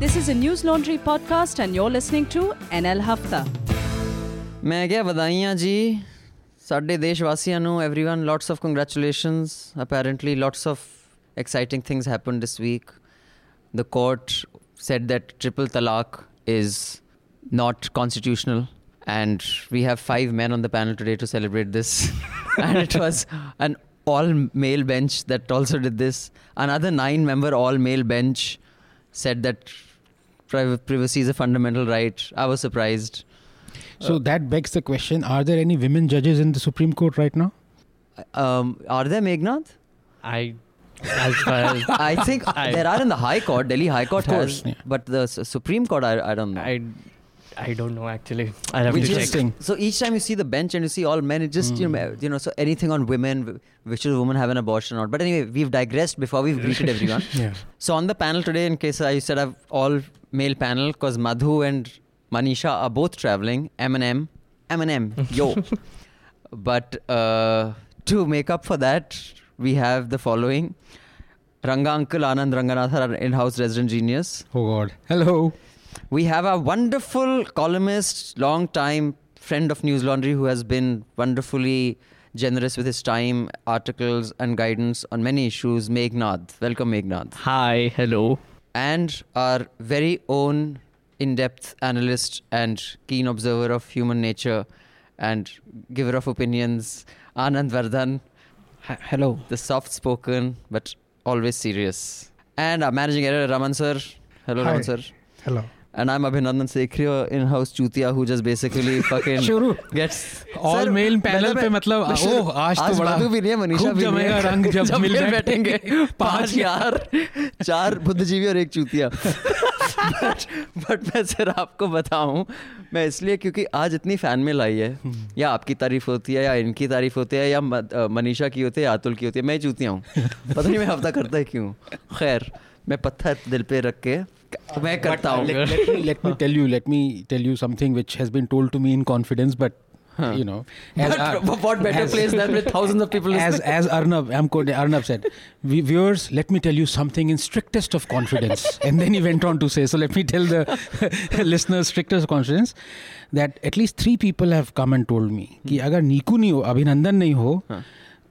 This is a News Laundry podcast, and you're listening to NL Hafta. ਮੈਂ ਕਿਹਾ ਵਧਾਈਆਂ ਜੀ ਸਾਡੇ ਦੇਸ਼ ਵਾਸੀਆਂ ਨੂੰ everyone lots of congratulations apparently lots of exciting things happened this week the court said that triple talaq is not constitutional and we have five men on the panel today to celebrate this and it was an all male bench that also did this another nine member all male bench said that priv- privacy is a fundamental right i was surprised So that begs the question: Are there any women judges in the Supreme Court right now? Um, are there Meghnad? I, as far as I think I- there are in the High Court. Delhi High Court Of course, has, yeah. but the S- Supreme Court, I, I don't know. I, I don't know actually. I'll have Which to check. Interesting. so each time you see the bench and you see all men, it just you know you know so anything on women, which should a woman have an abortion or not. But anyway, we've digressed before we've greeted everyone. Yeah. So on the panel today, in case I said I've all male panel, because Madhu and Manisha are both traveling. Eminem, Eminem, yo. but uh, to make up for that, we have the following: Ranga Uncle Anand Ranganath, our in-house resident genius. Oh God. Hello. We have a wonderful columnist, long time friend of News Laundry, who has been wonderfully generous with his time, articles, and guidance on many issues. Meghnad, welcome, Meghnad Hi, hello. And our very own in-depth analyst and keen observer of human nature and giver of opinions anand vardhan hello. the soft-spoken but always serious and our managing editor raman sir hello Hi. raman sir Hello. And i'm abhinandan sekhri in-house chutia who just basically fucking शुरू। gets All Sir, male panel पे मतलब ओह आज तो बड़ा मधु भी नहीं है मनीषा भी नहीं जमेगा है। रंग जब मिल मिल बैठेंगे। पाँच यार चार बुद्धिजीवी और एक चूतिया। बट बट मैं सर आपको बताऊँ मैं इसलिए क्योंकि आज इतनी फ़ैन मेल आई है। या आपकी तारीफ़ होती है या इनकी तारीफ़ होती है या मनीषा की होती है या अतुल की होती है मैं चूतिया हूँ। पता नहीं मैं हफ़्ता करता है क्यों। खैर मैं पत्थर दिल पे रख के मैं करता हूँ let me let me tell you let me tell you something which has been told to me in you know as But Ar- what better as- place than with thousands of people as listening? as Arnab I'm quoting Arnab said "Vi- viewers let me tell you something in strictest of confidence and then he went on to say so let me tell the listeners strictest confidence that at least three people have come and told me कि अगर नीकू नहीं हो अभिनंदन नहीं हो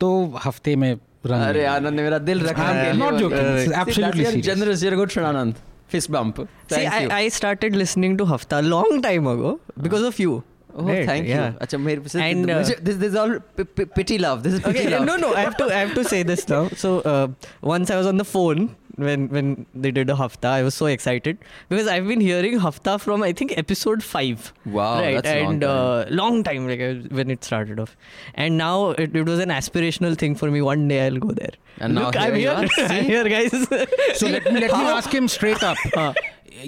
तो हफ़्ते में रंग अरे आनंद ने मेरा दिल रखा है not joking absolutely serious generous serious. generous you're Anand fist bump See, thank I, you I started listening to Hafta long time ago because of you. oh Right, thank yeah. you Achha, मेरे से And, uh, this this is all p- p- pity love this is pity Okay, love no, no. I have to, I have to say this now. So uh, once I was on the phone when when they did a Hafta, I was so excited because I've been hearing Hafta from I think episode five. wow right, that's a long and time. Uh, long time like uh, when it started off, and now it, it was an aspirational thing for me. One day I'll go there. And now Look, here I'm you here. are. I'm here, guys. So let me, let me ask him straight up.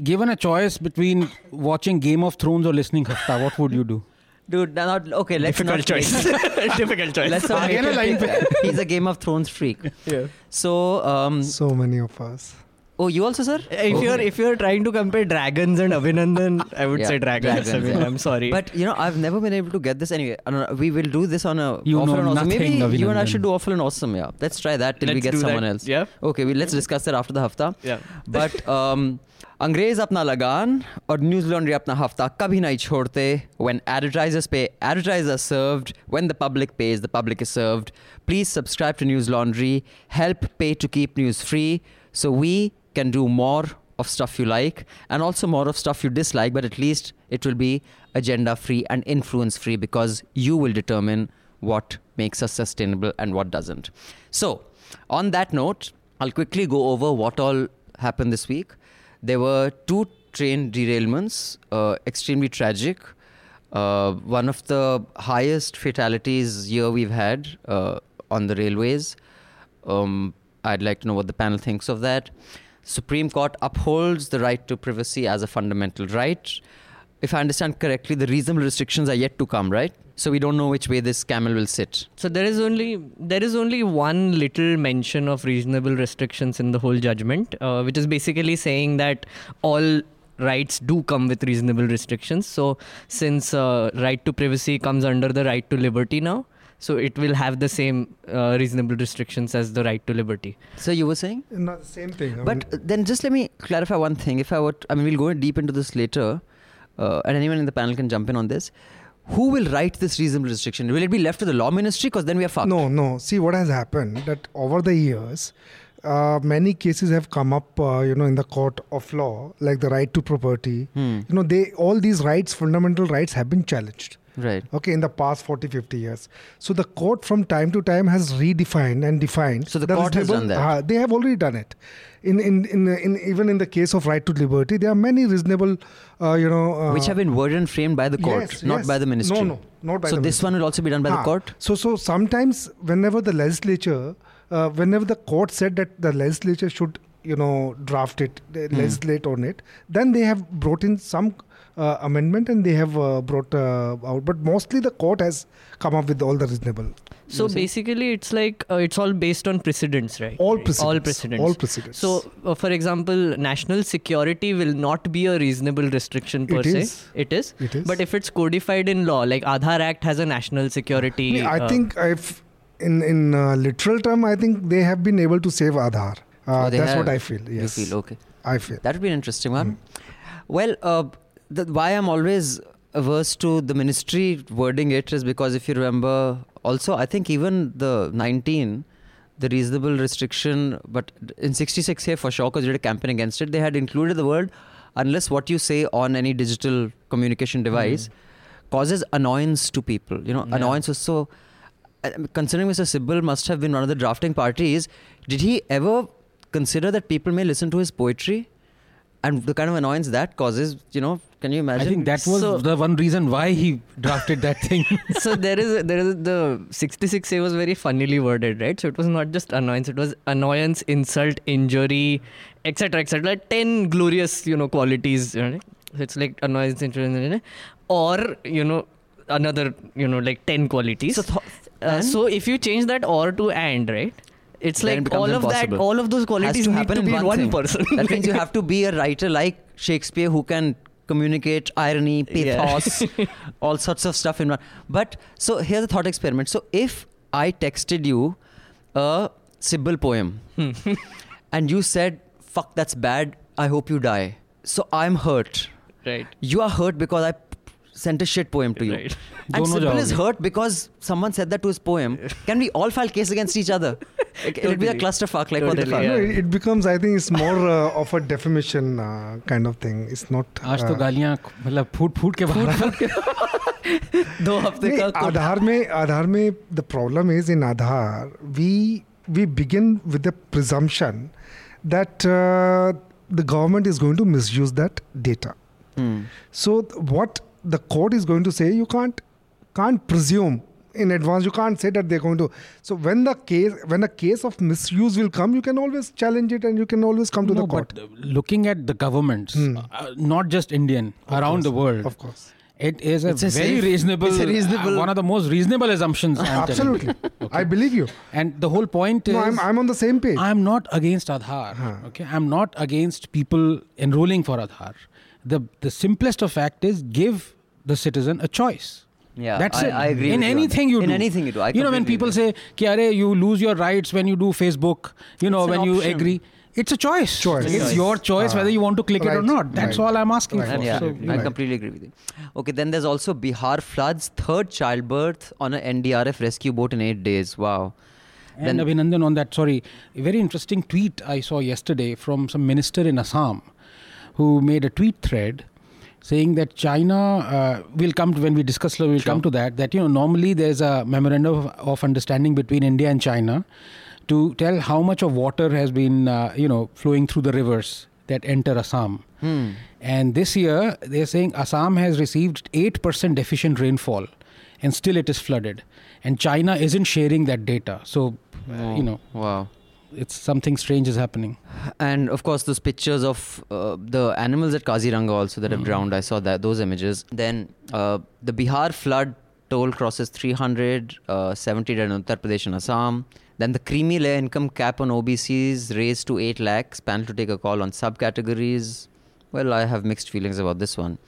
Given a choice between watching Game of Thrones or listening Hafta, what would you do? Dude, not okay. Let's difficult not choice. difficult choice. Let's not make it, he's a Game of Thrones freak. Yeah. So, um, so many of us. Oh, you also, sir? Uh, if oh. you're if you're trying to compare dragons and Abhinandan, I would yeah, say dragons. dragons I mean, I'm sorry, but you know, I've never been able to get this anyway. We will do this on a you awful know and awesome. Nothing, Maybe Abhinandan. you and I should do awful and awesome. Yeah, let's try that till let's we get someone that. else. Yeah. Okay, we, let's discuss that after the hafta. Yeah. But um, अंग्रेज or news laundry news hafta अपना हफ्ता कभी नहीं छोड़ते when advertisers pay served. When the public pays, the public is served. Please subscribe to News Laundry. Help pay to keep news free. So we can do more of stuff you like and also more of stuff you dislike but at least it will be agenda free and influence free because you will determine what makes us sustainable and what doesn't so on that note i'll quickly go over what all happened this week there were two train derailments, uh, extremely tragic. Uh, one of the highest fatalities year we've had uh, on the railways. Um, I'd like to know what the panel thinks of that. Supreme Court upholds the right to privacy as a fundamental right. If I understand correctly, the reasonable restrictions are yet to come, right? So we don't know which way this camel will sit. So there is only there is only one little mention of reasonable restrictions in the whole judgment, uh, which is basically saying that all rights do come with reasonable restrictions. So since uh, right to privacy comes under the right to liberty now, So it will have the same uh, reasonable restrictions as the right to liberty. So you were saying? Not the same thing. I But mean, then just let me clarify one thing. If I were, t- I mean, we'll go deep into this later, uh, and anyone in the panel can jump in on this. Who will write this reasonable restriction? Will it be left to the law ministry? Because then we are fucked. no, no. See what has happened that over the years, uh, many cases have come up, uh, you know, in the court of law, like the right to property. Hmm. You know, they all these rights, fundamental rights, have been challenged. Right. Okay, in the past 40, 50 years. So the court from time to time has redefined and defined. So the court has done that. Ah, they have already done it. In, in, in, in even in the case of right to liberty, there are many reasonable, uh, you know, uh, Which have been worded and framed by the court, yes, not yes. by the ministry. No, no, not by so the this ministry. one will also be done by the Ah, court. So, so sometimes whenever the legislature, uh, whenever the court said that the legislature should, you know, draft it, uh, Hmm. legislate on it, then they have brought in some uh, amendment and they have uh, brought uh, out. But mostly the court has come up with all the reasonable, So You were saying? basically, it's like uh, it's all based on precedents, right? all Right. precedents, All precedents. all precedents. So, uh, for example, national security will not be a reasonable restriction per It se. is. It is. it is. But if it's codified in law, like Aadhaar Act has a national security. I uh, think if in in uh, literal term, I think they have been able to save Aadhaar. Uh, Oh, they that's what. I feel. Yes, You feel okay. I feel. That would be an interesting one. Well, uh, the, why I'm always averse to the ministry wording it is because if you remember, also I think even the 19, the reasonable restriction, but in 66 here for sure, because you did a campaign against it, they had included the word unless what you say on any digital communication device mm-hmm. causes annoyance to people. You know, Yeah. annoyance was so. Considering Mr. Sibal must have been one of the drafting parties, did he ever consider that people may listen to his poetry? And the kind of annoyance that causes, you know, can you imagine? I think that was So- the one reason why he drafted that thing. so there is there is the 66A was very funnily worded, right? So it was not just annoyance; it was annoyance, insult, injury, etc., etc. Like ten glorious, you know, qualities. You know? So it's like annoyance, injury, or you know, another, you know, like ten qualities. So, th- Uh, so if you change that or to and, right? It's it like becomes all of impossible. that, all of those qualities happen to in be one, in one person. that means you have to be a writer like Shakespeare who can communicate irony, Yeah. pathos, all sorts of stuff in one. But so here's a thought experiment. So if I texted you a Sibal poem hmm. and you said, fuck, that's bad, I hope you die. So I'm hurt. right. You are hurt because I sent a shit poem to you. Right. And Sibal is hurt because someone said that to his poem. Can we all file case against each other? It, will be a clusterfuck like totally, what yeah. it becomes, I think, it's more uh, of a defamation uh, kind of thing. It's not. आज तो गालियाँ मतलब फूट फूट के बाहर दो हफ्ते का आधार में आधार में the problem is in Aadhaar we we begin with the presumption that the government is going to misuse that data so what? The court is going to say you can't can't presume in advance you can't say that they're going to so when the case when a case of misuse will come you can always challenge it and you can always come to No, the court but looking at the governments, Hmm. uh, not just Indian, around the world, of course it is a It's a very safe- reasonable, it's a reasonable- uh, one of the most reasonable assumptions. I'm telling you. absolutely i believe you And the whole point is, no I'm, I'm on the same page I'm not against Aadhaar. Huh. Okay, I'm not against people enrolling for Aadhaar. The the simplest of fact is give the citizen a choice. Yeah, That's I, it. I agree. In with you on anything that. you in do. anything you do, I you know, when people agree. say, "Ki, "Arey, you lose your rights when you do Facebook," you know, It's when you agree, it's a choice. Choice. It's Choice. your choice Ah, whether you want to click it or not. That's right. all I'm asking Right. for. yeah, So, absolutely. I completely agree with you. Okay, then there's also Bihar floods, third childbirth on an NDRF rescue boat in eight days. Wow. And Then- Abhinandan on that, sorry, a very interesting tweet I saw yesterday from some minister in Assam who made a tweet thread saying that China uh, will come to, when we discuss, we'll Sure. come to that, that, you know, normally there's a memorandum of, of understanding between India and China to tell how much of water has been, uh, you know, flowing through the rivers that enter Assam. Hmm. And this year, they're saying Assam has received 8% deficient rainfall and still it is flooded. And China isn't sharing that data. So, uh, you know, Wow. It's something strange is happening. And of course, those pictures of uh, the animals at Kaziranga also that have Mhm. drowned. I saw that those images. Then uh, the Bihar flood toll crosses 300, uh, 70 dead in Uttar Pradesh and Assam. Then the creamy layer income cap on OBCs raised to 8 lakhs. Panel to take a call on subcategories. Well, I have mixed feelings about this one.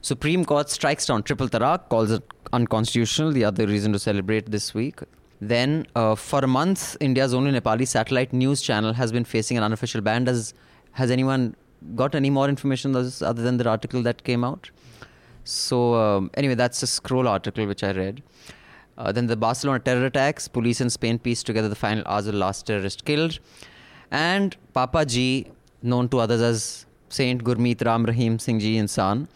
Supreme Court strikes down triple talaq, calls it unconstitutional. The other reason to celebrate this week. Then, uh, for a month, India's only Nepali satellite news channel has been facing an unofficial ban. Does has anyone got any more information other than the article that came out? So um, anyway, that's a scroll article which I read. Uh, then the Barcelona terror attacks. Police in Spain pieced together the final hours of the last terrorist killed. And Papa Ji, known to others as Saint Gurmeet Ram Rahim Singh Ji Insan,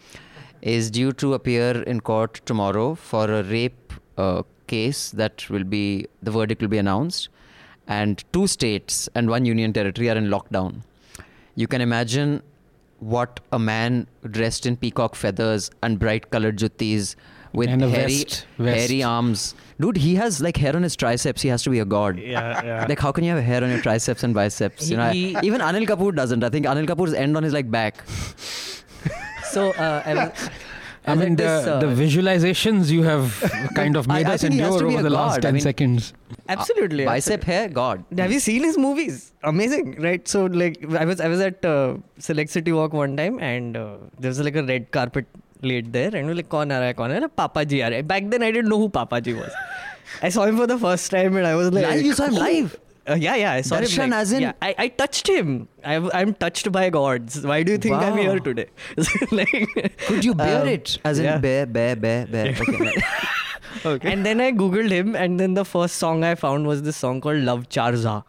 is due to appear in court tomorrow for a rape uh, case that will be, the verdict will be announced. And two states and one union territory are in lockdown. You can imagine what a man dressed in peacock feathers and bright colored juttis with And hairy, vest, vest. hairy arms. Dude, he has like hair on his triceps. He has to be a god. Yeah, yeah. Like, how can you have hair on your triceps and biceps? You know, I- even Anil Kapoor doesn't. I think Anil Kapoor's end on his like back. so uh, I mean, the, the visualizations you have kind of made I, I us endure over the god. last 10 I mean, seconds. Absolutely. Uh, bicep hair, God. Have you seen his movies? Amazing, right? So, like, I was I was at uh, Select City Walk one time and uh, there was like a red carpet laid there and we're like, Kon aa raha hai, kon? Papa Ji aa. Back then, I didn't know who Papa Ji was. I saw him for the first time and I was like, live, You saw him live? Uh, yeah, yeah, I saw Darshan him. Like, as in- yeah, I, I touched him. I, am touched by gods. Why do you think I'm here today? like, Could you bear um, it? As in yeah. bear, bear, bear, bear. Okay. And then I googled him, and then the first song I found was this song called Love Charger.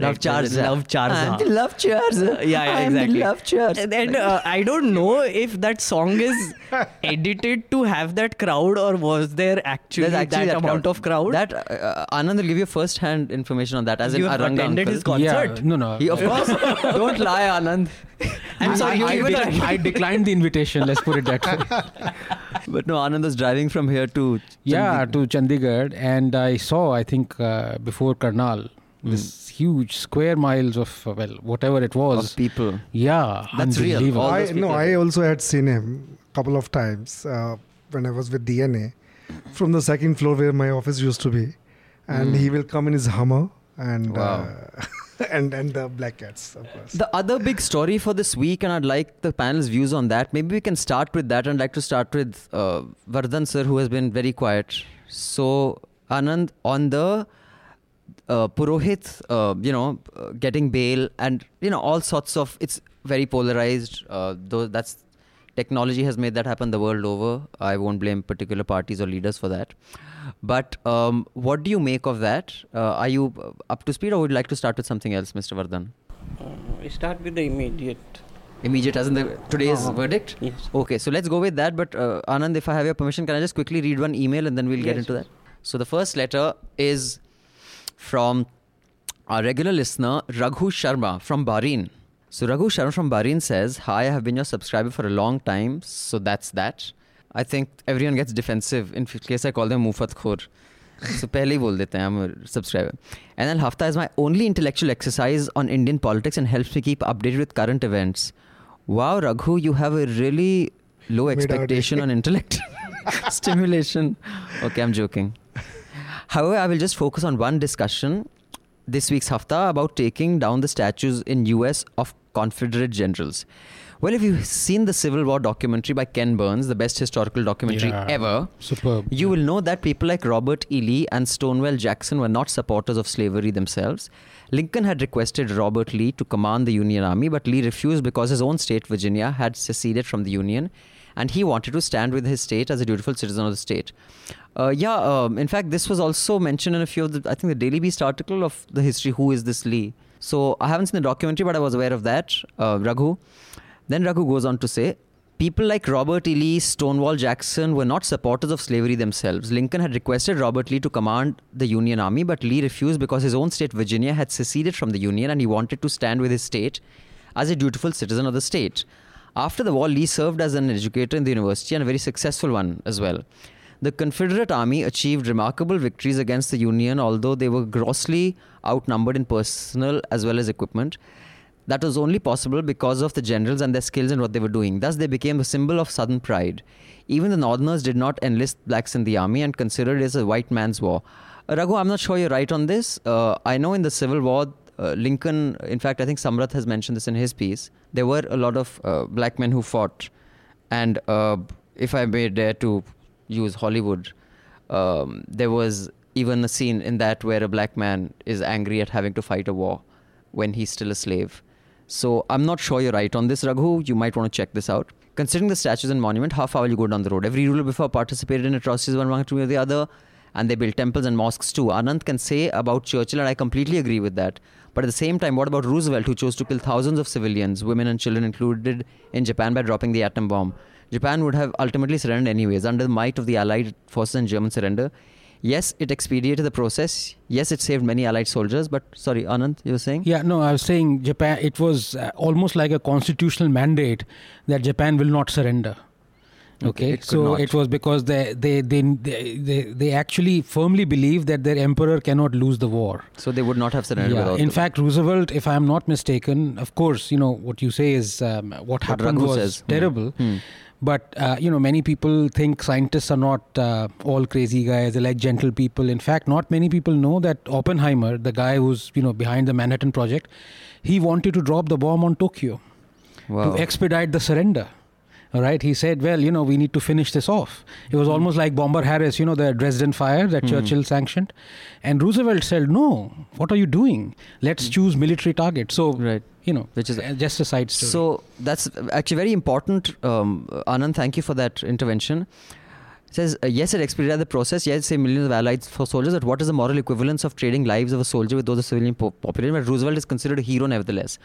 Love Right, Charger. Love Charger. I'm the love Charger. Yeah, yeah, I'm exactly. the love Charger. And then uh, I don't know if that song is edited to have that crowd or was there actually, actually that, amount of crowd. That uh, Anand will give you first-hand information on that. As in have Aranga attended uncle. his concert. Yeah, no, no. He, of course. don't lie, Anand. I'm sorry, I, I, de- I declined the invitation, let's put it that way. But no, Anand was driving from here to. yeah, Chandigarh. to Chandigarh, and I saw, I think, uh, before Karnal, Hmm. this huge square miles of, uh, well, whatever it was. of people. yeah, That's real. unbelievable. I, no, I also had seen him a couple of times uh, when I was with DNA from the second floor where my office used to be, and he will come in his Hummer and Wow. uh, and and the black cats, of course. The other big story for this week, and I'd like the panel's views on that. Maybe we can start with that. I'd like to start with uh, Vardhan sir, who has been very quiet. So, Anand, on the uh, Purohit, uh, you know, uh, getting bail and, you know, all sorts of, it's very polarized. Uh, though that's, technology has made that happen the world over. I won't blame particular parties or leaders for that. But um, what do you make of that? Uh, are you up to speed or would you like to start with something else, Mr. Vardhan? Uh, start with the immediate. Immediate as in the today's Uh-huh. verdict? Yes. Okay, so let's go with that. But uh, Anand, if I have your permission, can I just quickly read one email and then we'll get into that? So the first letter is from our regular listener, Raghu Sharma from Bahrain. So, Raghu Sharma from Bahrain says, Hi, I have been your subscriber for a long time, so that's that. I think everyone gets defensive in case I call them Mufat Khor. so, pehle hi bol dete hain, I'm a subscriber. And then Hafta is my only intellectual exercise on Indian politics and helps me keep updated with current events. Wow, Raghu, you have a really low expectation on intellect stimulation. Okay, I'm joking. However, I will just focus on one discussion this week's Hafta about taking down the statues in US of Confederate generals. Well, if you've seen the Civil War documentary by Ken Burns, the best historical documentary Yeah. ever, Superb. you will know that people like Robert E. Lee and Stonewall Jackson were not supporters of slavery themselves. Lincoln had requested Robert Lee to command the Union Army, but Lee refused because his own state, Virginia, had seceded from the Union and he wanted to stand with his state as a dutiful citizen of the state. Uh, yeah, um, in fact, this was also mentioned in a few of the, I think, the Daily Beast article of the history, Who is this Lee? So I haven't seen the documentary, but I was aware of that, uh, Raghu. Then Raghu goes on to say, People like Robert E. Lee, Stonewall Jackson were not supporters of slavery themselves. Lincoln had requested Robert Lee to command the Union Army, but Lee refused because his own state, Virginia, had seceded from the Union and he wanted to stand with his state as a dutiful citizen of the state. After the war, Lee served as an educator in the university and a very successful one as well. The Confederate Army achieved remarkable victories against the Union, although they were grossly outnumbered in personnel as well as equipment. That was only possible because of the generals and their skills in what they were doing. Thus, they became a symbol of Southern pride. Even the Northerners did not enlist blacks in the army and considered it as a white man's war. Uh, Raghu, I'm not sure you're right on this. Uh, I know in the Civil War, uh, Lincoln, in fact, I think Samrat has mentioned this in his piece, there were a lot of uh, black men who fought. And uh, if I may dare to use Hollywood, um, there was even a scene in that where a black man is angry at having to fight a war when he's still a slave. So I'm not sure you're right on this, Raghu. You might want to check this out. Considering the statues and monument, how far will you go down the road? Every ruler before participated in atrocities one among or the other, and they built temples and mosques too. Anand can say about Churchill, and I completely agree with that. But at the same time, what about Roosevelt, who chose to kill thousands of civilians, women and children included, in Japan by dropping the atom bomb? Japan would have ultimately surrendered anyways under the might of the Allied forces and German surrender. Yes, it expedited the process. Yes, it saved many Allied soldiers. But sorry, Anand, you were saying? Yeah, no, I was saying Japan. It was uh, almost like a constitutional mandate that Japan will not surrender. Okay, it so not. it was because they they, they they they they actually firmly believe that their emperor cannot lose the war. So they would not have surrendered Yeah, in fact, Roosevelt, if I am not mistaken, of course, you know what you say is um, what happened Raghu was says. Hmm. terrible. Hmm. But uh, you know, many people think scientists are not uh, all crazy guys. They like gentle people. In fact, not many people know that Oppenheimer, the guy who's you know behind the Manhattan Project, he wanted to drop the bomb on Tokyo Wow. to expedite the surrender. All right, he said, "Well, you know, we need to finish this off." It was almost like Bomber Harris, you know, the Dresden fire that Mhm. Churchill sanctioned, and Roosevelt said, "No, what are you doing? Let's choose military targets." So, Right. You know, Which is uh, just a side story. So that's actually very important. Um, Anand, thank you for that intervention. It says, uh, yes, it expedited the process. Yes, say millions of allies for soldiers. But what is the moral equivalence of trading lives of a soldier with those of civilian po- population? But Roosevelt is considered a hero nevertheless.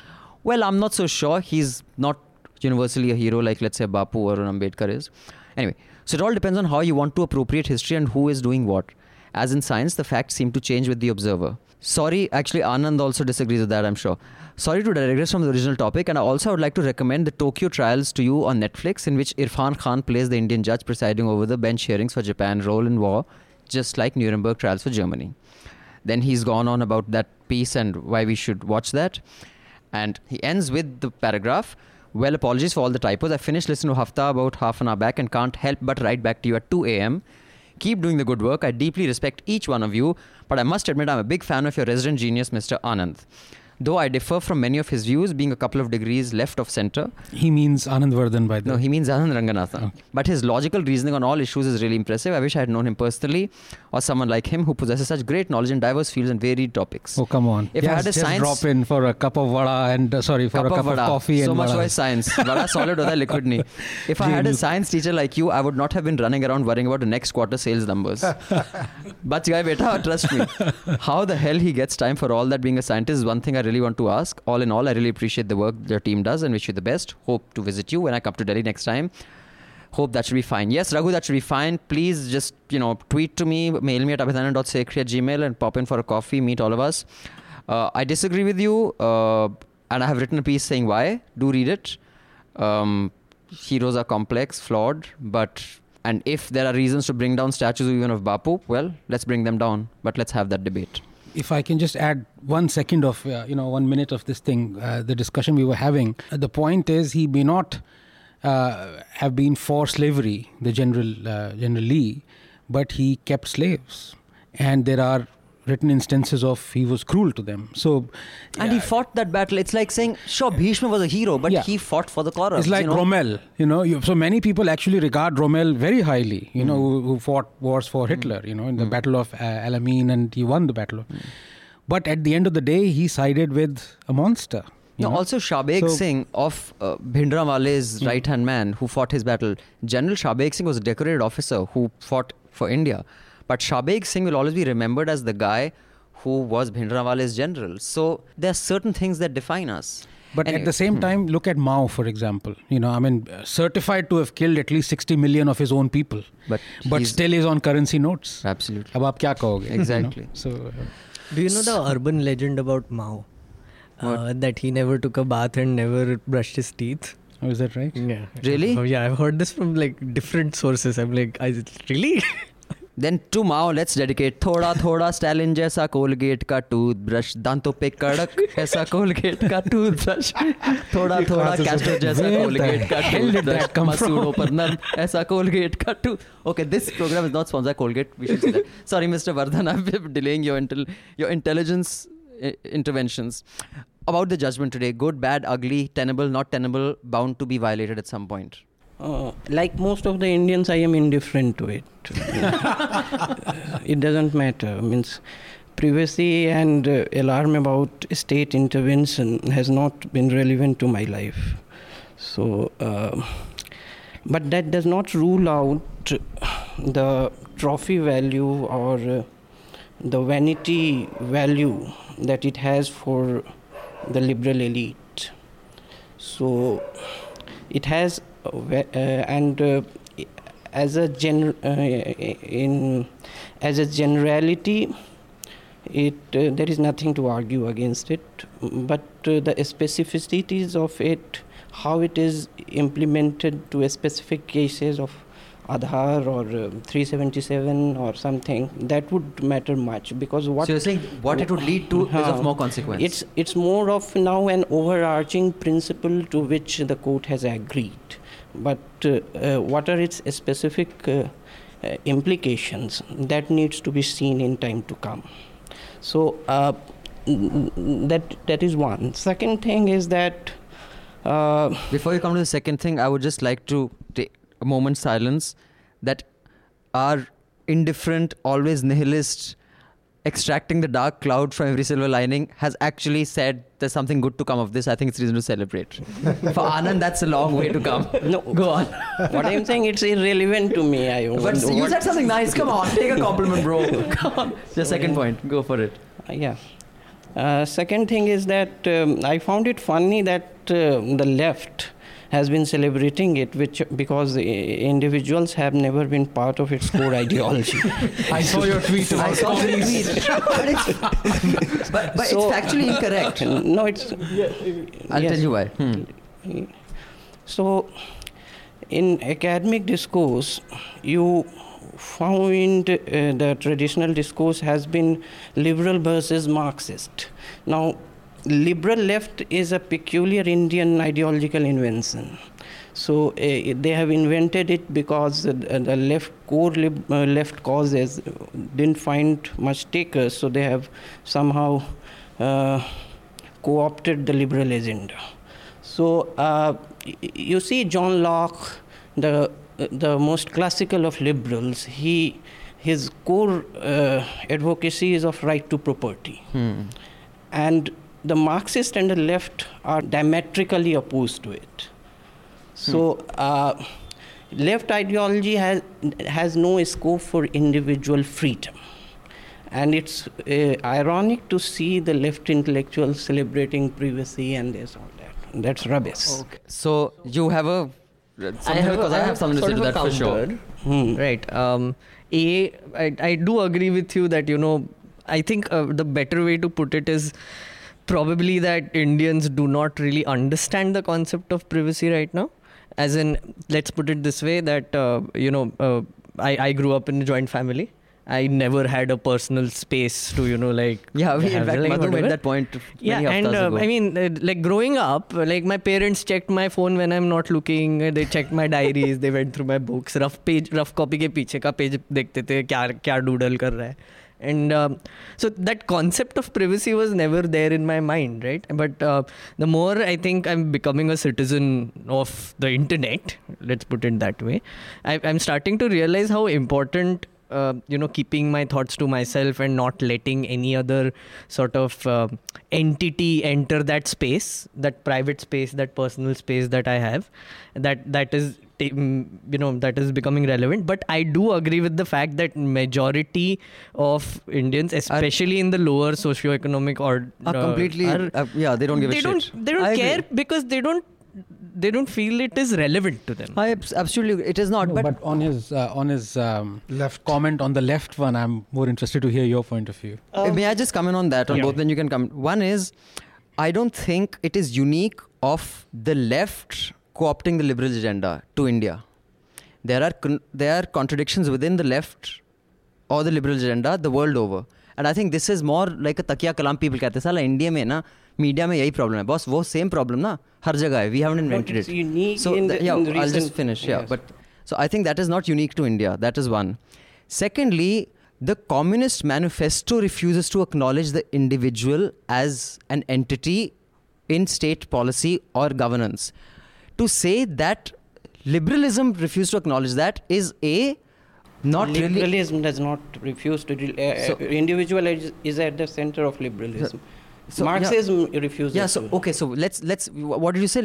Well, I'm not so sure. He's not universally a hero like, let's say, Bapu or Ambedkar is. Anyway, so it all depends on how you want to appropriate history and who is doing what. As in science, the facts seem to change with the observer. Sorry, actually, Anand also disagrees with that, I'm sure. Sorry to digress from the original topic, and I also would like to recommend the Tokyo Trials to you on Netflix, in which Irfan Khan plays the Indian judge presiding over the bench hearings for Japan's role in war, just like Nuremberg trials for Germany. Then he's gone on about that piece and why we should watch that. And he ends with the paragraph Well, apologies for all the typos. I finished listening to Hafta about half an hour back and can't help but write back to you at 2 a.m. Keep doing the good work. I deeply respect each one of you, but I must admit I'm a big fan of your resident genius, Mr. Anand. Though I differ from many of his views, being a couple of degrees left of center. he means Anand Vardhan by the No, he means Anand Ranganathan. But his logical reasoning on all issues is really impressive. I wish I had known him personally or someone like him who possesses such great knowledge in diverse fields and varied topics. Oh come on! If I had a just science- drop in for a cup of vada and uh, sorry for a cup of, vada. coffee so and much vada. for science. Vada solid or liquid nahi. If I had a science teacher like you, I would not have been running around worrying about the next quarter sales numbers. but guy beta, trust me. How the hell he gets time for all that being a scientist is one thing I really want to ask. All in all, I really appreciate the work your team does and wish you the best. Hope to visit you when I come to Delhi next time. Hope that should be fine. Yes, Raghu, that should be fine. Please just, you know, tweet to me, mail me at abhinandan.sekhri at gmail and pop in for a coffee, meet all of us. Uh, I disagree with you, uh, and I have written a piece saying why. Do read it. Um, heroes are complex, flawed, but and if there are reasons to bring down statues even of Bapu, well, let's bring them down. But let's have that debate. If I can just add one second of uh, you know one minute of this thing, uh, the discussion we were having. Uh, the point is he may not uh, have been for slavery, the general uh, General Lee, but he kept slaves, and there are written instances of he was cruel to them. So, And he fought that battle. It's like saying, sure, Bhishma was a hero, but Yeah. he fought for the Kauravas. It's like you know? Rommel, you know. You, so many people actually regard Rommel very highly, you know, who, who fought wars for Hitler, you know, in the Battle of uh, Alamein, and he won the battle. Of, But at the end of the day, he sided with a monster. you No, know. also Shabeg So- Hmm. Singh of uh, Bhindranwale's right hand man who fought his battle. General Shabeg Singh was a decorated officer who fought for India. But Shabeg Singh will always be remembered as the guy who was Bhindranwale's general. So there are certain things that define us. But anyway, at the same hmm. time, look at Mao, for example. You know, I mean, uh, certified to have killed at least 60 million of his own people. But, but still is on currency notes. Absolutely. Ab aap kya kahoge, exactly. You know? So, uh, Do you know the urban legend about Mao? Uh, that he never took a bath and never brushed his teeth. Oh, is that right? Yeah. Really? Oh, yeah, I've heard this from like different sources. I'm like, I, really? Then to Mao let's dedicate थोड़ा थोड़ा Stalin जैसा Colgate का toothbrush दांतों पे कड़क ऐसा Colgate का toothbrush थोड़ा थोड़ा कैस्टर जैसा कोलगेट का टूथब्रश मसूड़ों पर नर ऐसा कोलगेट का tooth okay this programme is not sponsor Colgate we should say sorry mister Vardhan I am delaying your intel your intelligence interventions about the judgment today good bad ugly tenable not tenable bound to be violated at some point Uh, like most of the Indians, I am indifferent to it. it doesn't matter. Means privacy and uh, alarm about state intervention has not been relevant to my life. So, uh, but that does not rule out the trophy value or uh, the vanity value that it has for the liberal elite. So, it has uh, uh, and uh, as a gen uh, in as a generality it uh, there is nothing to argue against it but uh, the specificities of it how it is implemented to a specific cases of Aadhaar or uh, 377 or something that would matter much because what so you're saying what it would lead to is of more consequence. it's it's more of now an overarching principle to which the court has agreed, but uh, uh, what are its specific uh, implications that needs to be seen in time to come. So that that is one. Second thing is that. Before you come to the second thing, I would just like to take a moment silence that our indifferent, always nihilist, extracting the dark cloud from every silver lining has actually said there's something good to come of this. I think it's reason to celebrate. For Anand, that's a long way to come. no, Go on. what I'm saying it's irrelevant to me. I But you what- said something nice. Come on, take a compliment, bro. Come on. The second point. Go for it. Uh, yeah. Uh, second thing is that um, I found it funny that uh, the left has been celebrating it, which because the individuals have never been part of its core ideology. I saw your tweet I saw the tweet. but it's, but, but So- it's factually incorrect. no, it's. I'll yes. tell you why. Hmm. So, in academic discourse, you found uh, the traditional discourse has been liberal versus Marxist. Now, liberal left is a peculiar Indian ideological invention. So uh, they have invented it because uh, the left core lib- uh, left causes didn't find much takers, so they have somehow uh, co-opted the liberal agenda. So uh, you see, John Locke, the the most classical of liberals, he his core uh, advocacy is of right to property, Hmm. and the Marxist and the left are diametrically opposed to it. So. Uh, Left ideology has has no scope for individual freedom, and it's uh, ironic to see the left intellectuals celebrating privacy and this all that. That's rubbish. Okay. So you have a something I have, because a, I have something to sort say to of a that for sure. Hmm. Right. Um, a, I, I do agree with you that, you know, I think uh, the better way to put it is probably that Indians do not really understand the concept of privacy right now. As in, let's put it this way that, uh, you know, uh, I, I grew up in a joint family. I never had a personal space to, you know, like. Yeah, we in have, fact like, Madhu made whatever. that point. Yeah, many and haftas uh, ago. I mean, uh, like growing up, uh, like my parents checked my phone when I'm not looking. uh, They checked my diaries. they went through my books. Rough page, rough copy के पीछे का page देखते थे क्या क्या doodle कर रहा है. And um, so that concept of privacy was never there in my mind, right? But uh, the more I think I'm becoming a citizen of the internet, let's put it that way, I, I'm starting to realize how important uh, you know keeping my thoughts to myself and not letting any other sort of uh, entity enter that space that private space that personal space that i have that that is you know that is becoming relevant but i do agree with the fact that majority of indians especially in the lower socioeconomic or are completely are- uh, yeah they don't give they a don't shit. they don't I care agree. because they don't they don't feel it is relevant to them I abs- absolutely it is not. No, but, but, on his uh, on his um, Left. comment on the left one, I'm more interested to hear your point of view. Uh, may I just come in on that on Yeah. both? Then you can come. One is, I don't think it is unique of the left co-opting the liberal agenda to India. There are con- there are contradictions within the left or the liberal agenda the world over. And I think this is more like a तकिया कलाम people कहते हैं साला India में ना media में यही problem है boss वो सेम प्रॉब्लम ना हर जगह है we haven't invented it's it unique so in th- the- yeah in the I'll just recent- finish yeah yes. but so I think that is not unique to India that is one secondly the communist manifesto refuses to acknowledge the to say that liberalism refused to acknowledge that is a not really liberalism does not refuse to. Uh, So- uh, individual is, is at the center of liberalism. so, yeah. Marxism refuses. yeah so to. okay so let's let's what did you say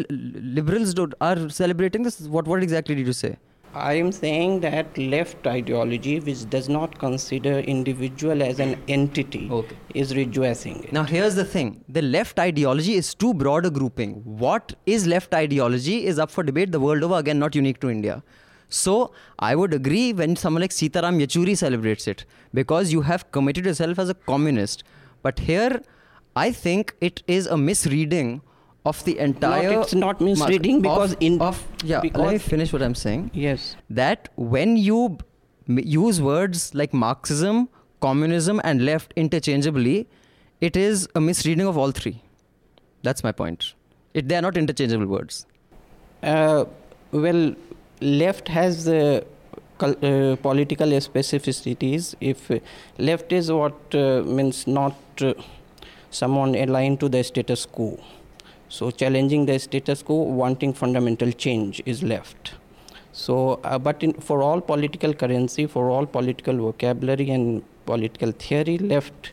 liberals do, are celebrating this what what exactly did you say I am saying that left ideology, which does not consider individual as an entity, Okay. is rejoicing it. Now, here's the thing the left ideology is too broad a grouping. What is left ideology is up for debate the world over, again, not unique to India. So, I would agree when someone like Sitaram Yechury celebrates it because you have committed yourself as a communist. But here, I think it is a misreading of the entire. it's not mark- misreading of- because in- of, yeah, let me finish what I'm saying Yes. that when you m- use words like Marxism, communism, and left interchangeably, it is a misreading of all three. That's my point. It, they are not interchangeable words. Uh, well, left has uh, cul- uh, political specificities. If uh, left is what uh, means not uh, someone aligned to the status quo. So challenging the status quo, wanting fundamental change is left. So, uh, but in, for all political currency, for all political vocabulary and political theory, left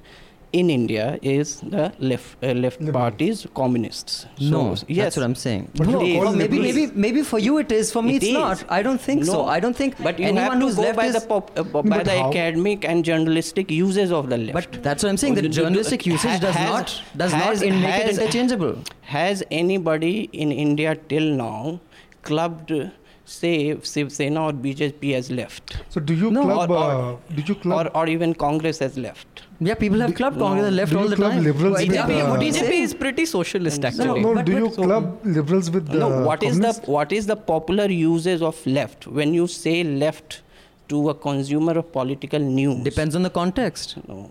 in India is the left uh, left Liberal. parties, communists. no, so, yes, that's what I'm saying. But no, you maybe, liberals- maybe, maybe for you it is. For me, It it's is. not. I don't think so. I don't think But you anyone have to who's go left by is. the pop, uh, by the how- academic and journalistic uses of the left. but that's what I'm saying. Oh, The do- do- journalistic usage does has- not does has- not in- make it interchangeable. has anybody in India till now clubbed, uh, say, Shiv Sena or BJP has left, So do you No, club? or- uh, do you club? or, or even Congress has left? Yeah, people have clubbed Congress and left Do you all the club time. liberals Well, with, exactly uh, BJP is pretty socialist No, actually. no, but- do but- you so- club liberals with the? no, what is the what is the popular uses of left? When you say left to a consumer of political news, Depends on the context. No,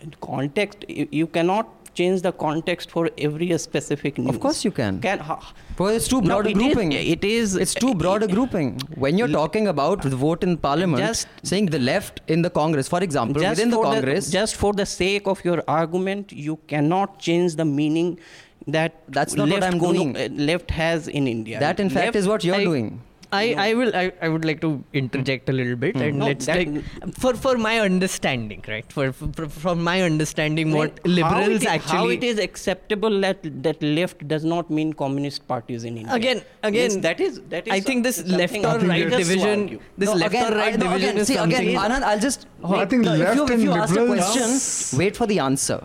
in context you, you cannot change the context for every specific news. Of course you can. Can ha- Well, it's too No, broad a it is- grouping. it is- It's too broad a grouping. When you're talking about the vote in parliament, Just- saying the left in the Congress, for example, within the Congress, just for the sake of your argument, you cannot change the meaning that That's not what I'm doing. uh, left has in India. that in fact Left- is what you're I- doing. I, I will I, I would like to interject a little bit hmm. and No, let's that- take for for my understanding right for, for from my understanding what Like, how liberals it is- how it is acceptable that that left does not mean communist parties in India. Again- again, Means that is that is. I think this left or right division argue. this No, left again, or right I- no, division again, is see, something again, Anand, I'll just. I think no, if left you, if and you asked a liberals- question, wait for the answer.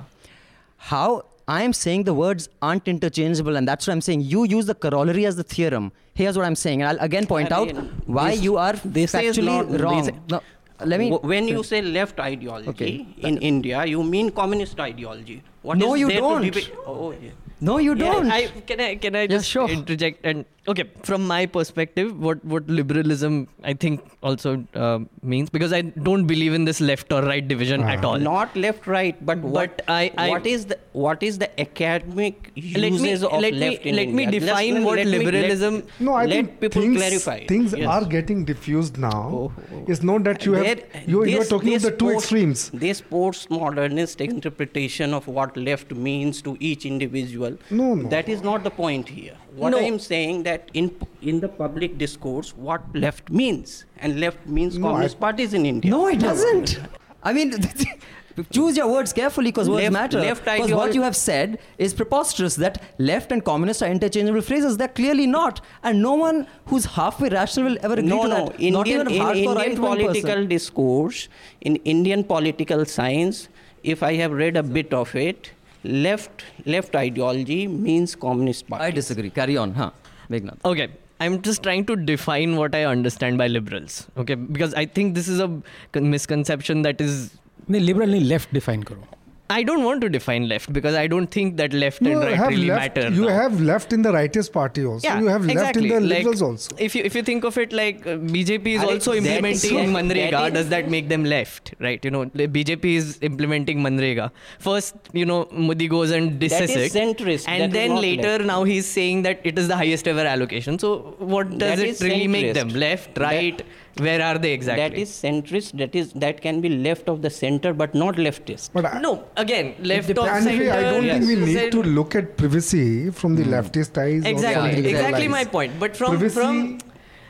How I am saying the words aren't interchangeable, and that's what I'm saying. You use the corollary as the theorem. Here's what I'm saying, and I'll again point out why this- you are this is factually not- this- wrong. No, let me. Wh- When you say left ideology Okay. in India, you mean communist ideology. What No, is you there to don't. debate? Oh, yeah. No, you Yeah, don't. I, can I can I Yeah, just sure. interject and okay from my perspective what what liberalism I think also uh, means because I don't believe in this left or right division at Ah. all. Not left, right, but what But I- I- what is the what is the academic let me uses of let me left in let me India? Just define let- what let me- let- liberalism No, I let think people things, clarify. things Yes. are getting diffused now. Oh, oh. It's not that you have There- you, you are talking of the two post- extremes. This postmodernist interpretation of what left means to each individual. No, no. That is not the point here. What No. I am saying that in in the public discourse, what left means, and left means No, communist parties in India. No, it doesn't. I mean, choose your words carefully because words Left- matter. Because what you have said is preposterous that left and communist are interchangeable phrases. They're clearly not. And no one who's halfway rational will ever agree no, to no. that. not Indian, even a in Indian right-wing political person. discourse, in Indian political science, if I have read a bit of it, left left ideology means communist party. I disagree. Carry on, huh? Meghnad. Okay. I'm just trying to define what I understand by liberals. Okay, because I think this is a con- misconception that is. नहीं liberal नहीं left define करो I don't want to define left because I don't think that left You and right have really left. matter. You now. have left in the rightist party also. yeah, you have exactly. left in the like, liberals also. If you if you think of it like uh, BJP is Are also that- implementing that- Manrega, that is- does that make them left? Right? You know, BJP is implementing Manrega. First, you know, Modi goes and disses it, centrist, and is then later left. now he's saying that it is the highest ever allocation. So what does That it is really make them? centrist. Left, That- right? Where are they exactly? That is centrist. That is that can be left of the center, but not leftist. But I, no. Again, left of and center. I don't think we yes. need to look at privacy from the hmm. leftist eyes. Exactly, from the liberal exactly my point. But from privacy, from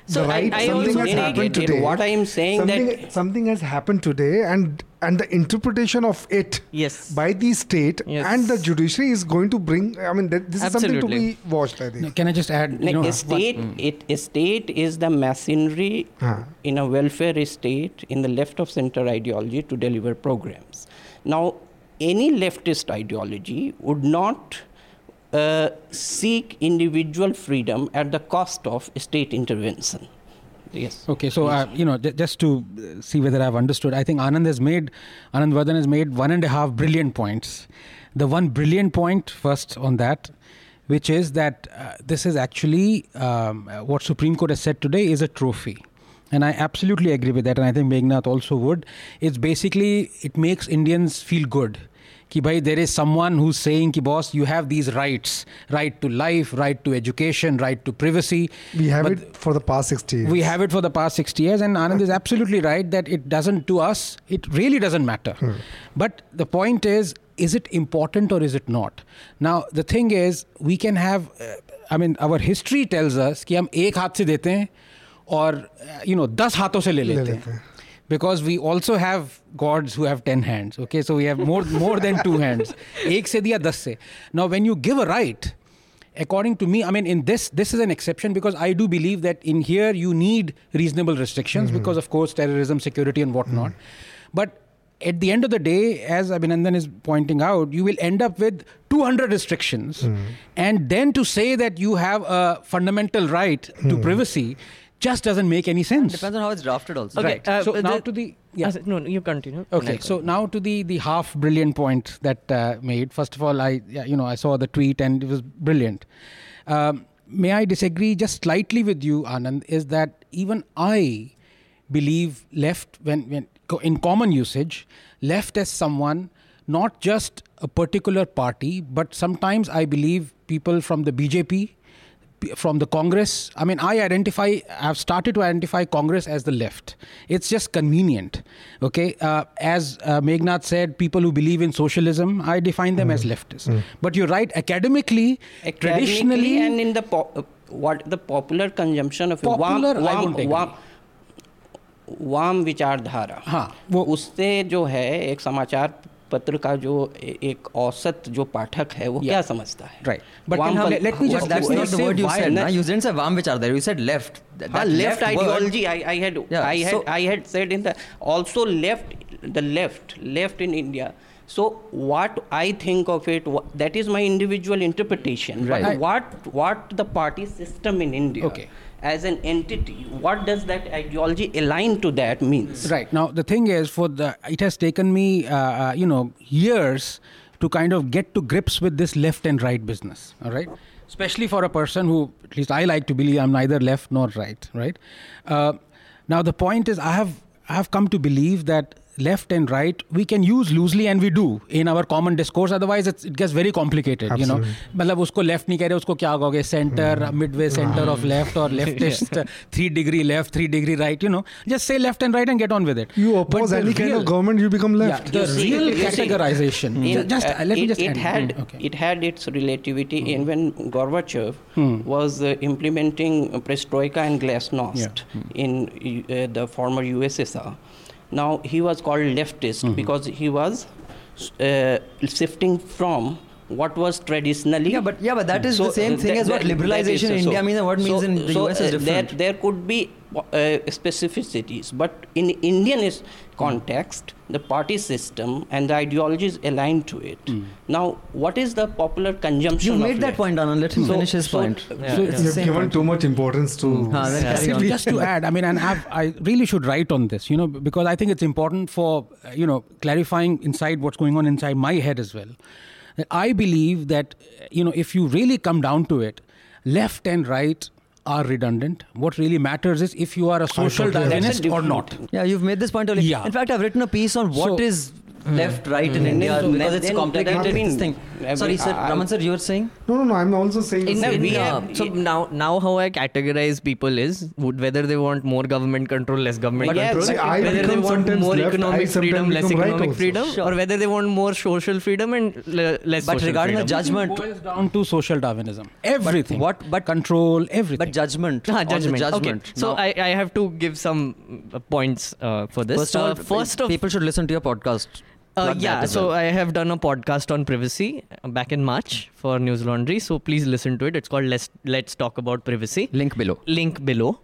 So the I- right I something also has take happened it. today. What I am saying something, that- something has happened today, and and the interpretation of it Yes. by the state Yes. and the judiciary is going to bring. I mean, that, this is something to be watched. I think. Can I just add? You Like, know, a state, it, a state is the machinery Huh. in a welfare state in the left of center ideology to deliver programs. Now, any leftist ideology would not uh, seek individual freedom at the cost of state intervention. Yes. Okay, so uh, you know, j- just to uh, see whether I've understood, I think Anand has made, Anand Vardhan has made one and a half brilliant points. The one brilliant point first on that, which is that uh, this is actually um, what Supreme Court has said today is a trophy. And I absolutely agree with that, and I think Meghnad also would. It's basically it makes Indians feel good. कि भाई there is someone who's saying कि boss you have these rights right to life right to education right to privacy We have but it for the past 60 years. we have it for the past 60 years, and Anand is absolutely right that it doesn't, to us, it really doesn't matter. But the point is, is it important or is it not? Now, the thing is, we can have, uh, I mean, our history tells us कि हम एक हाथ से देते हैं और, uh, you know, दस हाथों से ले ले लेते लेते हैं. because we also have gods who have 10 hands okay so we have more more than two hands ek se diya se now when you give a right according to me i mean in this this is an exception because i do believe that in here you need reasonable restrictions mm-hmm. because of course terrorism security and whatnot mm-hmm. but at the end of the day as abhinandan is pointing out you will end up with 200 restrictions mm-hmm. and then to say that you have a fundamental right to hmm. privacy just doesn't make any sense Depends on how it's drafted also. Okay, right uh, so now the- to the yeah no, no, you continue. Okay, so now to the the half brilliant point that uh, made. First of all, I yeah, you know I saw the tweet and it was brilliant. Um, may I disagree just slightly with you, Anand? Is that even I believe left when when in common usage, left as someone not just a particular party, but sometimes I believe people from the BJP p- from the Congress. I mean, I identify, I've started to identify Congress as the left. It's just convenient. Okay. Uh, as uh, Megnath said, people who believe in socialism, I define them as leftists. But you're right, academically, Academically traditionally. and in the po- uh, what the popular consumption of a Popular, I वाम won't agree. वाम वाम विचारधारा हाँ, वो- उससे जो है एक समाचार पत्र का जो एक औसत जो पाठक है वो yeah. क्या समझता है? Right but let me just that's not the word you said ना यू डिडंट से वाम you said left left ideology I I had I had I had said in the also left the left left in India so what i think of it wh- that is my individual interpretation. Right. what what the party system in india okay. As an entity, what does that ideology align to that means? Right now, the thing is, for the it has taken me, uh, uh, you know, years to kind of get to grips with this left and right business. All right, especially for a person who, at least I like to believe, I'm neither left nor right. Right. Uh, now the point is, I have I have come to believe that left and right we can use loosely and we do in our common discourse otherwise it's, it gets very complicated you know मतलब उसको left नहीं कह रहे उसको क्या कहोगे centre midway centre of left और leftist three degree left three degree right you know just say left and right and get on with it You But oppose the any kind real- of government, you become yeah, left. the You see- real you see, categorization in, Ju- just uh, let me it, just it end. had Mm, okay. it had its relativity in when Gorbachev was uh, implementing uh, perestroika and glasnost in uh, the former USSR. now he was called leftist Mm-hmm. because he was uh, shifting from what was traditionally Yeah, but yeah, but that is So, the same uh, thing that- as what that- that liberalization in so- India means and what means in the so, US is uh, different. There, there could be uh, specificities, but in Indian is context, the party system and the ideologies aligned to it. Hmm. Now, what is the popular consumption? you of made that left? point, Anand. Let him So- finish his so- point. Yeah, So yeah. You've given point. too much importance to. Haan, then carry just to add, I mean, and I've, I really should write on this, you know, because I think it's important for, you know, clarifying inside what's going on inside my head as well. I believe that, you know, if you really come down to it, left and right are redundant. What really matters is if you are a social totally. Darwinist or not. Yeah, you've made this point earlier. Yeah. In fact, I've written a piece on what So- is hmm. left, right in hmm. India So because it's then complicated. that this thing. Sorry, sir. I- Raman sir, you were saying? No, no, no. I'm also saying. the In, same in, thing. uh, so now, now how I categorize people is whether they want more government control, less government But control, see, I whether they want more left, economic freedom, less become right economic freedom, Sure. or whether they want more social freedom and le- less But social regarding the freedom. judgment, boils down to social Darwinism. Everything. what- but- control everything. but judgment. Ah, judgment. judgment. Okay. So Now, I, I have to give some uh, points uh, for this. first of Uh, all, first of people should listen to your podcast. Uh, yeah, so well. I have done a podcast on privacy uh, back in March for News Laundry. So please listen to it. It's called Let's Let's Talk About Privacy. link below. Link below.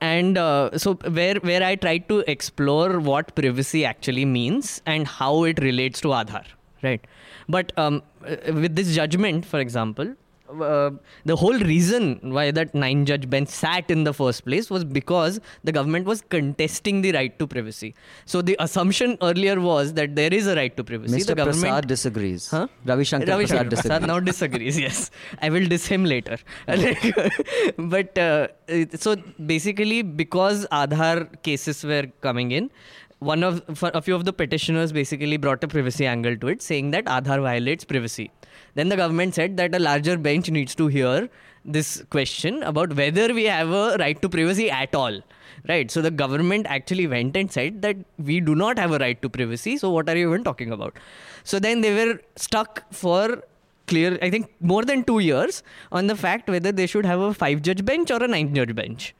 And uh, so where where I tried to explore what privacy actually means and how it relates to Aadhaar, right? But um, uh, with this judgment, for example, uh, the whole reason why that nine judge bench sat in the first place was because the government was contesting the right to privacy. So the assumption earlier was that there is a right to privacy. Mr. The government Prasad disagrees. Huh? Ravi Shankar Ravi Prasad. Prasad now disagrees. Yes, I will diss him later. but uh, so basically, because Aadhaar cases were coming in, one of a few of the petitioners basically brought a privacy angle to it, saying that Aadhaar violates privacy. Then the government said that a larger bench needs to hear this question about whether we have a right to privacy at all. Right. So the government actually went and said that we do not have a right to privacy. So what are you even talking about? So then they were stuck for clear, I think, more than two years on the fact whether they should have a five judge bench or a nine judge bench.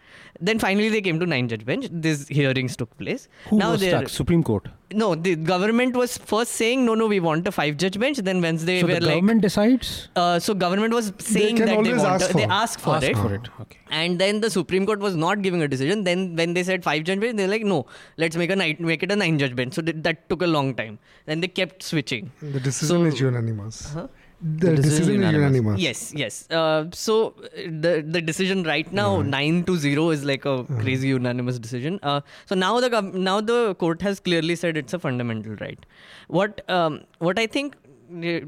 Then finally they came to nine judge bench. These hearings took place. Who now was they're- stuck? Supreme Court. No, the government was first saying no, no, we want a five judge bench. Then Wednesday so were the like, government decides. uh, so government was saying can that they always want ask a, they for. ask for Ask it. for it. Okay. And then the Supreme Court was not giving a decision. Then when they said five judge bench, they're like, no, let's make a nine, make it a nine judge bench. So th- that took a long time. Then they kept switching. The decision So- is unanimous. Huh? The, The decision decision, is is unanimous. unanimous. Yes, yes. Uh, so uh, the the decision right now nine to zero is like a crazy unanimous decision. Uh, so now the gov- now the court has clearly said it's a fundamental right. What um, what I think uh,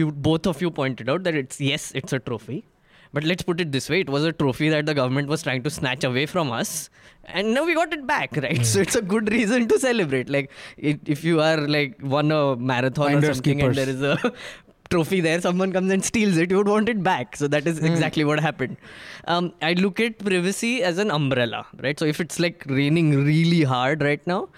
you both of you pointed out that it's yes it's a trophy. But let's put it this way: it was a trophy that the government was trying to snatch away from us, and now we got it back, right? So it's a good reason to celebrate. Like, it, if you are like won a marathon or something, keepers. and there is a trophy there, someone comes and steals it, you would want it back. So that is exactly what happened. Um, I look at privacy as an umbrella, right? So if it's like raining really hard right now,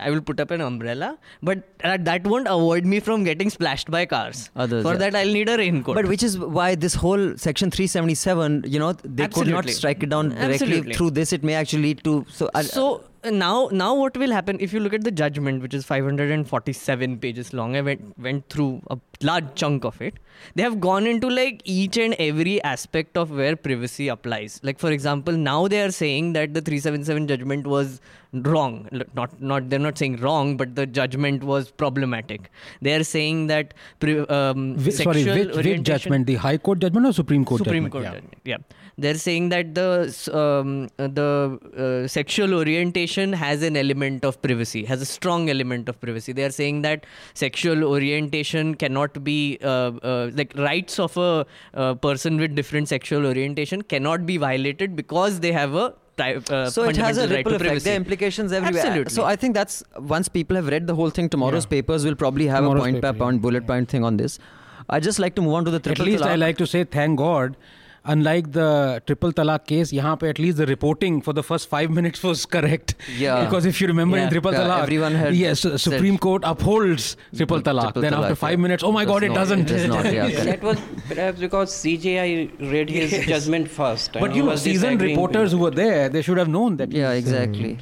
I will put up an umbrella, but uh, that won't avoid me from getting splashed by cars. Others, For yeah. that, I'll need a raincoat. But which is why this whole section 377, you know, they could not strike it down directly Absolutely. through this. It may actually lead to. So, so now now what will happen if you look at the judgment which is 547 pages long i went went through a large chunk of it they have gone into like each and every aspect of where privacy applies like for example now they are saying that the 377 judgment was wrong not not they're not saying wrong but the judgment was problematic they are saying that um, Whi- sorry, which, which judgment? The High Court judgment or Supreme Court Supreme judgment? Court Yeah. judgment. Yeah, they're saying that the um, uh, the uh, sexual orientation has an element of privacy, has a strong element of privacy. They are saying that sexual orientation cannot be uh, uh, like rights of a uh, person with different sexual orientation cannot be violated because they have a pri- uh, so it has a fundamental right ripple effect. There are implications everywhere. Absolutely. So I think that's once people have read the whole thing, tomorrow's Yeah. papers will probably have Tomorrow's a point paper, by point, yeah. bullet point thing on this. I'd just like to move on to the triple. At triple least I like to say thank God unlike the triple talaq case, yahan pe at least the reporting for the first five minutes was correct. Yeah. Because if you remember yeah. in triple yeah, talaq, everyone had yes, Supreme Court upholds mm-hmm. triple talaq. Triple then after five yeah. minutes, oh my God, it not, doesn't. It not, yeah. that was perhaps because CJI read his yes. judgment first. But you know, seasoned reporters who were there, they should have known that. Yeah, exactly.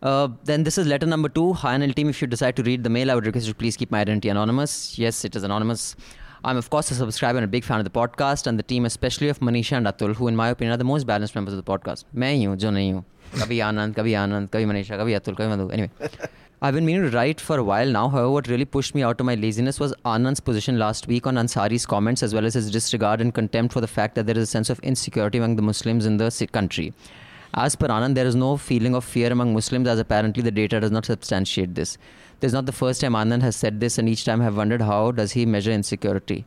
Uh, then this is letter number two. Hi, NL team. If you decide to read the mail, I would request you please keep my identity anonymous. Yes, it is anonymous. I'm of course a subscriber and a big fan of the podcast and the team, especially of Manisha and Atul, who in my opinion are the most balanced members of the podcast. मैं ही हूँ जो नहीं हूँ कभी आनंद कभी आनंद कभी मनीषा कभी अतुल कभी मधु anyway I've been meaning to write for a while now. However, what really pushed me out of my laziness was Anand's position last week on Ansari's comments, as well as his disregard and contempt for the fact that there is a sense of insecurity among the Muslims in the si- country. As per Anand, there is no feeling of fear among Muslims, as apparently the data does not substantiate this. This is not the first time Anand has said this, and each time I have wondered how does he measure insecurity.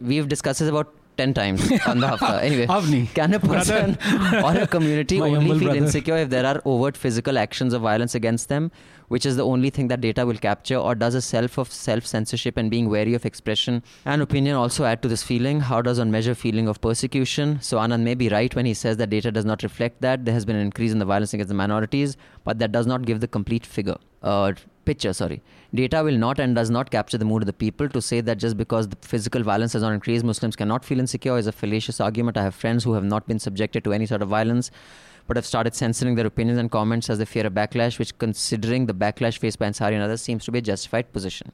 We've discussed this about 10 times on the hafta. Anyway, Avni, can a person or a community only feel brother. insecure if there are overt physical actions of violence against them, which is the only thing that data will capture, or does a self of self censorship and being wary of expression and opinion also add to this feeling? How does one measure feeling of persecution? So Anand may be right when he says that data does not reflect that. There has been an increase in the violence against the minorities, but that does not give the complete figure. Uh, picture sorry. Data will not and does not capture the mood of the people. To say that just because the physical violence has not increased muslims cannot feel insecure is a fallacious argument. I have friends who have not been subjected to any sort of violence but have started censoring their opinions and comments as they fear a backlash which considering the backlash faced by ansari and others seems to be a justified position.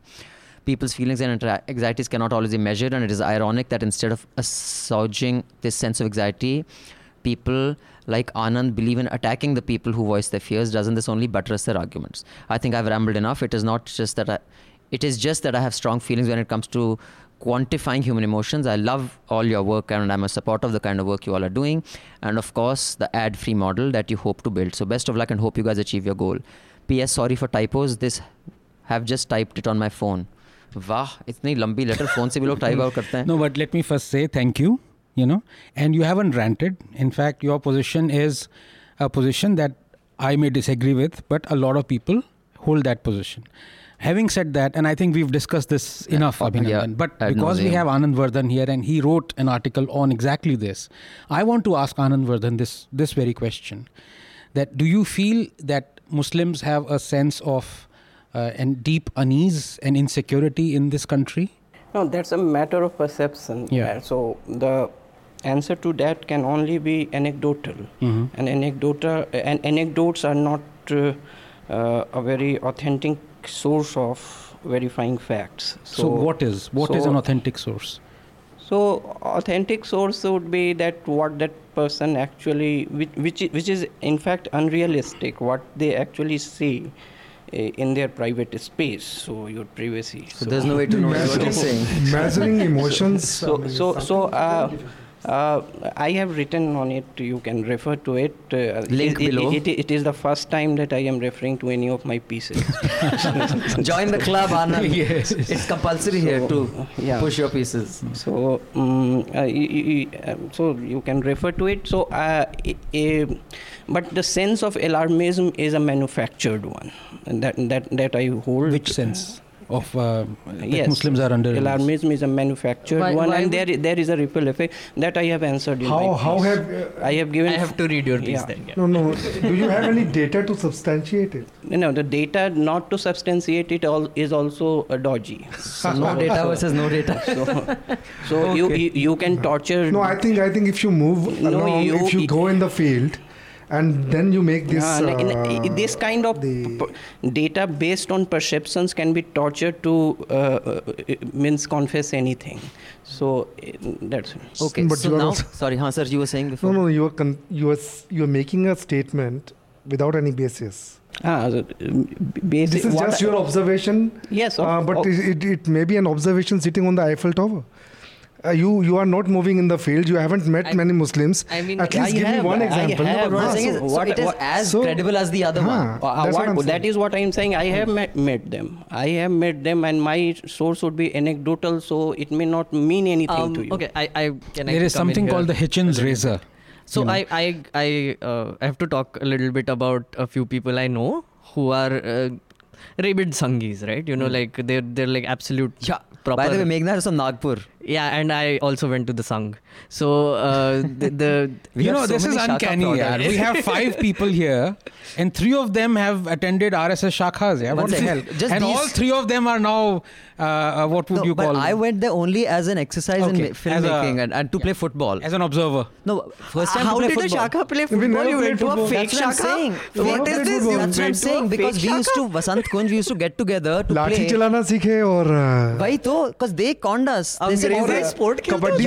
People's feelings and anxieties cannot always be measured and it is ironic that instead of assuaging this sense of anxiety people like Anand believe in attacking the people who voice their fears, doesn't this only buttress their arguments? I think I've rambled enough. It is not just that I, it is just that I have strong feelings when it comes to quantifying human emotions. I love all your work and I'm a supporter of the kind of work you all are doing. And of course, the ad free model that you hope to build. So, best of luck and hope you guys achieve your goal. P.S. Sorry for typos. This have just typed it on my phone. वाह इतनी लंबी letter phone से भी लोग type out करते हैं No, but let me first say thank you, you know, and you haven't ranted. In fact, your position is a position that I may disagree with, but a lot of people hold that position. Having said that, and I think we've discussed this enough, uh, Abhinandan, yeah, but ad because we have Anand Vardhan here and he wrote an article on exactly this, I want to ask Anand Vardhan this, this very question that do you feel that Muslims have a sense of uh, and deep unease and insecurity in this country? No, that's a matter of perception. Yeah. So the answer to that can only be anecdotal. Mhm. And anecdotal and anecdotes are not uh, uh, a very authentic source of verifying facts. So, what is what is so- an authentic source? So authentic source would be that what that person actually, which which, which is in fact unrealistic, what they actually see uh, in their private space. So your privacy. So, there's no way to know what you're saying. Measuring emotions. I So, so, so uh, different. Uh, I have written on it. You can refer to it. Uh, Link it, it- below. It, it is the first time that I am referring to any of my pieces. Join the club, Anand. Yes. It's compulsory here to yeah. push your pieces. So, um, uh, y- y- y- um, so you can refer to it. So, uh, i- i- but the sense of alarmism is a manufactured one, and that that that I hold. Which sense of uh, Yes. Muslims are under? Alarmism is a manufactured Why- one, why and there there is a ripple effect that I have answered in How my how piece. have uh, I have given. I have to read your piece Yeah. then. Yeah. no no? Do you have any data to substantiate it? No, the data not to substantiate it all is also uh, dodgy. So no data versus no data. So, so you, you you can torture. No, I think I think if you move No, along, you- if you go in the field, and then you make this. Yeah, like, uh, this kind of the- p- data based on perceptions can be tortured to uh, uh, means confess anything. So uh, that's Okay, But so you now, sorry, huh, sir, you were saying before. no, no, you are con- you are you are making a statement without any basis. ah, so, um, basic. This is what just I- your observation. Yes, of- uh, but of- it, it, it may be an observation sitting on the Eiffel Tower. Uh, you you are not moving in the field. You haven't met I- many Muslims. I mean, At least I give me one I example. have. What I'm Huh, saying is, so so what- it is what- as so- credible as the other huh, one. Uh, that's what what, I'm that saying. what I am saying. I have met, met them. I have met them, and my source would be anecdotal, so it may not mean anything Um, to you. okay, I, I can I there is something called the Hitchens razor. So you know. I I I uh, have to talk a little bit about a few people I know who are uh, rabid Sanghis, right? You know, like they're they're like absolute Yeah. proper. By the way, Meghna is from Nagpur yeah and i also went to the Sangh. so uh, the, the you know so this is uncanny yeah. we have five people here and three of them have attended rss shakhas yeah what the hell Just and all three of them are now uh, uh what would no, you call but them? i went there only as an exercise okay. in filmmaking and, and to yeah. play football as an observer no first time how did football. shakha play football you went to a fake that's shakha saying. What is this that's what i'm saying because we used to vasant kunj we used to get together to play लाठी chalana sikhe और वही तो because they conned us they kabaddi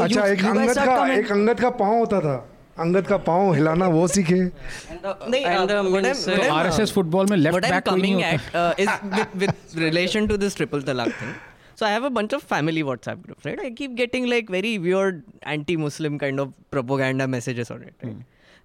अच्छा एक अंगत का एक अंगत का पाँव होता था अंगद का पाँव हिलाना वो सीखे नहीं आरएसएस फुटबॉल में left back coming at is with relation to this triple तलाक thing So I have a bunch of family WhatsApp groups, right? I keep getting like very weird anti-Muslim kind of propaganda messages on it. Right? Mm.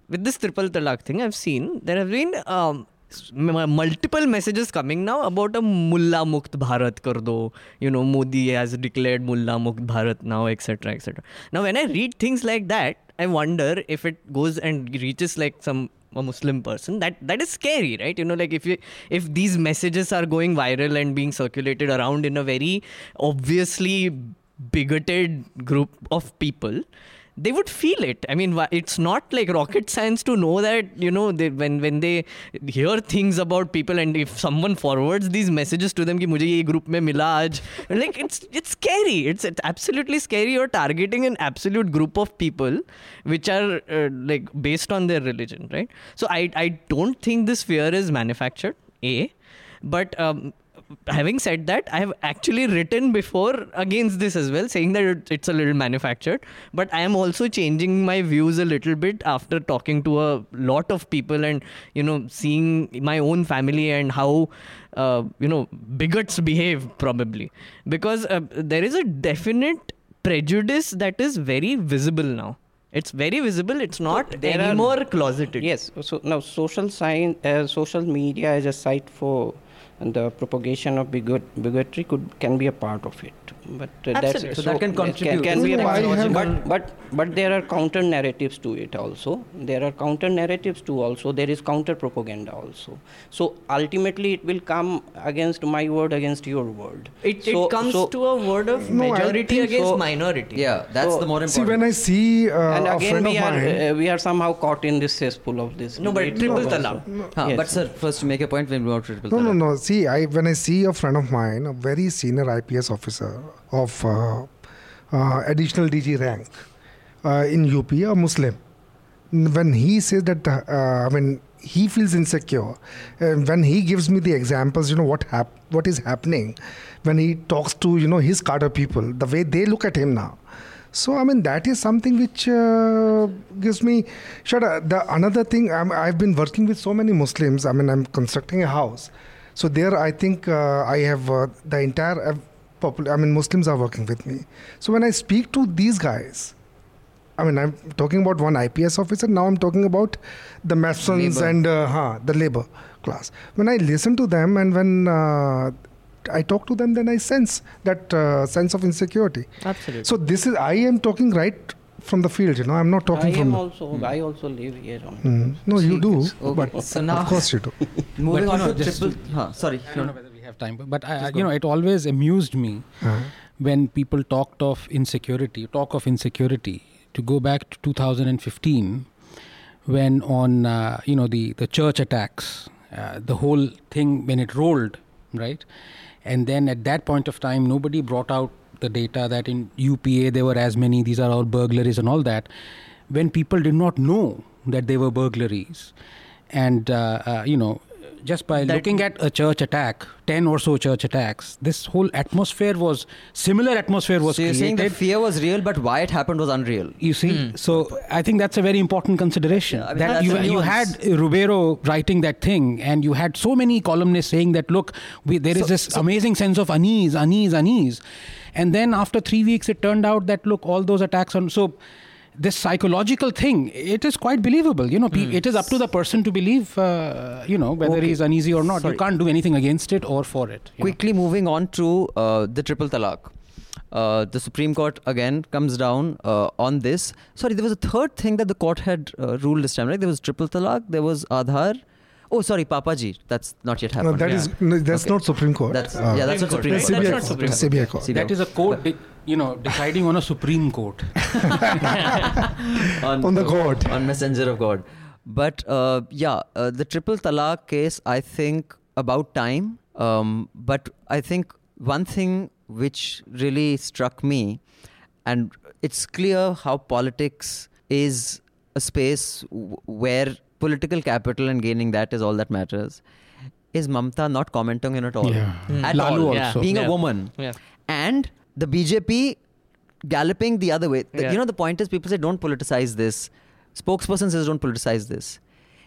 With this triple talaq thing, I've seen there have been um, multiple messages coming now about a mulla mukt bharat kar do. You know modi has declared mulla mukt bharat now etc etc now when i read things like that i wonder if it goes and reaches like some a muslim person. That that is scary right? You know like if you if these messages are going viral and being circulated around in a very obviously bigoted group of people they would feel it i mean why- it's not like rocket science to know that you know they, when when they hear things about people and if someone forwards these messages to them कि मुझे ये group में मिला आज like it's it's scary it's, it's absolutely scary you're targeting an absolute group of people which are uh, like based on their religion right so i i don't think this fear is manufactured a but um, having said that, I have actually written before against this as well, saying that it's a little manufactured. But I am also changing my views a little bit after talking to a lot of people and you know seeing my own family and how uh, you know bigots behave probably because uh, there is a definite prejudice that is very visible now. It's very visible. It's not are- anymore closeted. Yes. So now social science, uh, social media is a site for the propagation of bigot, bigotry could can be a part of it. But uh, that's So that can contribute. Can, be a Isn't part. it I have- But but but there are counter narratives to it also. There are counter narratives to Also there is counter propaganda also. So ultimately it will come against my word against your word. It, So- it comes so- to a word of No, majority against so. minority. Yeah, that's So- the more important. See, when I see uh, and a again friend we of are mine, uh, we are somehow caught in this cesspool of this. No, but debate triple also. talaq. Huh, Yes. But sir, first to make a point, when we want to triple No, no, no. See, I when I see a friend of mine, a very senior IPS officer of uh, uh, additional DG rank uh, in UP, a Muslim, when he says that, I mean, he feels insecure. When he gives me the examples, you know what hap- what is happening when he talks to you know his cadre people, the way they look at him now. So I mean that is something which uh, gives me. Uh, the another thing I'm, I've been working with so many Muslims. I mean I'm constructing a house, so there I think uh, I have uh, the entire. Popul- I mean Muslims are working with me. So when I speak to these guys, I mean, I'm talking about one IPS officer. Now I'm talking about the Masons Labor. and uh, huh, the labor class. When I listen to them and when uh, I talk to them, then I sense that uh, sense of insecurity. Absolutely. So this is I am talking right from the field. You know, I'm not I talking am from. also. I also live here. On Hmm. No, you do, Okay, but so now- of course you do. Moving But, on you know, to just triple. Huh, sorry. I don't know whether we have time, but, I- you know, it always amused me Uh-huh. when people talked of insecurity, talk of insecurity. To go back to 2015, when on uh, you know the the church attacks, uh, the whole thing when it rolled, right, and then at that point of time, nobody brought out the data that in UPA there were as many. These are all burglaries and all that. When people did not know that they were burglaries, and uh, uh, you know just by looking at a church attack 10 or so church attacks this whole atmosphere was similar atmosphere was So you're saying created. the fear was real, but why it happened was unreal. you see hmm. so i think that's a very important consideration Yeah, I mean, that you, you had Ribeiro writing that thing and you had so many columnists saying that look we, there is So- this amazing sense of unease unease unease. And then after three weeks it turned out that look all those attacks on so this psychological thing it is quite believable you know pe- it is up to the person to believe uh, you know whether Okay. he's uneasy or not Sorry. you can't do anything against it or for it you know. Quickly moving on to uh, the triple talaq. Uh, the Supreme Court again comes down uh, on this. Sorry, there was a third thing that the court had uh, ruled this time, right? There was triple talaq, there was Aadhaar. Oh, sorry, Papaji. That's not yet No, happened. that is no, that's Okay. not Supreme Court. That's Uh, yeah, that's not Supreme that's Court. CBI not. Supreme That's CBI court. That is a court de- you know deciding on a supreme court On the God. on messenger of god but uh, yeah uh, the triple talaq case i think about time um, but i think one thing which really struck me and it's clear how politics is a space w- where political capital and gaining that is all that matters is mamta not commenting on it all Yeah. Hmm. at Lalu all also. being Yeah. a woman Yeah. and the BJP galloping the other way. Yeah. You know, the point is people say don't politicize this. Spokesperson says don't politicize this.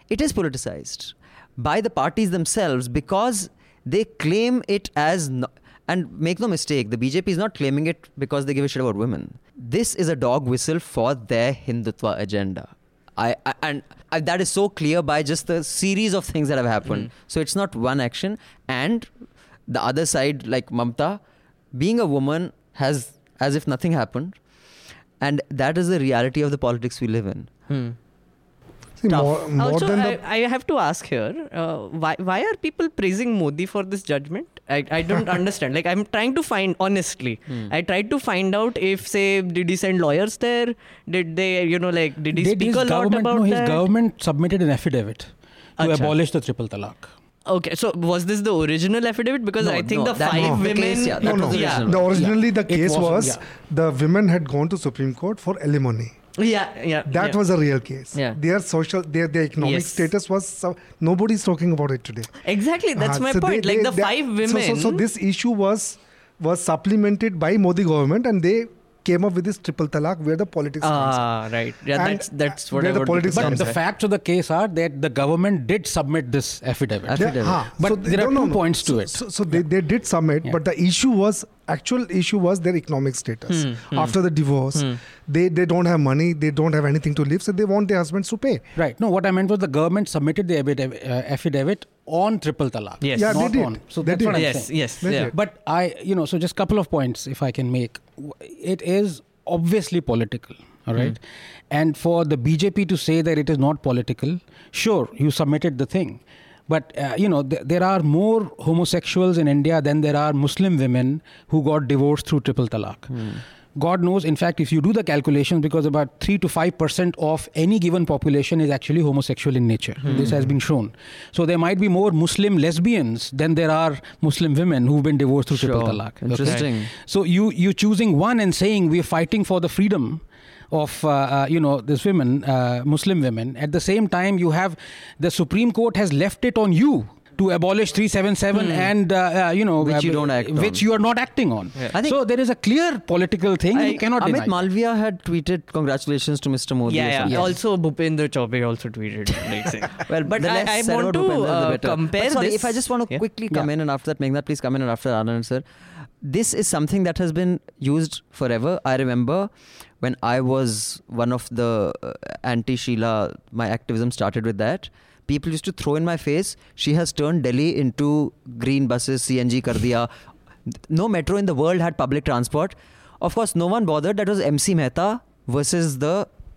It is politicized by the parties themselves because they claim it as. No- and make no mistake, the BJP is not claiming it because they give a shit about women. This is a dog whistle for their Hindutva agenda. I, I and uh, that is so clear by just the series of things that have happened. So it's not one action. And the other side, like Mamta, being a woman has as if nothing happened. And that is the reality of the politics we live in. Hmm. See, more, more also, than I, the I have to ask here, uh, why why are people praising Modi for this judgment? I, I don't understand. Like I'm trying to find honestly. Hmm. I tried to find out if say did he send lawyers there? Did they you know like did he Did speak his a lot government, about no, his that? government submitted an affidavit to Acha. abolish the triple talaq. Okay, so was this the original affidavit? Because No, I think no, the that five was the women. case, yeah, no, no. the original The one. originally the case wasn't, was yeah. the women had gone to Supreme Court for alimony. Yeah, yeah. That yeah. was a real case. Yeah. Their social, their their economic Yes. status was. So, nobody's talking about it today. exactly. That's Uh, my so they- point. like they- the they- five so- women. So, so, this issue was was supplemented by Modi government, and they came up with this triple talaq where the politics comes in. Ah, right. Yeah, And, that's that's what where I the would politics But comes the in. facts of the case are that the government did submit this affidavit. Affidavit. They- huh. But So there they- are no, two no. points to so, it. So, so they, they did submit, Yeah. but the issue was actual issue was their economic status. Hmm, hmm. After the divorce, Hmm. they they don't have money, they don't have anything to live, so they want their husbands to pay. Right. No, what I meant was the government submitted the affidavit, uh, affidavit on triple talaq. Yes. Yeah, they did. on. So They that's did. what I'm yes, saying. yes, They yeah. But I, you know, so just couple of points if I can make. It is obviously political, all right? And for the BJP to say that it is not political, sure, you submitted the thing. But, uh, you know, th- there are more homosexuals in India than there are Muslim women who got divorced through triple talaq. God knows, in fact, if you do the calculations, because about 3 to 5% of any given population is actually homosexual in nature. This has been shown. So there might be more Muslim lesbians than there are Muslim women who've been divorced through triple Sure. talaq. okay? Interesting. So you you choosing one and saying we're fighting for the freedom of uh, uh, you know this women, uh, Muslim women. At the same time, you have the Supreme Court has left it on you to abolish 377 and uh, uh, you know Which you uh, don't act which on. you are not acting on. I think- so there is a clear political thing I- you cannot Amit deny. Malviya had tweeted congratulations to Mr. Modi. yeah, yeah. something. Also, Bhupendra Chaubey also tweeted. Well, but the I, less I said want to Bhupendra, the uh, compare But sorry, this. if I just want to Yeah. quickly come Yeah. in and after that, Meghna, please come in and after Anand, sir. This is something that has been used forever. I remember when I was one of the uh, anti-Sheila, my activism started with that. People used to throw in my face, she has turned Delhi into green buses, CNG kar diya. No metro in the world had public transport. Of course, no one bothered. That was MC Mehta versus the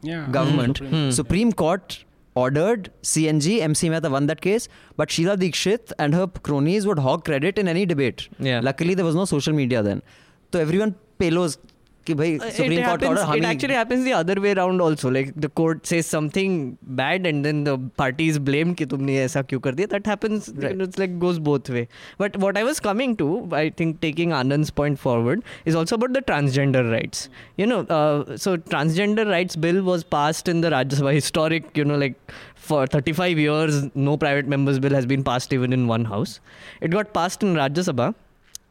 Yeah. government. Hmm. Hmm. Supreme Court ordered CNG, MC Mehta won that case, but Sheila Dikshit and her cronies would hog credit in any debate. Yeah. Luckily, there was no social media then. So everyone pelos कि भाई Uh, Supreme it Court happens, order it हमें actually happens the other way around also like the court says something bad and then the party is blamed कि तुमने ये ऐसा क्यों कर दिया that happens you know, it's like goes both way but what I was coming to I think taking Anand's point forward is also about the transgender rights you know uh, so transgender rights bill was passed in the Rajya Sabha historic you know like for 35 years no private members bill has been passed even in one house it got passed in Rajya Sabha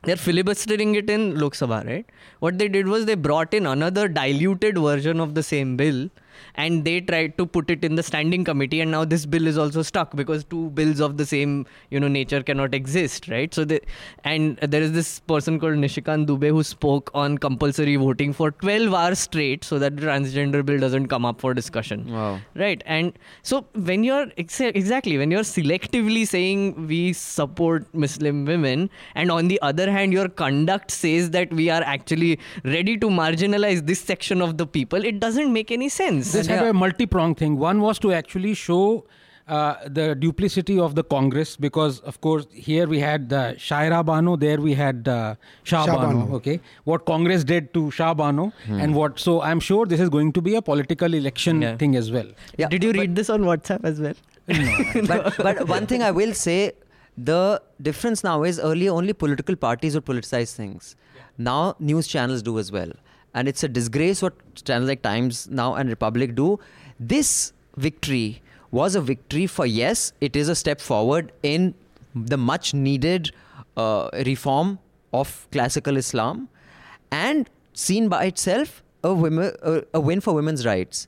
they're filibustering it in Lok Sabha, right? What they did was they brought in another diluted version of the same bill and they tried to put it in the standing committee and now this bill is also stuck because two bills of the same you know nature cannot exist right? So they, and there is this person called nishikant dubey who spoke on compulsory voting for 12 hours straight so that the transgender bill doesn't come up for discussion. Wow. right and so when you're exa- exactly when you're selectively saying we support muslim women and on the other hand your conduct says that we are actually ready to marginalize this section of the people it doesn't make any sense This had a multi-pronged thing. One was to actually show uh, the duplicity of the Congress because, of course, here we had the Shaira Bano, there we had uh, Shah, Shah Bano. Bano. Okay, what Congress did to Shah Bano, and what. So I'm sure this is going to be a political election Yeah. thing as well. Yeah, did you but- read this on whatsapp as well but, but one thing I will say, the difference now is earlier only political parties would politicize things. Now news channels do as well. And it's a disgrace what channels like Times now and Republic do. This victory was a victory for yes, it is a step forward in the much needed uh, reform of classical Islam and seen by itself a, women, a, a win for women's rights.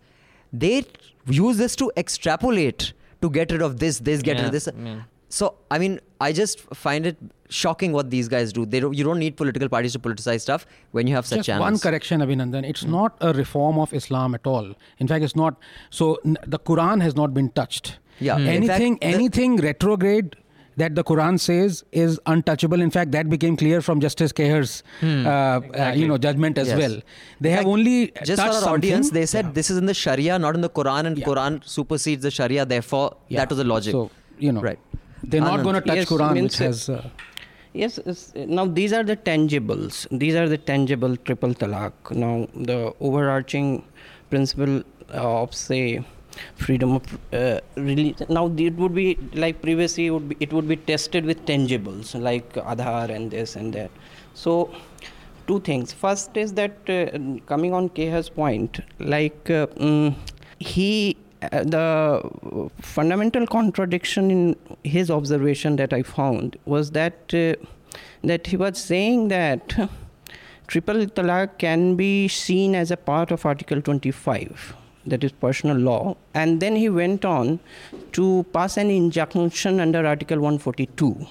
They use this to extrapolate to get rid of this, this, get rid of this. yeah. So, I mean, I just find it shocking what these guys do. They don't, you don't need political parties to politicize stuff when you have such Just channels. one correction, Abhinandan. It's Hmm. not a reform of Islam at all. In fact, it's not. So n- the Quran has not been touched. Yeah. Hmm. In Anything, fact, the- anything retrograde that the Quran says is untouchable. In fact, that became clear from Justice Khehar's, uh, uh, you know, judgment as Hmm. Yes. well. They In have fact, only just for touched our audience, something- they said this is in the Sharia, not in the Quran, and Yeah. Quran supersedes the Sharia. Therefore, Yeah. that was the logic. So you know, Right. They're not going to touch Yes, Quran, which uh, has. Uh, Yes, now these are the tangibles. These are the tangible triple talaq. Now, the overarching principle of, say, freedom of uh, religion. Now, it would be like previously, it would be, it would be tested with tangibles like Aadhaar and this and that. So, two things. First is that uh, coming on Khehar's point, like uh, mm, he uh, the fundamental contradiction in his observation that I found was that uh, that he was saying that triple talaq can be seen as a part of Article 25, that is personal law, and then he went on to pass an injunction under Article 142.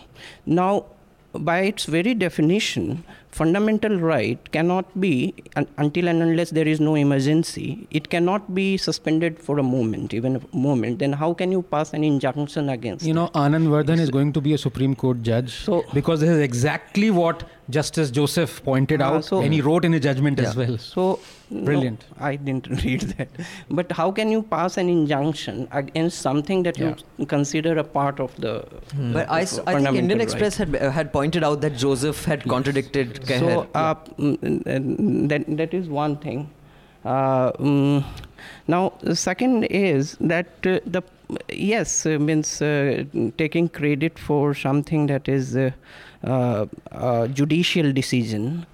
Now, by its very definition, fundamental right cannot be, un- until and unless there is no emergency, it cannot be suspended for a moment, even a moment. Then how can you pass an injunction against you know, Anand Vardhan is going to be a Supreme Court judge So- because this is exactly what Justice Joseph pointed Ah, out, so- and he wrote in his judgment as well. So no, Brilliant. I didn't read that. But how can you pass an injunction against something that you consider a part of the? But I, s- of I think fundamental Indian right? Express had uh, had pointed out that Joseph had contradicted Khehar. So uh, mm, mm, that that is one thing. Uh, mm, now the second is that uh, the yes uh, means uh, taking credit for something that is uh, a judicial decision.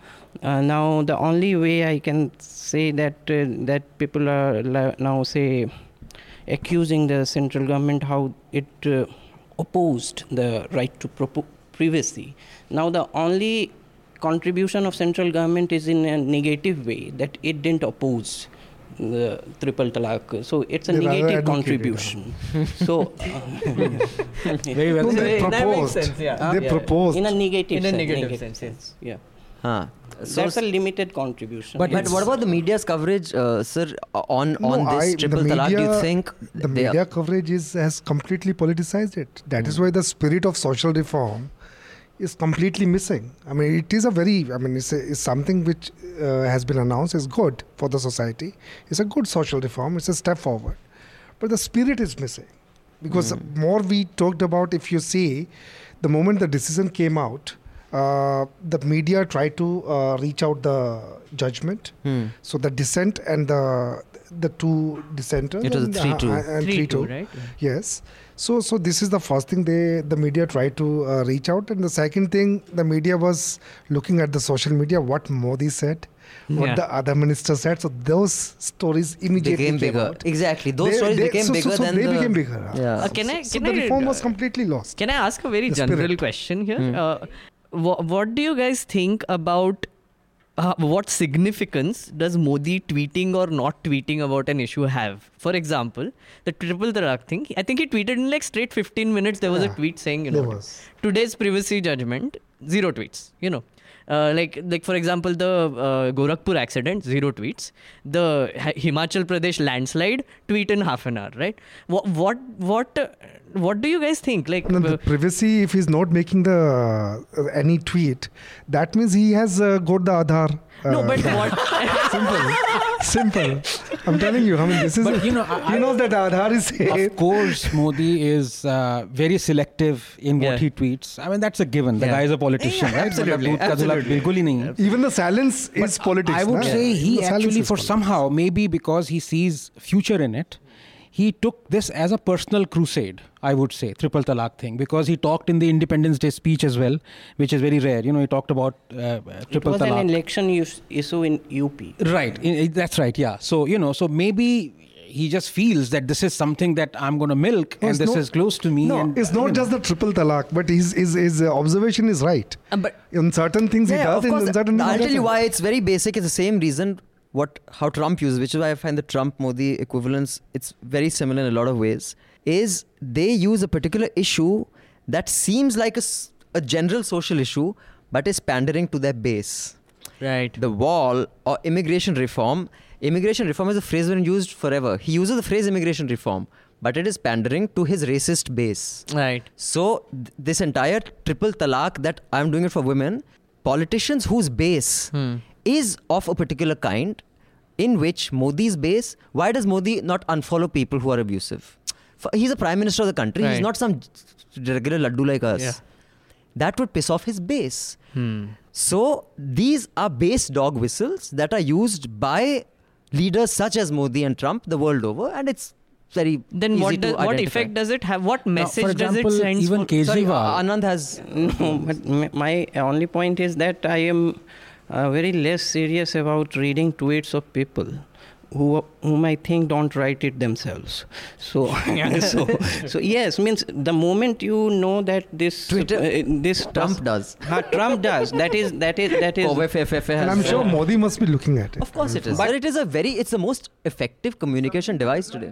Uh, now the only way I can say that uh, that people are la- now say accusing the central government how it uh, opposed the right to privacy. Now the only contribution of central government is in a negative way that it didn't oppose the triple talaq. So it's a They negative contribution. so Very well No, said. they That makes sense, yeah. They Yeah. proposed. in a negative In a sense, negative sense, yes. Yeah. Huh. So That's a limited contribution. But but what about the media's coverage, uh, sir, on No, on this I- triple the talaq? Do you think the media coverage is has completely politicized it. That is why the spirit of social reform is completely missing. I mean, it is a very, I mean, it's, a, it's something which uh, has been announced is good for the society. It's a good social reform. It's a step forward, but the spirit is missing because the more we talked about, if you see, the moment the decision came out. Uh, the media tried to uh, reach out the judgment, Hmm. so the dissent and the the two dissenters. It was a and, 3-2. uh, and Three 3-2. two, right? Yes. So so this is the first thing they the media tried to uh, reach out, and the second thing the media was looking at the social media what Modi said, what Yeah. the other minister said. So those stories immediately became came bigger. out. Exactly. Those They- stories they- became so- so- bigger so than they the. became bigger. Yeah. Uh, can I- So can the I, reform was uh, completely lost. Can I ask a very The general spirit. question here? Hmm. Uh, wha- what do you guys think about uh, what significance does Modi tweeting or not tweeting about an issue have? For example, the triple talaq thing. I think he tweeted in like straight 15 minutes. There was a tweet saying, you know, today's privacy judgment, zero tweets. You know. Uh, like, like for example, the uh, Gorakhpur accident, zero tweets. The Himachal Pradesh landslide, tweet in half an hour, right? What, what, what, what do you guys think? Like no, the uh, privacy, if he's not making the uh, any tweet, that means he has uh, got the Aadhaar. no, but uh, what? simple, simple. I'm telling you. I mean, this is. But, a, you know, I, knows that Aadhaar is. Safe. Of course, Modi is uh, very selective in yeah. what he tweets. I mean, that's a given. The yeah. guy is a politician, yeah, right? Absolutely. absolutely. Even the silence but is politics. I would say he actually, for politics. somehow, maybe because he sees future in it he took this as a personal crusade. I would say triple talaq thing because he talked in the Independence Day speech as well, which is very rare. You know, he talked about uh, uh, it triple was an election issue in UP. Right, I- I- that's right. Yeah. So you know, so maybe he just feels that this is something that I'm going to milk, No, and this not- is close to me. No, and, it's you not know. just the triple talaq, but his his, his uh, observation is right. Uh, but In certain things he Yeah, does, of course. in certain things I'll tell you why. It's very basic. It's the same reason what how Trump uses, which is why I find the Trump Modi equivalence. It's very similar in a lot of ways. Is they use a particular issue that seems like a, a general social issue but is pandering to their base. Right. The wall or immigration reform. Immigration reform is a phrase been used forever. He uses the phrase immigration reform, but it is pandering to his racist base. Right. So th- this entire triple talaq that I'm doing it for women, politicians whose base Hmm. Is of a particular kind, in which Modi's base, why does Modi not unfollow people who are abusive? He's a prime minister of the country. He's not some regular laddu like us. Yeah. That would piss off his base. Hmm. So these are base dog whistles that are used by leaders such as Modi and Trump the world over, and it's very Then easy what to does, what effect does it have? What Now, message for example, does it send? even for- Sorry, Kejriwal. Anand has No, but my only point is that I am uh, very less serious about reading tweets of people who whom I think don't write it themselves. So, so, so yes, means the moment you know that this Twitter- uh, this Trump does. Ha, Trump does. That is that is that is. OFFF And I'm has- sure Modi must be looking at it. Of course it is. But it is a very, it's the most effective communication device today.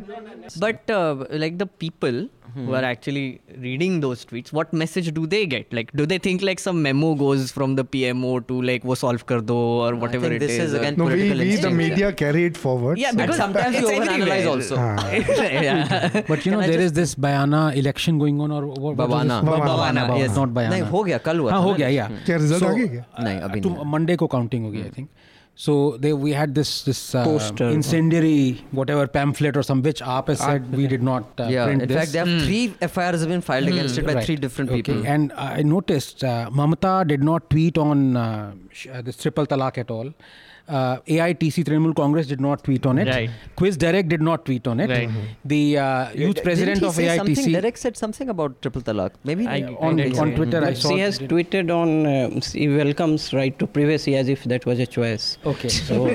But uh, like the people Hmm. who are actually reading those tweets, what message do they get? Like, do they think like some memo goes from the PMO to like wo solve kar do or whatever think it this is or- again No, we, political we the instincts, media carry it forward. Yeah, so- And because sometimes you it's overanalyze everywhere. also. Ah. yeah. But you know, Can I there is just- this Bayana election going on, or what, what was Bavana. this? Bavana. Bavana, Bavana, yes. not Bayana. नहीं हो गया कल हुआ हाँ था हो ना गया election. या क्या रिजल्ट So, आ गया क्या नहीं अभी to नहीं मंडे को काउंटिंग होगी I think so they we had this this uh, Poster. incendiary whatever pamphlet or some which AAP has said we did not uh, yeah, print in this. fact, there have three FIRs have been filed against it by Right. three different Okay, people. And I noticed uh, Mamata did not tweet on uh, sh- uh, this triple talaq at all. Uh, AITC Trinamool Congress did not tweet on it. Right. Quiz Derek did not tweet on it. Right. The uh, youth president of he say Something, AITC Derek said something about triple talaq. Maybe I- not. on, did on say. Twitter I saw. she has tweeted on. Uh, she welcomes right to privacy as if that was a choice. Okay. So,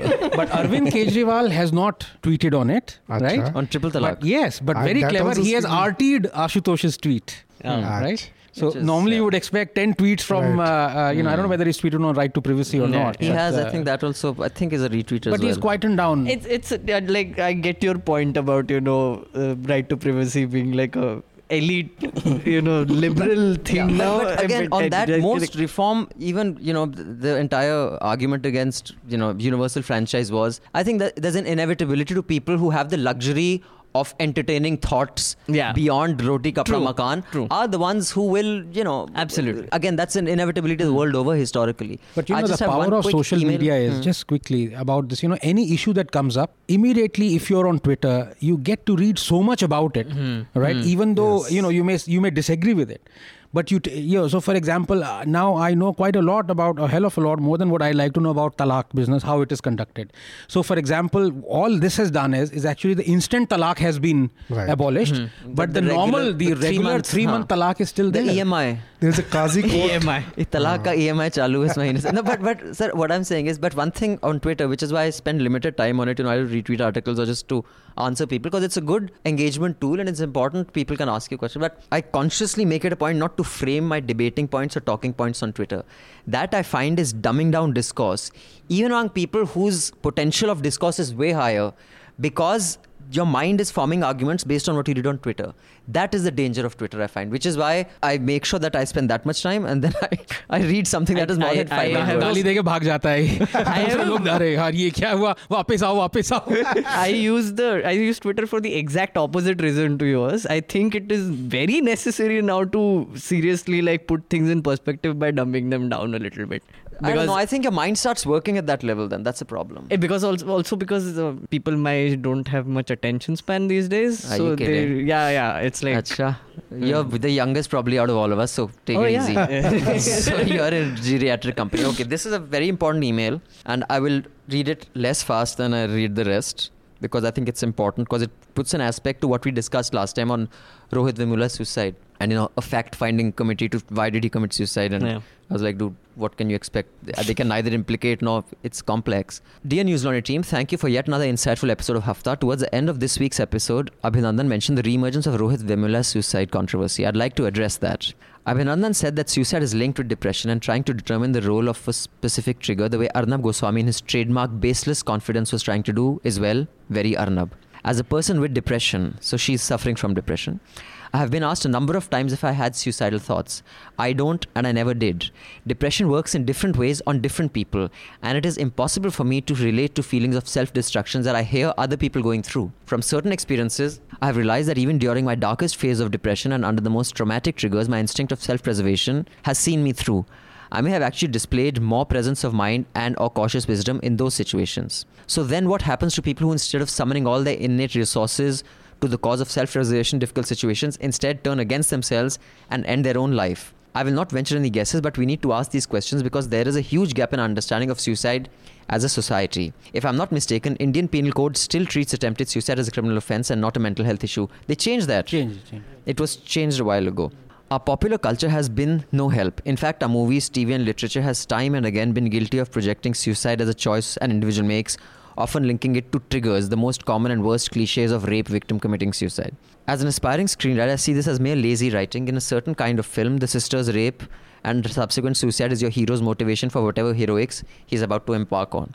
but Arvind Kejriwal has not tweeted on it, Acha. right? on triple talaq. But yes, but I- very clever. He has seems- RT'd Ashutosh's tweet, Ah. right? So is, normally uh, you would expect 10 tweets from, Right. uh, uh, you know, I don't know whether he's tweeted on right to privacy or Yeah. not. he but, has, I uh, think that also, I think is a retweet as But well. he's quietened down. It's it's uh, like I get your point about you know uh, right to privacy being like a elite you know liberal thing Yeah, now. but again, on that most reform, even you know the, the entire argument against you know universal franchise was, I think that there's an inevitability to people who have the luxury of entertaining thoughts Yeah. beyond roti kapra True, makan true. are the ones who will you know Absolutely. again that's an inevitability the world over historically But you I know, the just have one power of social email. media is Hmm. just quickly about this. You know, any issue that comes up, immediately, if you're on Twitter, you get to read so much about it, right? Even though Yes. you know you may you may disagree with it, but you, t- yeah, so for example, uh, now I know quite a lot about a hell of a lot more than what I like to know about talaq business, how it is conducted. So, for example, all this has done is, is actually the instant talaq has been right. abolished, mm-hmm. but the, the, normal, regular, the, the, regular three, months, three month talak talaq is still there. EMI. There's a Qazi court. EMI. talaq ka uh-huh. EMI chalu is mahine. No, but, but sir, what I'm saying is, but one thing on Twitter, which is why I spend limited time on it, you know, I'll retweet articles or just to answer people because it's a good engagement tool and it's important people can ask you questions. But I consciously make it a point not to frame my debating points or talking points on Twitter. That I find is dumbing down discourse. Even among people whose potential of discourse is way higher because your mind is forming arguments based on what you read on Twitter. That is the danger of Twitter, I find, which is why I make sure that I spend that much time and then I, I read something that is more I- than I 500 have words. गाली देके भाग जाता है have- सब लोग अरे यार ये क्या हुआ वापस आओ वापस आओ I use the I use Twitter for the exact opposite reason to yours. I think it is very necessary now to seriously like put things in perspective by dumbing them down a little bit. I don't know. I think your mind starts working at that level then. That's a problem. Eh, because also also because uh, people my age don't have much attention span these days. Are so you they kidding? yeah yeah it's like Acha. You're the youngest probably out of all of us, so take Oh, it yeah. easy. so you're in a geriatric company. Okay, this is a very important email, and I will read it less fast than I read the rest because I think it's important because it puts an aspect to what we discussed last time on Rohit Vemula's suicide and you know a fact-finding committee to why did he commit suicide and Yeah. I was like, dude, what can you expect? They can neither implicate nor it's complex. Dear News Laundry team, thank you for yet another insightful episode of Hafta. Towards the end of this week's episode, Abhinandan mentioned the reemergence of Rohit Vemula's suicide controversy. I'd like to address that. Abhinandan said that suicide is linked with depression and trying to determine the role of a specific trigger, the way Arnab Goswami in his trademark baseless confidence was trying to do, is well, very Arnab. As a person with depression, so she's suffering from depression, I have been asked a number of times if I had suicidal thoughts. I don't, and I never did. Depression works in different ways on different people, and it is impossible for me to relate to feelings of self destruction that I hear other people going through. From certain experiences, I have realized that even during my darkest phase of depression and under the most traumatic triggers, my instinct of self preservation has seen me through. I may have actually displayed more presence of mind and or cautious wisdom in those situations. So then what happens to people who instead of summoning all their innate resources to the cause of self-preservation difficult situations instead turn against themselves and end their own life? I will not venture any guesses, but we need to ask these questions because there is a huge gap in understanding of suicide as a society. If I'm not mistaken, Indian Penal Code still treats attempted suicide as a criminal offense and not a mental health issue. They changed that. Change, change. It was changed a while ago. Our popular culture has been no help. In fact, our movies, TV, and literature has time and again been guilty of projecting suicide as a choice an individual makes, often linking it to triggers, the most common and worst cliches of rape victim committing suicide. As an aspiring screenwriter, I see this as mere lazy writing. In a certain kind of film, the sister's rape and subsequent suicide is your hero's motivation for whatever heroics he's about to embark on.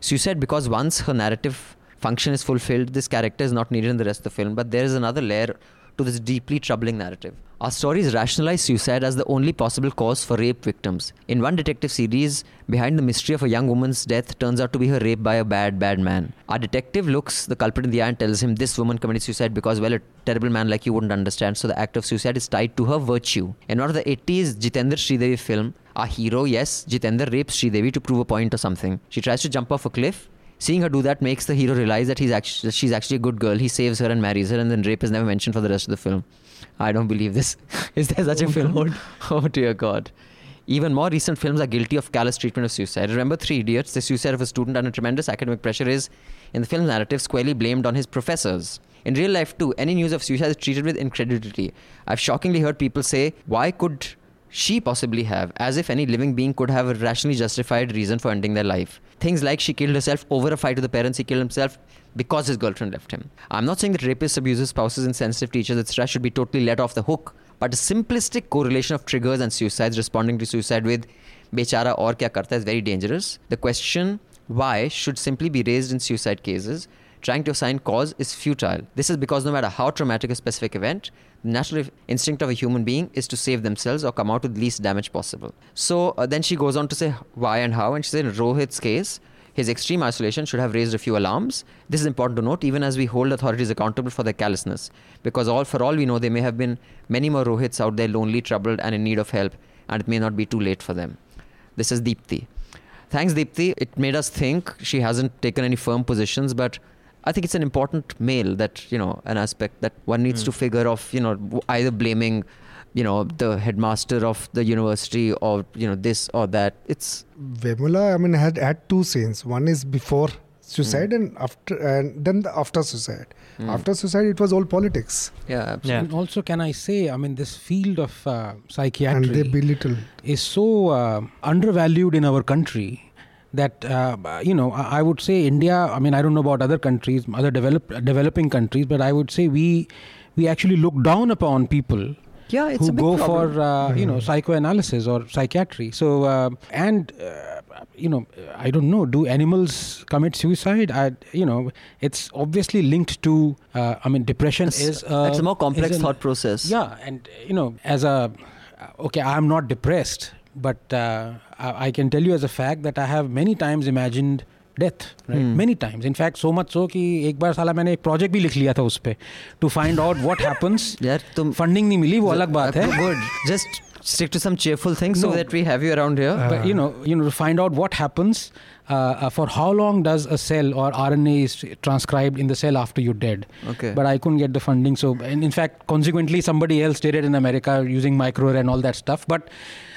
Suicide, because once her narrative function is fulfilled, this character is not needed in the rest of the film, but there is another layer to this deeply troubling narrative. Our stories rationalize suicide as the only possible cause for rape victims. In one detective series, behind the mystery of a young woman's death turns out to be her rape by a bad, bad man. Our detective looks the culprit in the eye and tells him this woman committed suicide because, well, a terrible man like you wouldn't understand, so the act of suicide is tied to her virtue. In one of the 80s Jitendra Sridevi film, our hero, yes, Jitendra rapes Sridevi to prove a point or something. She tries to jump off a cliff, Seeing her do that makes the hero realize that he's actually that she's actually a good girl. He saves her and marries her, and then rape is never mentioned for the rest of the film. I don't believe this. Is there such a oh, film? Oh dear God. Even more recent films are guilty of callous treatment of suicide. Remember Three Idiots? The suicide of a student under tremendous academic pressure is, in the film narrative, squarely blamed on his professors. In real life, too, any news of suicide is treated with incredulity. I've shockingly heard people say, Why could she possibly have? As if any living being could have a rationally justified reason for ending their life. Things like she killed herself over a fight with the parents, he killed himself because his girlfriend left him. I'm not saying that rapists, abusers, spouses, insensitive teachers, etc., should be totally let off the hook, but a simplistic correlation of triggers and suicides responding to suicide with bechara or kya karta is very dangerous. The question why should simply be raised in suicide cases. Trying to assign cause is futile. This is because no matter how traumatic a specific event, the natural instinct of a human being is to save themselves or come out with least damage possible. So uh, then she goes on to say why and how, and she said in Rohit's case, his extreme isolation should have raised a few alarms. This is important to note, even as we hold authorities accountable for their callousness, because all for all we know, there may have been many more Rohits out there lonely, troubled, and in need of help, and it may not be too late for them. This is Deepthi. Thanks, Deepthi. It made us think. She hasn't taken any firm positions, but I think it's an important mail that you know an aspect that one needs hmm. to figure of you know either blaming you know the headmaster of the university or you know this or that. It's Vemula, I mean, had had two scenes. One is before suicide and after, and then the after suicide. mm, After suicide, it was all politics, yeah, absolutely. Yeah. And also, can I say, I mean, this field of uh, and they psychiatry belittle. is so uh, undervalued in our country that uh, you know I I would say India. I mean, I don't know about other countries, other develop, developing countries, but I would say we we actually look down upon people Yeah, it's who a big go problem. for uh, you know psychoanalysis or psychiatry. So uh, and uh, you know I don't know. Do animals commit suicide? I you know it's obviously linked to. Uh, I mean, depression It's- is uh, it's a more complex an- thought process. yeah, and you know, as a okay, I'm not depressed, but uh, I, I can tell you as a fact that I have many times imagined death, right? Hmm. Many times. In fact, so much so कि एक बार साला मैंने एक project भी लिख लिया था उस पे to find out what happens. यार तुम फंडिंग नहीं मिली वो अलग बात है. Good. Just stick to some cheerful things so No. that we have you around here. Uh, but you know, you know, to find out what happens, uh, uh, for how long does a cell or RNA is transcribed in the cell after you're dead. okay. But I couldn't get the funding, so and in fact, consequently, somebody else did it in America using microarray and all that stuff. But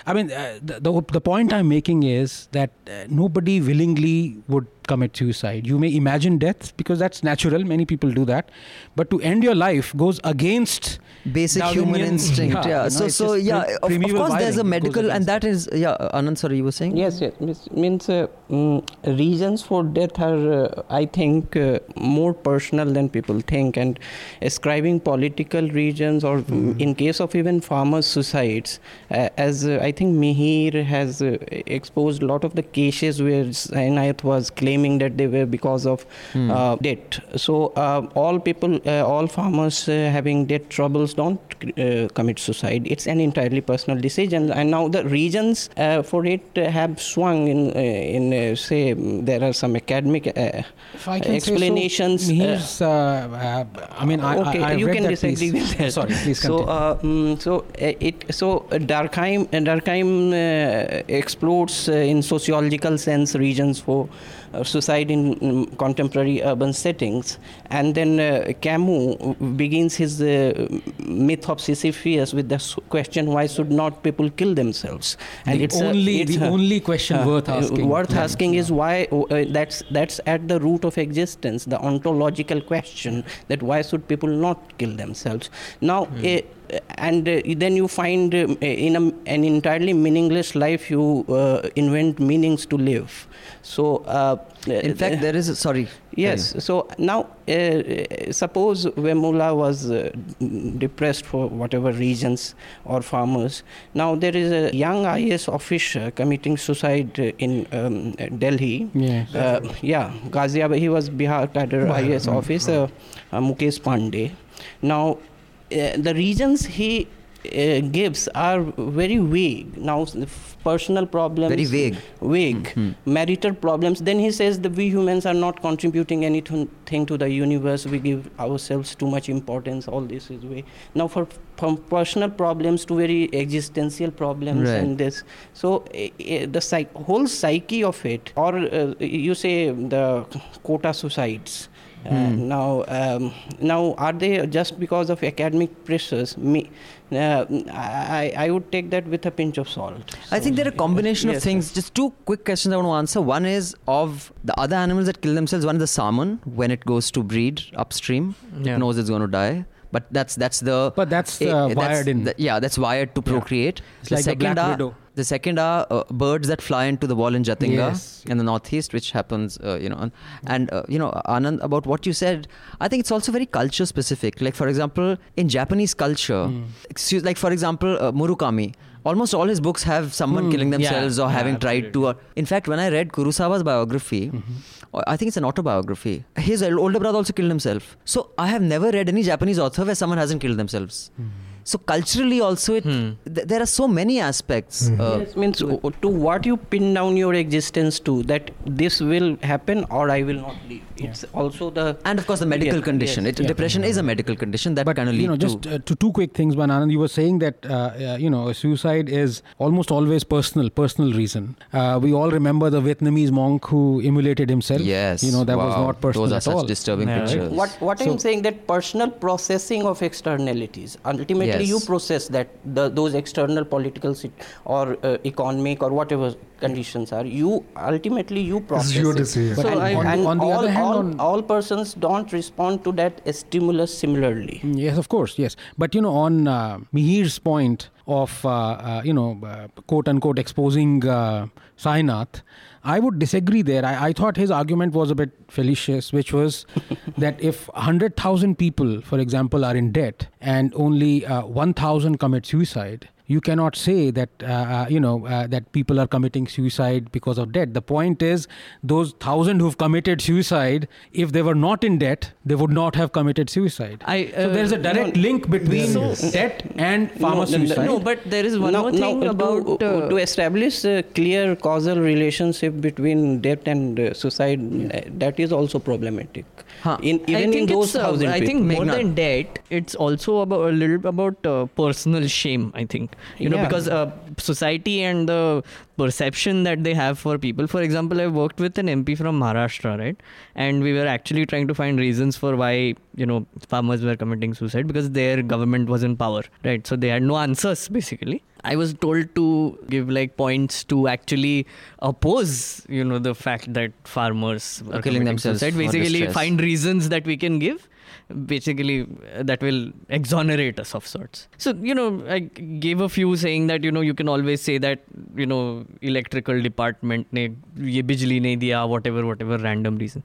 I mean, uh, the, the the point I'm making is that uh, nobody willingly would commit suicide. You may imagine death because that's natural. Many people do that, but to end your life goes against basic human instinct. Yeah, Yeah. you know, So, so yeah. Of, of course, there's a wiring. It goes medical, and that is yeah. Anand, sorry, you were saying. Yes, yes. Means, means uh, mm, um, reasons for death are, uh, I think, uh, more personal than people think. And ascribing political reasons, or Hmm. in case of even farmers' suicides, uh, as uh, I think Mihir has uh, exposed a lot of the cases where Sainath was claiming that they were because of Hmm. uh, debt. So uh, all people, uh, all farmers uh, having debt troubles don't uh, commit suicide. It's an entirely personal decision. And now the reasons uh, for it have swung in, uh, in uh, say, mm, there are some academic uh, If I can explanations. So, I mean, I, okay, I, I you can disagree piece. with that. Sorry, please So, continue. uh, mm, so uh, it so Durkheim Durkheim uh, explores uh, in sociological sense reasons for suicide in mm, contemporary urban settings, and then uh, Camus begins his uh, myth of Sisyphus with the question: Why should not people kill themselves? the it's a- only, it's the a- only question uh, worth asking. Worth Yeah. asking is why uh, that's that's at the root of existence, the ontological question that why should people not kill themselves? Now, uh, and uh, then you find uh, in a, an entirely meaningless life you uh, invent meanings to live. So, uh, In fact, there is a, sorry. Yes. So now, uh, suppose Vemula was uh, depressed for whatever reasons or farmers. Now there is a young IAS officer committing suicide in um, Delhi. Yes. Uh, yeah, Ghaziabad. He was Bihar cadre IAS officer, uh, Mukesh Pandey. Now, the reasons he uh, gives are very vague. Now, personal problems. Very vague. Vague. Hmm. Marital problems. Then he says that we humans are not contributing anything to the universe. We give ourselves too much importance. All this is way. Now, for from personal problems to very existential problems Right. and this. So, uh, uh, the psych- whole psyche of it, or uh, you say the quota suicides. Hmm. now, um, now, are they just because of academic pressures? Me, uh, I, I would take that with a pinch of salt. I think there are a combination yes, of things. Just two quick questions I want to answer. One is of the other animals that kill themselves. One is the salmon when it goes to breed upstream. Yeah. It knows it's going to die. But that's that's the But that's uh, that's wired in. the- yeah, that's wired to Yeah. procreate. It's the like the second black are widow. The second are uh, birds that fly into the wall in Jatinga Yes. in the northeast, which happens, uh, you know, and, uh, you know, Anand about what you said. I think it's also very culture specific. Like for example, in Japanese culture, Hmm. excuse, like for example, uh, Murakami. Almost all his books have someone Hmm. killing Yeah, themselves or yeah, having tried to. Or, in fact, when I read Kurosawa's biography, Mm-hmm. I think it's an autobiography. His older brother also killed himself. So I have never read any Japanese author where someone hasn't killed themselves. So culturally, also, it Hmm. th- there are so many aspects. Uh, yes, means to, to what you pin down your existence to that this will happen or I will not live. It's also the and of course, the medical Yes, condition. yes, It, yeah. Depression is a medical condition that but kind of leads you know, just to. uh, to two quick things, one Anand, you were saying that uh, uh, you know suicide is almost always personal, personal reason. Uh, we all remember the Vietnamese monk who immolated himself. yes, you know that was not personal Those are at such all. disturbing Yeah, right. pictures. what what So- I'm saying that personal processing of externalities. Ultimately, Yes. you process that the, those external political sit- or uh, economic or whatever conditions are. You ultimately you process. it's your decision. But So on- I- on and on the all, other hand, all, on- all persons don't respond to that stimulus similarly. Yes, of course, yes. But you know, on uh, Mihir's point of uh, uh, you know, uh, quote unquote, exposing uh, Sainath, I would disagree there. I, I thought his argument was a bit fallacious, which was that if 100,000 people, for example, are in debt and only uh, 1,000 commit suicide, you cannot say that uh, uh, you know uh, that people are committing suicide because of debt. The point is, those thousand who've committed suicide, if they were not in debt, they would not have committed suicide. I, so uh, there's a direct no, link between So- debt and farmer no, no, suicide. No, but there is one Now- more thing uh, about. to, uh, to establish a clear causal relationship between debt and uh, suicide. uh, That is also problematic. Huh. In even I in think those it's, uh, thousand I think people. more Meghnad. than debt, it's also about a little about uh, personal shame. I think you know Yeah. because uh, society and the perception that they have for people. For example, I worked with an MP from Maharashtra, right, and we were actually trying to find reasons for why you know farmers were committing suicide because their government was in power, right? So they had no answers basically. I was told to give like points to actually oppose, you know, the fact that farmers are killing themselves suicide. Basically, find reasons that we can give basically uh, that will exonerate us of sorts. So, you know, I gave a few saying that, you know, you can always say that, you know, electrical department ne ye bijli nahi diya, whatever, whatever random reason.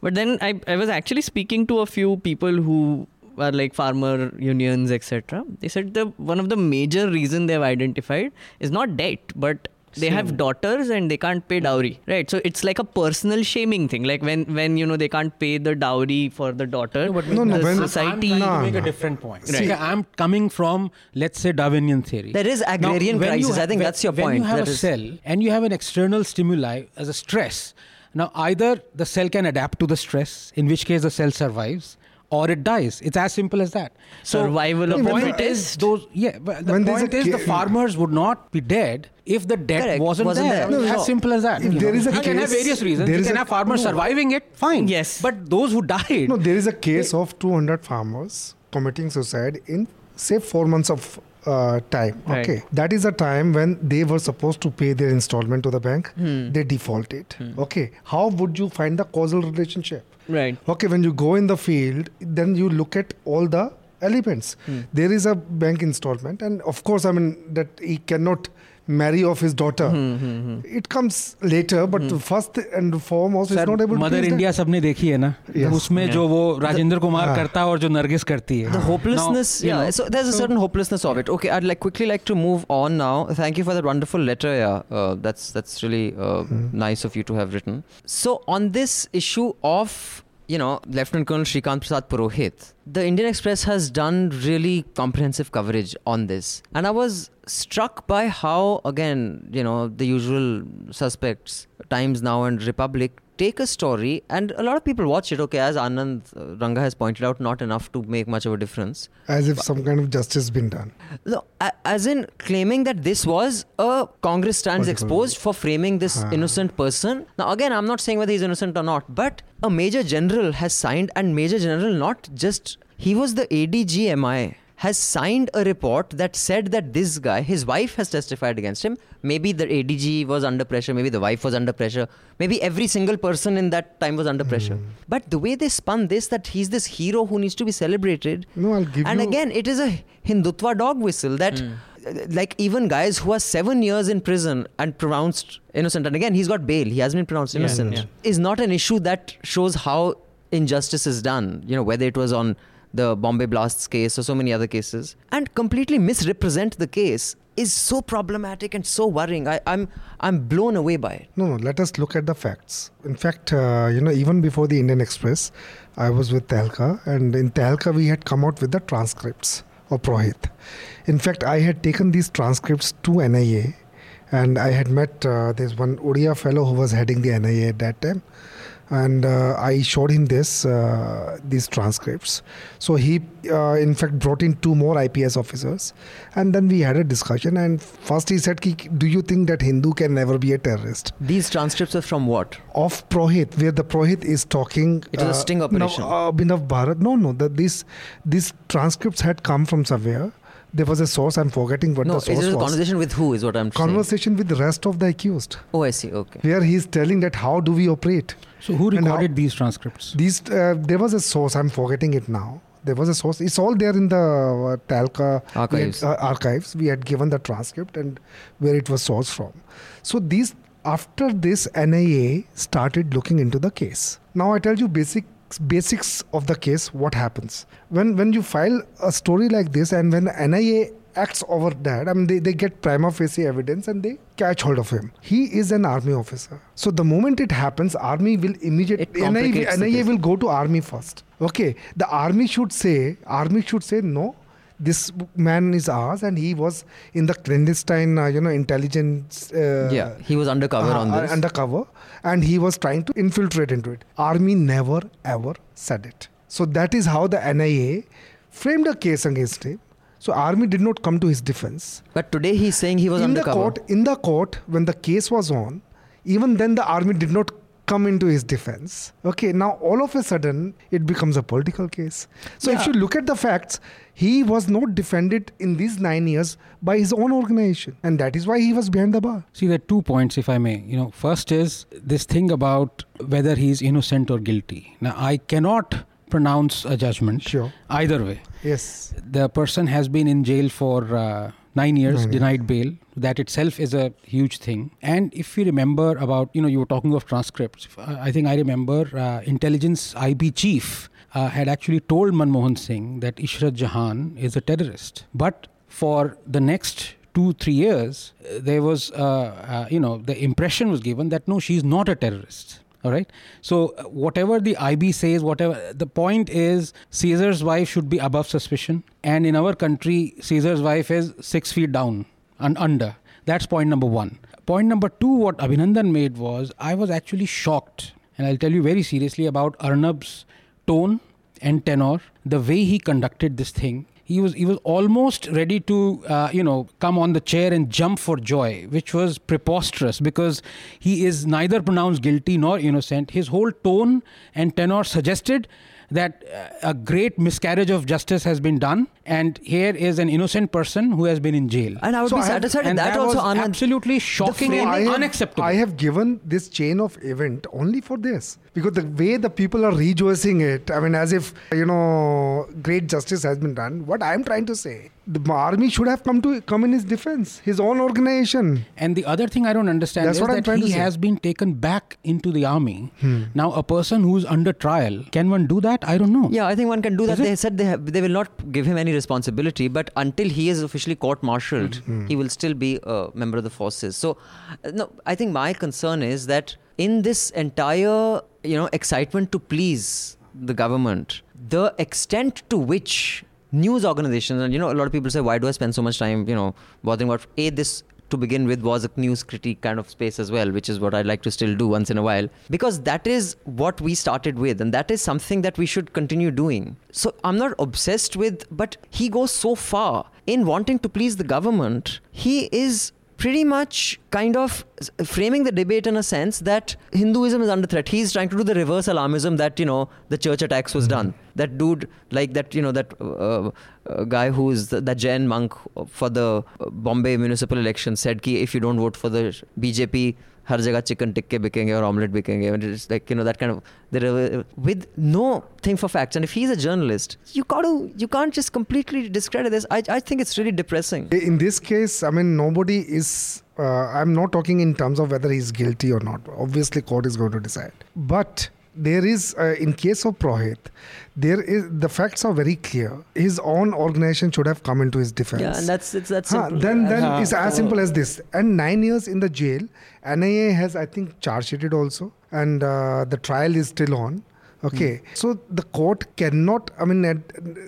But then I, I was actually speaking to a few people who are like farmer unions etc they said the one of the major reason they've identified is not debt but they have daughters and they can't pay dowry right so it's like a personal shaming thing like when when you know they can't pay the dowry for the daughter No, but No, no, the when- society I'm trying to make a different point. Right. See, I'm coming from, let's say, Darwinian theory. There is agrarian when you crisis. I think when- that's your when point. you have That a is- cell and you have an external stimuli as a stress, now either the cell can adapt to the stress, in which case the cell survives, or it dies. It's as simple as that. Survival the of the point fittest. is those. Yeah, but the When point a is the farmers would not be dead if the debt Correct, wasn't, wasn't there. there. No, as no. simple as that. If you there know. is a you can have various reasons. there You is can a- have farmers no. surviving it, fine. Yes. But those who died. No, there is a case of 200 farmers committing suicide in say four months of uh, time. Right. Okay, that is a time when they were supposed to pay their installment to the bank. They defaulted. Okay, how would you find the causal relationship? Right Okay, when you go in the field, then you look at all the elements. Hmm. There is a bank installment, and of course, I mean that he cannot marry off his daughter. It comes later, but first and foremost, is sir not able to. Mother place the- India सबने देखी है ना Yes. उसमें जो वो राजेंद्र कुमार हाँ. करता है और जो नरगिस करती है the hopelessness Now, you yeah know, so there's a certain hopelessness of it okay i'd like quickly like to move on now thank you for that wonderful letter yeah uh, that's that's really uh, nice of you to have written so on this issue of you know lieutenant colonel shrikant prasad purohit the indian express has done really comprehensive coverage on this. And i was struck by how again you know the usual suspects times now and republic take a story and a lot of people watch it okay as anand uh, ranga has pointed out not enough to make much of a difference as if some kind of justice been done. no, as in claiming that this was a Congress stands exposed for framing this Ah. innocent person. Now, again, I'm not saying whether he's innocent or not, but a major general has signed, and major general not just he was the ADGMI has signed a report that said that this guy, his wife has testified against him. Maybe the ADG was under pressure, maybe the wife was under pressure, maybe every single person in that time was under pressure. But the way they spun this, that he's this hero who needs to be celebrated, No, I'll give and you. again, it is a Hindutva dog whistle that, uh, like, even guys who are seven years in prison and pronounced innocent, and again, he's got bail, he hasn't been pronounced Yeah, innocent, yeah. is not an issue that shows how injustice is done. You know, whether it was on the Bombay Blasts case or so many other cases, and completely misrepresent the case is so problematic and so worrying. I, I'm I'm blown away by it. No, no. Let us look at the facts. In fact, uh, you know, even before the Indian Express, I was with Tehelka, and in Tehelka we had come out with the transcripts of Purohit. In fact, I had taken these transcripts to NIA, and I had met uh, this one Odia fellow who was heading the NIA at that time, and uh, I showed him this uh, these transcripts. So he, uh, in fact, brought in two more IPS officers, and then we had a discussion. And first he said, "Ki, "Do you think that Hindu can never be a terrorist?" These transcripts are from what? of Purohit, where the Purohit is talking. It was a sting operation. No, uh, Abhinav Bharat. No, no. The, these these transcripts had come from somewhere. There was a source. I'm forgetting what no, the is source it a was. conversation with who? Is what I'm saying. Conversation with the rest of the accused, Oh, I see. Okay. where he's telling that how do we operate. So who And how- recorded these transcripts? These uh, there was a source. I'm forgetting it now. There was a source. It's all there in the uh, Tehelka we had- Archives. uh, archives. We had given the transcript and where it was sourced from. So these after this NIA started looking into the case. Now I tell you basic basics of the case. What happens when when you file a story like this and when NIA acts over that. I mean, they, they get prima facie evidence and they catch hold of him. He is an army officer. So the moment it happens, army will immediately the NIA, will go to army first. Okay, the army should say, army should say no. This man is ours, and he was in the clandestine, uh, you know, intelligence. Uh, yeah, he was undercover uh, on this. undercover, and he was trying to infiltrate into it. Army never ever said it. So that is how the NIA framed a case against him. So army did not come to his defense. but today he's saying he was in undercover. the court, in the court, when the case was on, even then the army did not come into his defense. Okay, now all of a sudden it becomes a political case. So if you look at the facts, he was not defended in these nine years by his own organization, and that is why he was behind the bar. See, there are two points, if I may. You know, first is this thing about whether he's innocent or guilty. Now, I cannot pronounce a judgment Sure. either way. Yes. The person has been in jail for uh, nine years, Nine years. denied bail. That itself is a huge thing. And if you remember about, you know, you were talking of transcripts. uh, I think I remember uh, intelligence IB chief uh, had actually told Manmohan Singh that Ishrat Jahan is a terrorist. But for the next two, three years, uh, there was, uh, uh, you know, the impression was given that no, she's not a terrorist. All right. So whatever the IB says, whatever the point is, Caesar's wife should be above suspicion, and in our country, Caesar's wife is six feet down and under. That's point number one. Point number two, what Abhinandan made was I was actually shocked, and I'll tell you very seriously about Arnab's tone and tenor, the way he conducted this thing. He was he was almost ready to uh, you know come on the chair and jump for joy, which was preposterous because he is neither pronounced guilty nor innocent. His whole tone and tenor suggested that uh, a great miscarriage of justice has been done, and here is an innocent person who has been in jail. And I would So be satisfied and that, that also, was Anand. absolutely shocking and I have, unacceptable. I have given this chain of event only for this because the way the people are rejoicing it, I mean, as if you know, great justice has been done. What I am trying to say, the army should have come to come in his defense, his own organization. And the other thing I don't understand That's is what that he. Hmm. has been taken back into the army. Now, a person who's under trial, can one do that? I don't know. Yeah, I think one can do that. Is it? They said they have, they will not give him any responsibility, but until he is officially court-martialed, Hmm. he will still be a member of the forces. So, uh, no, I think my concern is that in this entire, you know, excitement to please the government, the extent to which news organizations and you know a lot of people say why do i spend so much time you know bothering about a this to begin with was a news critique kind of space as well which is what i like to still do once in a while because that is what we started with and that is something that we should continue doing. So i'm not obsessed with but he goes so far. In wanting to please the government he is pretty much kind of framing the debate in a sense that Hinduism is under threat. He's trying to do the reverse alarmism that you know the church attacks was done. That dude, like that, you know that uh, uh, guy who's the, that Jain monk for the Bombay municipal election said कि if you don't vote for the BJP, हर जगह chicken टिक्के बिकेंगे और omelette बिकेंगे and it's like you know that kind of there are- with no thing for facts and if he's a journalist you got to you can't just completely discredit this I, I think it's really depressing In this case, I mean, nobody is. Uh, I'm not talking in terms of whether he's guilty or not. Obviously, court is going to decide. But there is, uh, in case of Purohit, there is the facts are very clear. His own organization should have come into his defense. yeah and that's it's that Huh, then then Uh, it's as simple as this. And nine years in the jail. NIA has, I think, charge sheeted also, and uh, the trial is still on. Okay, Hmm. so the court cannot, I mean, uh,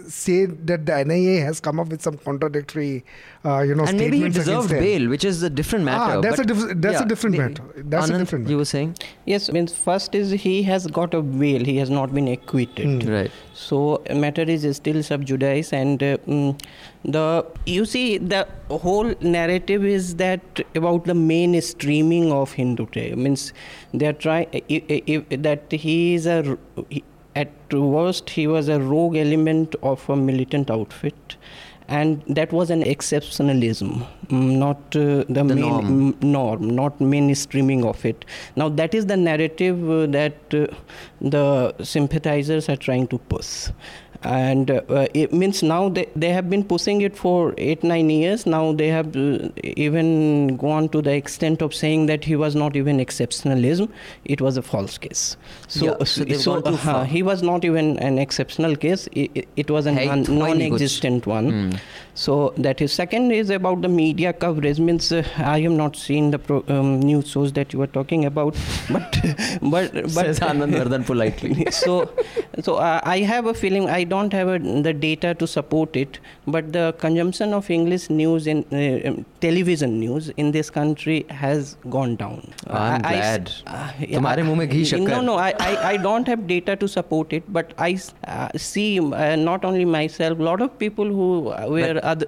say that the NIA has come up with some contradictory, uh, you know, and maybe he statements deserved against them. bail, which is a different matter. Ah, that's a diff- that's a different the- matter. That's a Anand, different You were saying Yes, I means first is he has got a bail. He has not been acquitted. Hmm. right. So matter is still sub judice, and uh, mm, the you see the whole narrative is that about the mainstreaming of Hindu means they are trying that he is a he- at worst he was a rogue element of a militant outfit. And that was an exceptionalism, mm, not uh, the, main norm. m- norm, not mainstreaming of it. Now, that is the narrative uh, that uh, the sympathizers are trying to push. And uh, it means now they, they have been pushing it for eight, nine years. Now they have uh, even gone to the extent of saying that he was not even exceptionalism, it was a false case. So, Yeah, so too uh, he was not even an exceptional case, it, it- was a non-existent one. Hmm. So that is second is about the media coverage. Means uh, I have not seen the pro, um, news shows that you were talking about, but but but Says Anand Vardhan politely. so so uh, I have a feeling I don't have a, the data to support it, but the consumption of English news in uh, um, television news in this country has gone down. I'm I- I s- glad. uh, तुम्हारे मुंह में घी no, शक्कर. no, I, I, I don't have data to support it, but I s- uh, see uh, not only myself, a lot of people who uh, were other,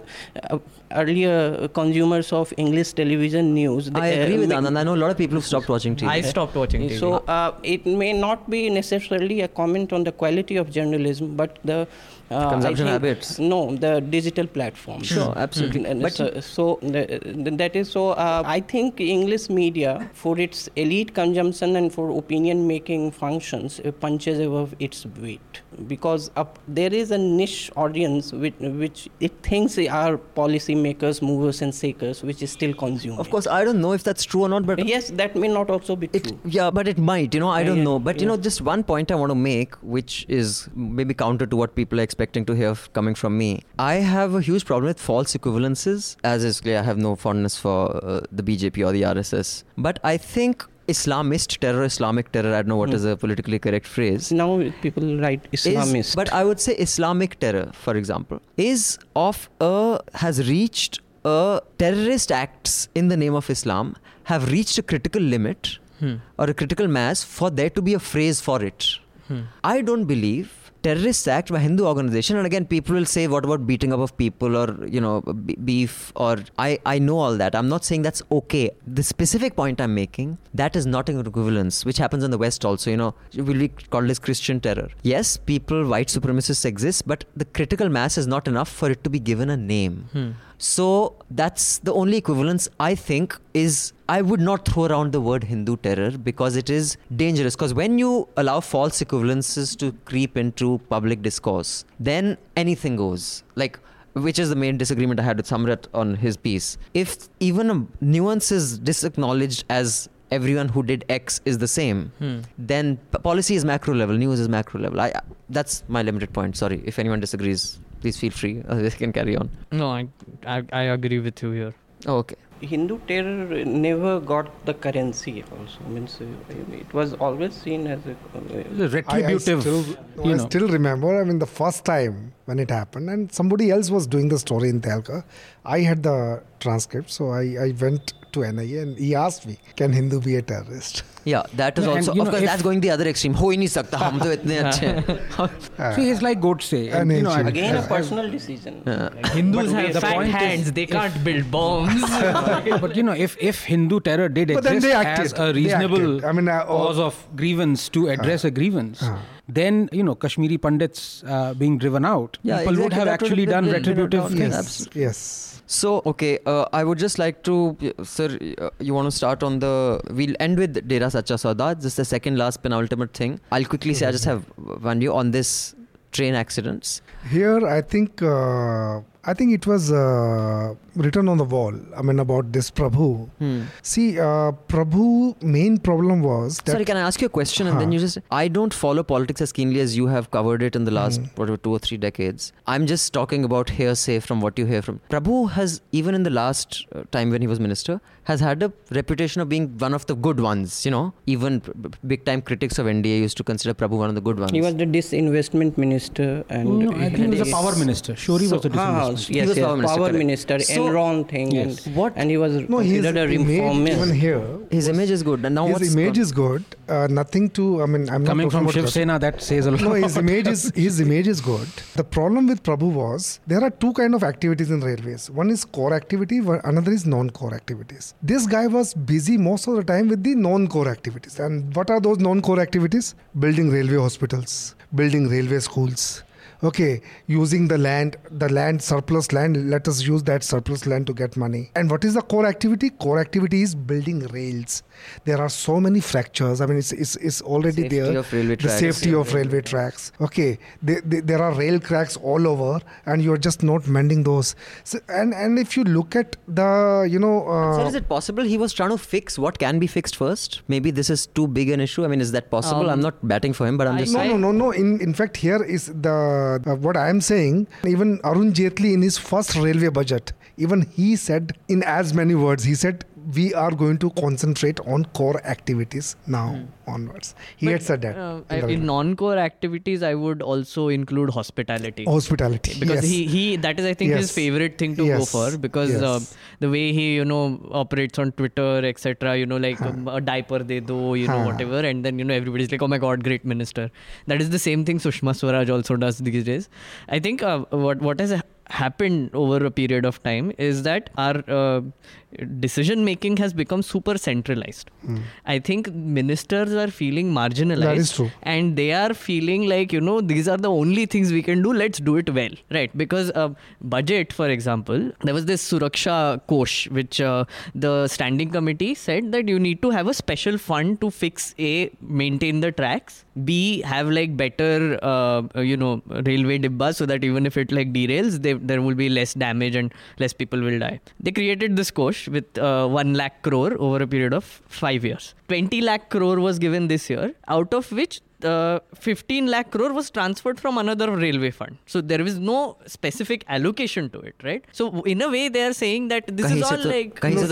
uh, earlier consumers of English television news. I they, agree uh, with ma- Anand. I know a lot of people who've stopped watching TV. I stopped watching TV. So uh, it may not be necessarily a comment on the quality of journalism, but the Uh, Consumption habits. No, the digital platforms. Sure, absolutely. And But so, so the, that is so. Uh, I think English media, for its elite consumption and for opinion making functions, punches above its weight because up, there is a niche audience which, which it thinks are policy makers, movers, and shakers, which is still consuming. Of course, I don't know if that's true or not, but Yes, that may not also be It, true. yeah, but it might, you know, I don't yeah, know. But, you know, just one point I want to make, which is maybe counter to what people are expecting to hear coming from me. I have a huge problem with false equivalences, as is clear, I have no fondness for uh, the BJP or the RSS. But I think Islamist terror, Islamic terror, I don't know what Hmm. is a politically correct phrase. Now people write is- Islamist. but I would say Islamic terror, for example, is of a has reached a terrorist acts in the name of Islam have reached a critical limit Hmm. or a critical mass for there to be a phrase for it. Hmm. I don't believe terrorist act by Hindu organization. And again people will say what about beating up of people or you know b- beef or I, I know all that. I'm not saying that's okay. The specific point I'm making that is not an equivalence which happens in the west also you know will be called as Christian terror. Yes people white supremacists exist but the critical mass is not enough for it to be given a name. Hmm. so that's the only equivalence I think is I would not throw around the word Hindu terror because it is dangerous. Because when you allow false equivalences to creep into public discourse, then anything goes. Like, which is the main disagreement I had with Samrat on his piece. If even a nuance is disacknowledged as everyone who did X is the same, Hmm. then p- policy is macro level, news is macro level. I, that's my limited point. Sorry. If anyone disagrees, please feel free. They can carry on. No, I, I I agree with you here. Oh, okay. Hindu terror never got the currency also. Means uh, it was always seen as a. Uh, retributive. I, I, still, you I still remember. I mean, the first time when it happened, and somebody else was doing the story in Tehelka. I had the transcript, so I, I went to NIA and he asked me, can Hindu be a terrorist? Yeah, that is no, also, of know, course, that's going the other extreme. Ho hi nahi sakta, hum to itne acche. Uh, See, it's like Godse. And, you know, again, a personal decision. Hindus have the point hands, is, they can't if, build bombs. but you know, if, if Hindu terror did but exist as a reasonable I mean, uh, oh. cause of grievance to address uh, a grievance, uh, then you know Kashmiri pundits uh, being driven out, yeah, people exactly would have actually done retributive things. Yes. yes. So okay, uh, I would just like to, uh, sir, uh, you want to start on the? We'll end with Dera Sacha Sauda. Is the second last penultimate thing. I'll quickly say I just have one view on this train accidents. Here, I think uh, I think it was uh, written on the wall. I mean, about this Prabhu. Hmm. See, uh, Prabhu main problem was that Sorry, can I ask you a question and then you just? I don't follow politics as keenly as you have covered it in the last Hmm. whatever two or three decades. I'm just talking about hearsay from what you hear from Prabhu has even in the last uh, time when he was minister has had a reputation of being one of the good ones. You know, even big time critics of NDA used to consider Prabhu one of the good ones. He was the disinvestment minister and. No, I think he was a power minister. Sure, he So- was a Ah, disinvestment. yes, He was yes, power minister, power correct. minister, So- Enron thing, Yes. and What- and he was no, his considered a image reformist. even here. His was- image is good, and now what's his image gone- is good. Uh, nothing to. I mean, I'm Coming not from talking Shiv Sena, that says a lot. no, his image is his image is good. The problem with Prabhu was there are two kind of activities in railways. One is core activity, one- another is non-core activities. This guy was busy most of the time with the non-core activities. And what are those non-core activities? Building railway hospitals, building railway schools. Okay, using the land, the land surplus land. Let us use that surplus land to get money. And what is the core activity? Core activity is building rails. There are so many fractures. I mean, it's it's, it's already Safety there. of railway the tracks. safety of railway tracks. Okay, they, they, there are rail cracks all over, and you're just not mending those. So, and and if you look at the, you know, Sir, uh, is it possible he was trying to fix what can be fixed first? Maybe this is too big an issue. I mean, is that possible? Um, I'm not batting for him, but I'm I- just no, saying. no, no, no. In in fact, here is the uh, what I am saying. Even Arun Jaitley in his first railway budget, even he said in as many words, he said we are going to concentrate on core activities now onwards. He But, had said that. uh, in in non-core activities, I would also include hospitality. hospitality because yes. he, he that is I think his favorite thing to go for because Yes. uh, the way he you know operates on Twitter etc you know like um, a diaper de do you know whatever and then you know everybody's like oh my god great minister that is the same thing Sushma Swaraj also does these days I think uh, what what has happened over a period of time is that our uh, decision making has become super centralized. Mm. I think ministers are feeling marginalized. That is true. And they are feeling like, you know, these are the only things we can do. Let's do it well. Right. Because uh, budget, for example, there was this Suraksha Kosh, which uh, the standing committee said that you need to have a special fund to fix A, maintain the tracks, B, have like better, uh, you know, railway dibbas so that even if it like derails, they, there will be less damage and less people will die. They created this Kosh with uh, 1 lakh crore over a period of 5 years. 20 lakh crore was given this year, out of which uh, 15 lakh crore was transferred from another railway fund. So there was no specific allocation to it, right? So in a way, they are saying that this is all like no,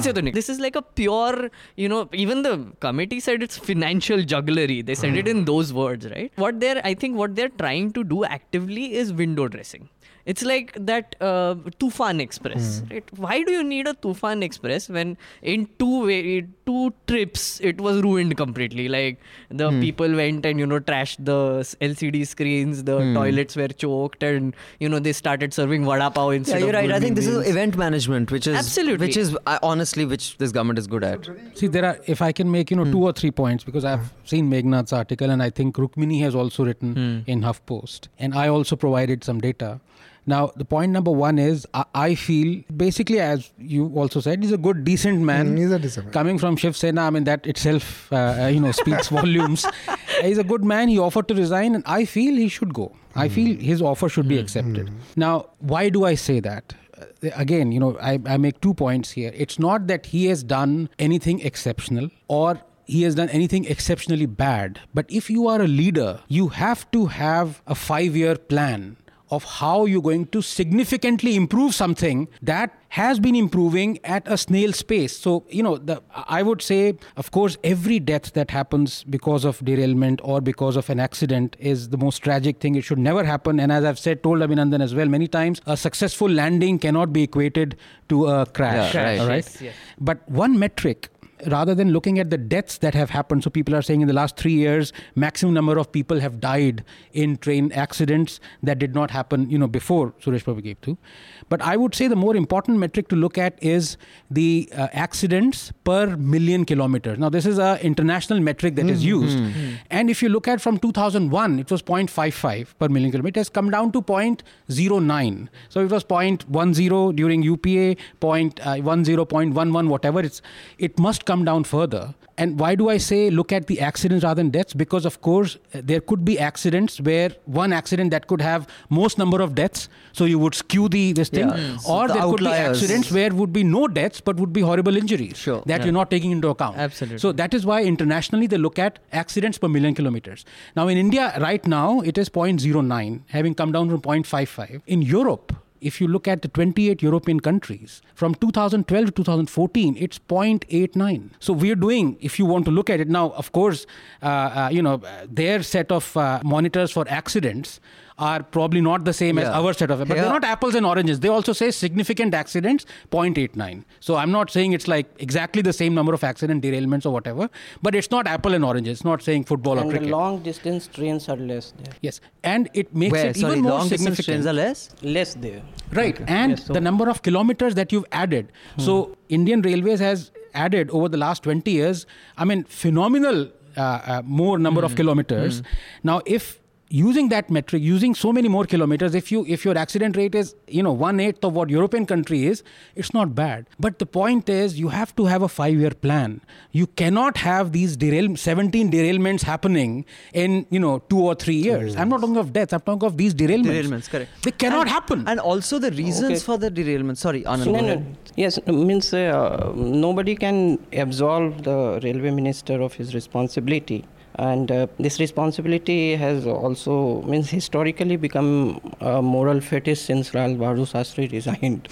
se this is like a pure, you know, even the committee said it's financial jugglery. They said hmm. it in those words, right? What they're, I think, what they're trying to do actively is window dressing. It's like that uh, Tufan Express. Right? Why do you need a Tufan Express when in two way, two trips it was ruined completely? Like the people went and you know trashed the LCD screens, the toilets were choked, and you know they started serving vada pav instead. Yeah, you're of right. I gulbi think this is event management, which is Absolutely. which is uh, honestly which this government is good at. See, there are, if I can make, you know, two or three points, because I've seen Meghnad's article and I think Rukmini has also written in HuffPost. And I also provided some data. Now, the point number one is I, I feel basically, as you also said, he's a good, decent man. Mm, he's a decent man. Coming from Shiv Sena, I mean, that itself, uh, uh, you know, speaks volumes. he's a good man. He offered to resign, and I feel he should go. I feel his offer should be accepted. Now, why do I say that? Uh, Again, you know, I, I make two points here. It's not that he has done anything exceptional or he has done anything exceptionally bad. But if you are a leader, you have to have a five year plan of how you're going to significantly improve something that has been improving at a snail's pace. So, you know, the, I would say, of course, every death that happens because of derailment or because of an accident is the most tragic thing. It should never happen. And as I've said, told Abhinandan as well many times, a successful landing cannot be equated to a crash. Yeah, right. All right. Yes, yes. But one metric rather than looking at the deaths that have happened. So people are saying in the last 3 years maximum number of people have died in train accidents that did not happen you know before suresh prabhu gave to but i would say the more important metric to look at is the uh, accidents per million kilometers. Now this is a international metric that is used. And if you look at from 2001 it was 0.55 per million kilometers. It has come down to 0.09 so it was 0.10 during upa point, uh, 10 0.11 whatever it's it must come down further and why do i say look at the accidents rather than deaths because of course there could be accidents where one accident that could have most number of deaths so you would skew the this thing Yeah. Mm. So or the there could be accidents where would be no deaths but would be horrible injuries Sure. that Yeah. you're not taking into account Absolutely. so that is why internationally they look at accidents per million kilometers. Now in India right now it is 0.09, having come down from 0.55. In Europe, if you look at the 28 European countries, from 2012 to 2014, it's 0.89. So we're doing, if you want to look at it now, of course, uh, uh, you know, their set of uh, monitors for accidents are probably not the same as our set of, but Yeah. they're not apples and oranges. They also say significant accidents 0.89. So I'm not saying it's like exactly the same number of accident derailments or whatever, but it's not apple and oranges. It's not saying football or and the cricket. long distance trains are less there. yes, and it makes Where it sorry, even more long distance significant. trains are less. Less there. Right, and Yes, so- the number of kilometers that you've added. So Indian Railways has added over the last 20 years. I mean, phenomenal uh, uh, more number of kilometers. Now, if using that metric, using so many more kilometers, if you if your accident rate is you know one eighth of what European country is, it's not bad. But the point is, you have to have a five year plan. You cannot have these derail 17 derailments happening in you know two or three years. I'm not talking of deaths. I'm talking of these derailments. Derailments, correct. They cannot And- happen. And also the reasons Okay. for the derailment. Sorry, Anand. No, no. Yes, means uh, nobody can absolve the railway minister of his responsibility. And uh, this responsibility has also means historically become a moral fetish since Lal Bahadur Shastri resigned.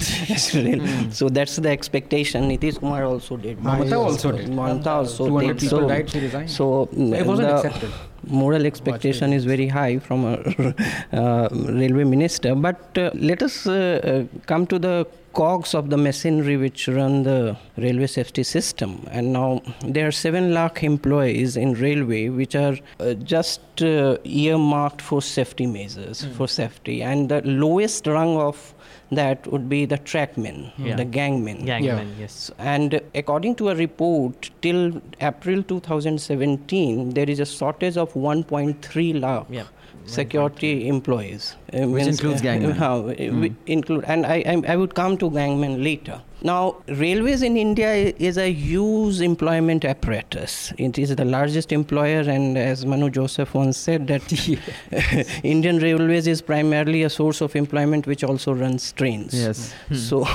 rail- So that's the expectation. Nitish Kumar also did. Mamata also did. Mamata also 200 did. people so, died, she resigned. So it wasn't accepted. moral expectation is very high from a uh, railway minister. But uh, let us uh, uh, come to the cogs of the machinery which run the railway safety system. And now there are 7 lakh employees in railway which are uh, just uh, earmarked for safety measures, for safety. And the lowest rung of that would be the trackmen, Yeah. the gangmen. Gangman, yes. And according to a report, till April 2017, there is a shortage of 1.3 lakh Yeah. security employees. Uh, Which includes uh, gangmen. how, uh, we include, and I, I, I would come to gangmen later. Now, railways in India is a huge employment apparatus. It is the largest employer, and as Manu Joseph once said, that Indian Railways is primarily a source of employment which also runs trains. Yes. So,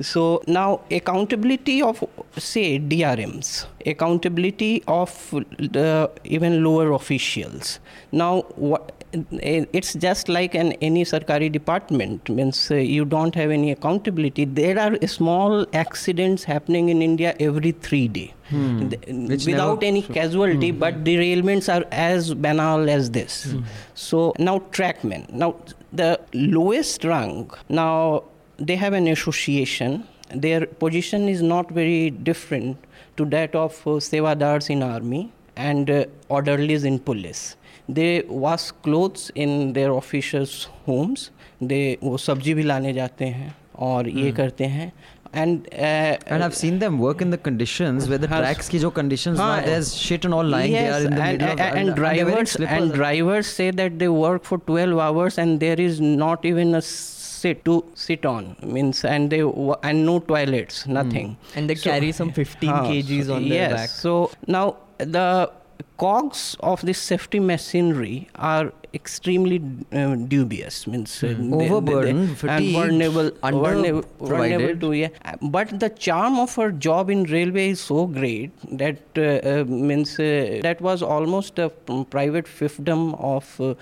so now accountability of say DRMs, accountability of the even lower officials. Now, what? It's just like an any sarkari department means uh, you don't have any accountability. There are small accidents happening in India every three day, Th- without any casualty. But derailments are as banal as this. So now trackmen. Now the lowest rung. Now they have an association. Their position is not very different to that of uh, sevadars in army and uh, orderlies in police. They wash clothes in their officers' homes. They वो सब्जी भी लाने जाते हैं और ये करते हैं and uh, And I've seen them work in the conditions where the Has- tracks ki jo conditions हाँ, where there's shit and all lying yes, there in the and, middle of and, and they're wearing drivers slippers and drivers say that they work for 12 hours and there is not even a sit to sit on means and they wa- and no toilets nothing And they So- carry some 15 Huh, kgs so- on yes, their back. So now the cogs of this safety machinery are extremely uh, dubious. Means uh, they- they- they- Overburdened, and vulnerable, under vulnerable, vulnerable to yeah. But the charm of her job in railway is so great that uh, uh, means uh, that was almost a private fiefdom of uh,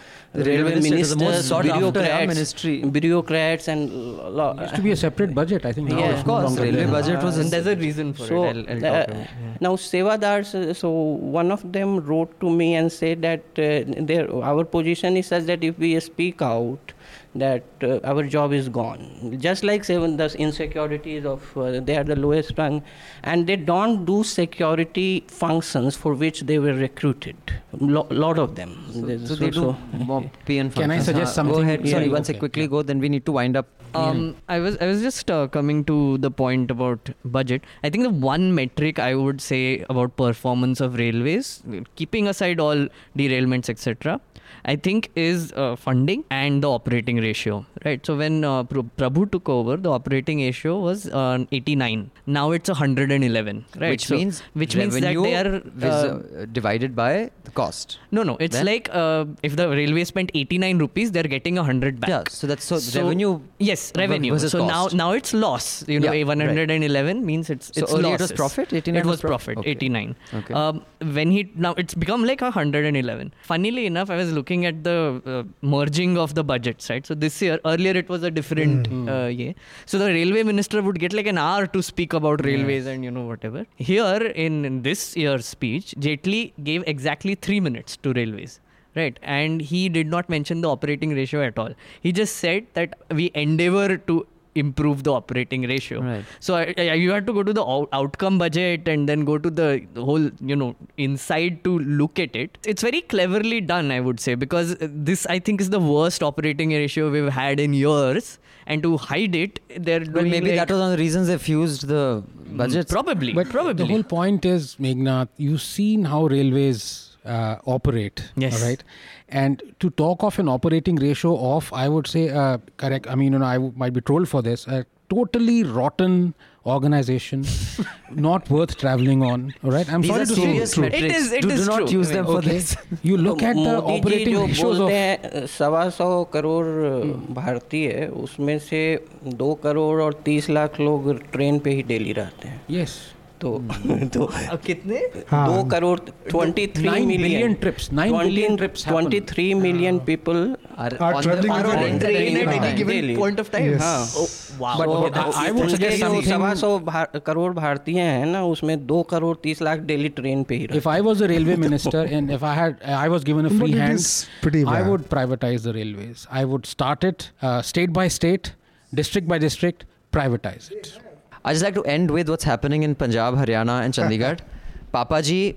railway railway minister is the most ministers, sought after, yeah, bureaucrats, ministry. bureaucrats, and lo- Used to be a separate budget, I think. now Yeah. it's Of course, longer railway budget was and there's a reason for so, it. I'll, I'll uh, talk about it. Yeah. now sevadars uh, so one of them wrote to me and said that uh, their our position is such that if we speak out that uh, our job is gone just like seven the insecurities of uh, they are the lowest rung and they don't do security functions for which they were recruited Lo- lot of them There's So they do so- more PN Can I suggest something? Go ahead. Yeah, Sorry, yeah, once I quickly yeah. go, then we need to wind up. Um, I was I was just uh, coming to the point about budget. I think the one metric I would say about performance of railways, keeping aside all derailments etc., I think is uh, funding and the operating ratio. Right. So when uh, Pr- Prabhu took over, the operating ratio was uh, 89. Now it's 111. Right. Which So- means which means that they are vis- uh, uh, divided by the cost. no no. It's Then? like uh, if the railway spent 89 rupees, they're getting 100 back. Yeah, so that's so, So- revenue. Yes, revenue. versus So now cost. now it's loss. You know, Yeah, a 111 means it's So it's earlier it was profit, 89 It was profit. okay. 89. Okay. Um, when he now it's become like a 111. Funnily enough, I was looking at the uh, merging of the budgets. Right. So this year, earlier it was a different uh, yeah. So the railway minister would get like an hour to speak about railways and you know whatever. Here in, in this year's speech, Jaitley gave exactly three minutes to railways right and he did not mention the operating ratio at all he just said that we endeavor to improve the operating ratio Right. so I, I, you have to go to the out- outcome budget and then go to the whole you know inside to look at it it's very cleverly done i would say because uh, this i think is the worst operating ratio we've had in years and to hide it they're Well, maybe like- that was one of the reasons they fused the budget. probably But probably the whole point is, Meghnad, you've seen how railways uh, operate. Yes. All right. And to talk of an operating ratio of, I would say, uh, correct. I mean, you know, I w- might be trolled for this. A totally rotten organization, not worth traveling on. All right. I'm These sorry are to serious say true. metrics. It is- it do, is do not true. use them for Okay. this. You look at the Modi ji operating जो ratios बोलते of. हैं सवा सौ करोड़ भारतीय उसमें से दो करोड़ और तीस लाख लोग ट्रेन पे ही डेली रहते हैं Yes. तो तो कितने? हाँ, दो crore twenty three million trips million trips twenty three million people are point of time सवा सौ करोड़ भारतीय हैं ना उसमें दो करोड़ तीस लाख डेली ट्रेन पे ही if I was a railway minister and if I had I was given a free hand I would privatise the railways I would start it state by state district by district privatise it state, district by district, privatize it. I just like to end with what's happening in Punjab, Haryana, and Chandigarh. Papaji,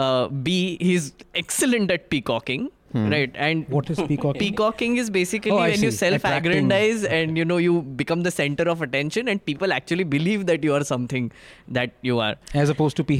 uh, B, he's excellent at peacocking. Right and What is peacocking? Peacocking is basically Oh, I when you self-aggrandize and you know you become the center of attention and people actually believe that you are something that you are. As opposed to P.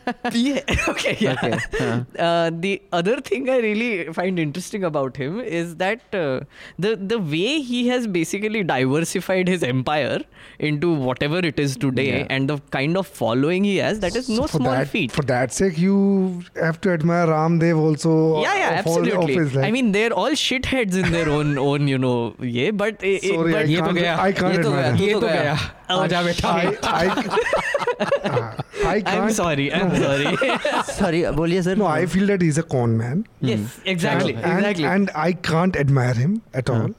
yeah. okay. Yeah. Okay. Huh. Uh, the other thing I really find interesting about him is that uh, the the way he has basically diversified his empire into whatever it is today, yeah. and the kind of following he has, that is no so small that, feat. For that sake, you have to admire Ramdev also. Yeah, yeah, uh, absolutely. His. I mean, they're all shitheads in their own own, you know. Yeah, but. Eh, eh, Sorry, it, but I, can't, yeah, I can't. I can't. I'm sorry. I'm sorry. Sorry, बोलिए sir. No, I feel that he's a con man. yes, exactly, and, exactly. And, I can't admire him at all.